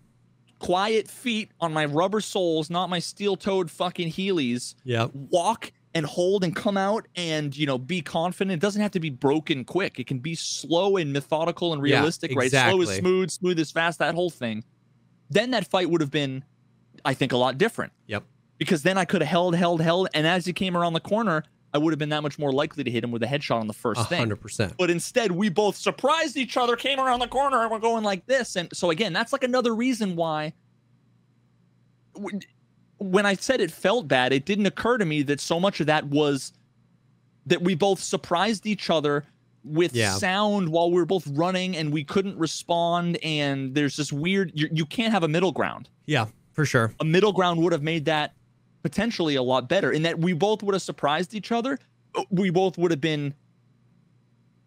quiet feet on my rubber soles, not my steel-toed fucking Heelys yeah, walk and hold and come out and you know be confident. It doesn't have to be broken quick. It can be slow and methodical and Yeah, realistic, right? Slow is smooth, smooth is fast, that whole thing. Then that fight would have been, I think, a lot different. Yep. Because then I could have held, held, held, and as he came around the corner, I would have been that much more likely to hit him with a headshot on the first A thing. hundred percent. But instead, we both surprised each other, came around the corner, and we're going like this. And so again, that's like another reason why. When I said it felt bad, it didn't occur to me that so much of that was that we both surprised each other with Yeah. sound while we were both running and we couldn't respond. And there's this weird, you, you can't have a middle ground. Yeah, for sure. A middle ground would have made that potentially a lot better in that we both would have surprised each other. We both would have been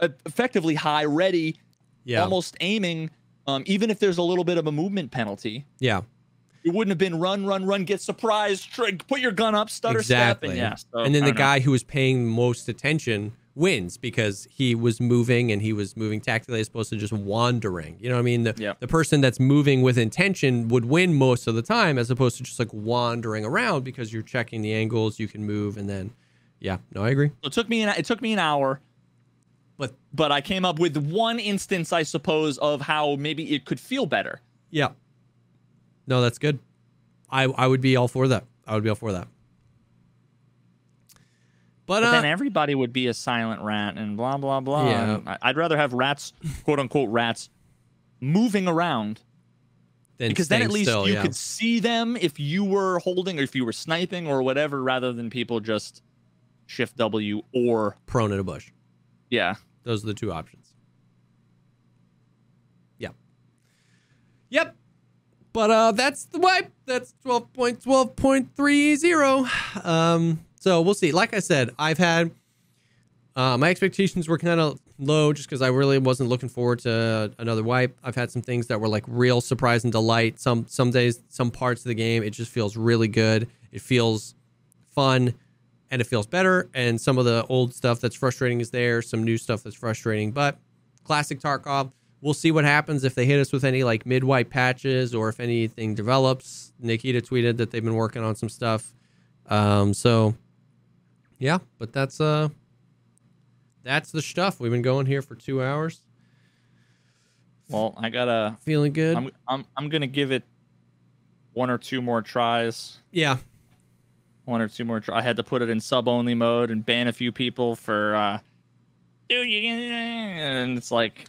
effectively high, ready, Yeah, almost aiming. Um, even if there's a little bit of a movement penalty, yeah, it wouldn't have been run, run, run, get surprised, tr- put your gun up, stutter exactly. step, and yeah. so, and then the know. guy who was paying most attention wins because he was moving and he was moving tactically as opposed to just wandering. You know what I mean? The, Yeah. the person that's moving with intention would win most of the time as opposed to just like wandering around because you're checking the angles, you can move, and then, yeah, no, I agree. It took me an, it took me an hour, But but I came up with one instance, I suppose, of how maybe it could feel better. yeah, no, that's good. I I would be all for that. I would be all for that. But, But uh, then everybody would be a silent rat and blah blah blah. Yeah. I- I'd rather have rats, quote unquote rats, moving around then because then at least still, you yeah. could see them if you were holding or if you were sniping or whatever, rather than people just shift W or prone in a bush. yeah. Those are the two options. Yep. Yep. But uh that's the wipe. That's 12.12.30. Um so we'll see. Like I said, I've had uh, my expectations were kind of low just because I really wasn't looking forward to another wipe. I've had some things that were like real surprise and delight. Some some days, some parts of the game, it just feels really good. It feels fun and it feels better. And some of the old stuff that's frustrating is there. Some new stuff that's frustrating. But classic Tarkov, we'll see what happens if they hit us with any like mid wipe patches or if anything develops. Nikita tweeted that they've been working on some stuff. Um, so yeah, but that's uh that's the stuff. We've been going here for two hours. Well, I gotta. Feeling good. I'm I'm I'm gonna give it one or two more tries. yeah. One or two more. Try. I had to put it in sub only mode and ban a few people for. uh Dude, you and it's like.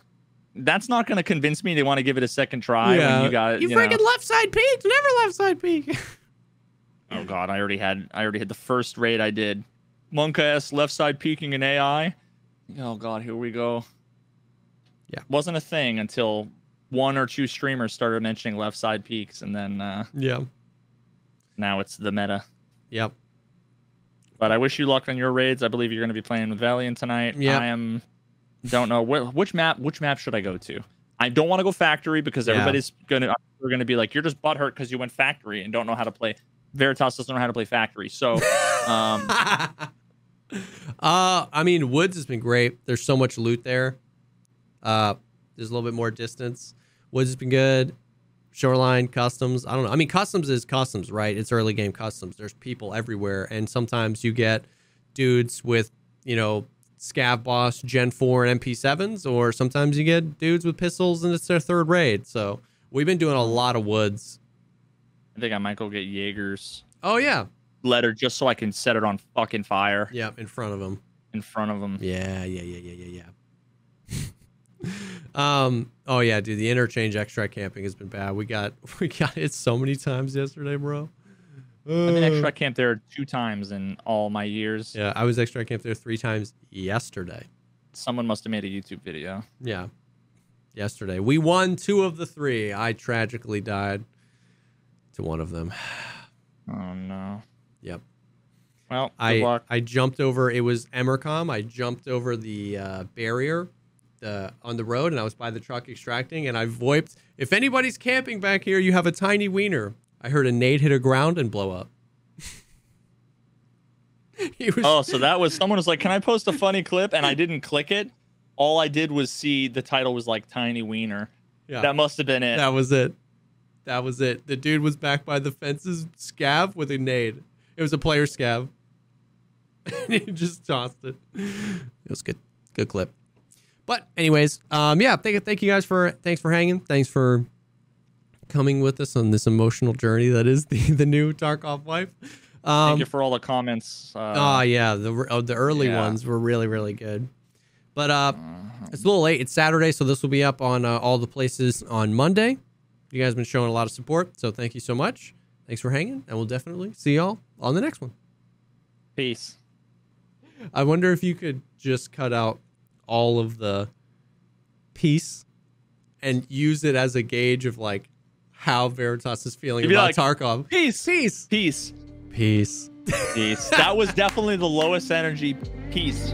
That's not going to convince me they want to give it a second try when you got it. You, You, know. freaking left side peeked. Never left side peek. Oh god, I already had I already had the first raid I did. monkaS left side peeking in AI. Oh god, here we go. Yeah. Wasn't a thing until one or two streamers started mentioning left side peaks and then uh yeah. now it's the meta. Yep. But I wish you luck on your raids. I believe you're going to be playing with Valiant tonight. Yeah. I am Don't know wh- which map. Which map should I go to? I don't want to go factory because Yeah. everybody's gonna we're gonna be like you're just butthurt because you went factory and don't know how to play. Veritas doesn't know how to play factory, so um, uh, I mean, Woods has been great. There's so much loot there. Uh, there's a little bit more distance. Woods has been good. Shoreline customs. I don't know. I mean, customs is customs, right? It's early game customs. There's people everywhere, and sometimes you get dudes with you know scav boss Gen Four and MP7s, or sometimes you get dudes with pistols and it's their third raid. So we've been doing a lot of Woods. I think I might go get Jaeger's Oh yeah, letter just so I can set it on fucking fire yeah, in front of them. in front of them. Yeah, yeah, yeah, yeah, yeah, yeah. um. Oh yeah, dude. The interchange extract camping has been bad. We got we got it so many times yesterday, bro. I've been Uh, extra camp there two times in all my years. Yeah, I was extract camp there three times yesterday. Someone must have made a YouTube video. Yeah, yesterday we won two of the three. I tragically died to one of them. Oh no. Yep. Well, good I luck. I jumped over. It was Emercom. I jumped over the uh, barrier uh, on the road, and I was by the truck extracting, and I voiped. If anybody's camping back here, you have a tiny wiener. I heard a nade hit a ground and blow up. was, Oh, so that was someone was like, "Can I post a funny clip?" And I didn't click it. All I did was see the title was like "Tiny Wiener." yeah, That must have been it. that was it. That was it. The dude was back by the fences, scav with a nade. It was a player scav. and he just tossed it. It was good. Good clip. But anyways, um, yeah, thank thank you guys for thanks for hanging. Thanks for coming with us on this emotional journey that is the the new Tarkov wipe. Um, Thank you for all the comments. Uh, Oh yeah, the uh, the early Yeah. ones were really really good. But uh, it's a little late. It's Saturday, so this will be up on uh, all the places on Monday. You guys have been showing a lot of support, so thank you so much. Thanks for hanging, and we'll definitely see y'all on the next one. peace. I wonder if you could just cut out all of the peace and use it as a gauge of like how Veritas is feeling You'd about like, Tarkov. Peace. Peace. Peace. Peace. Peace. that was definitely the lowest energy peace.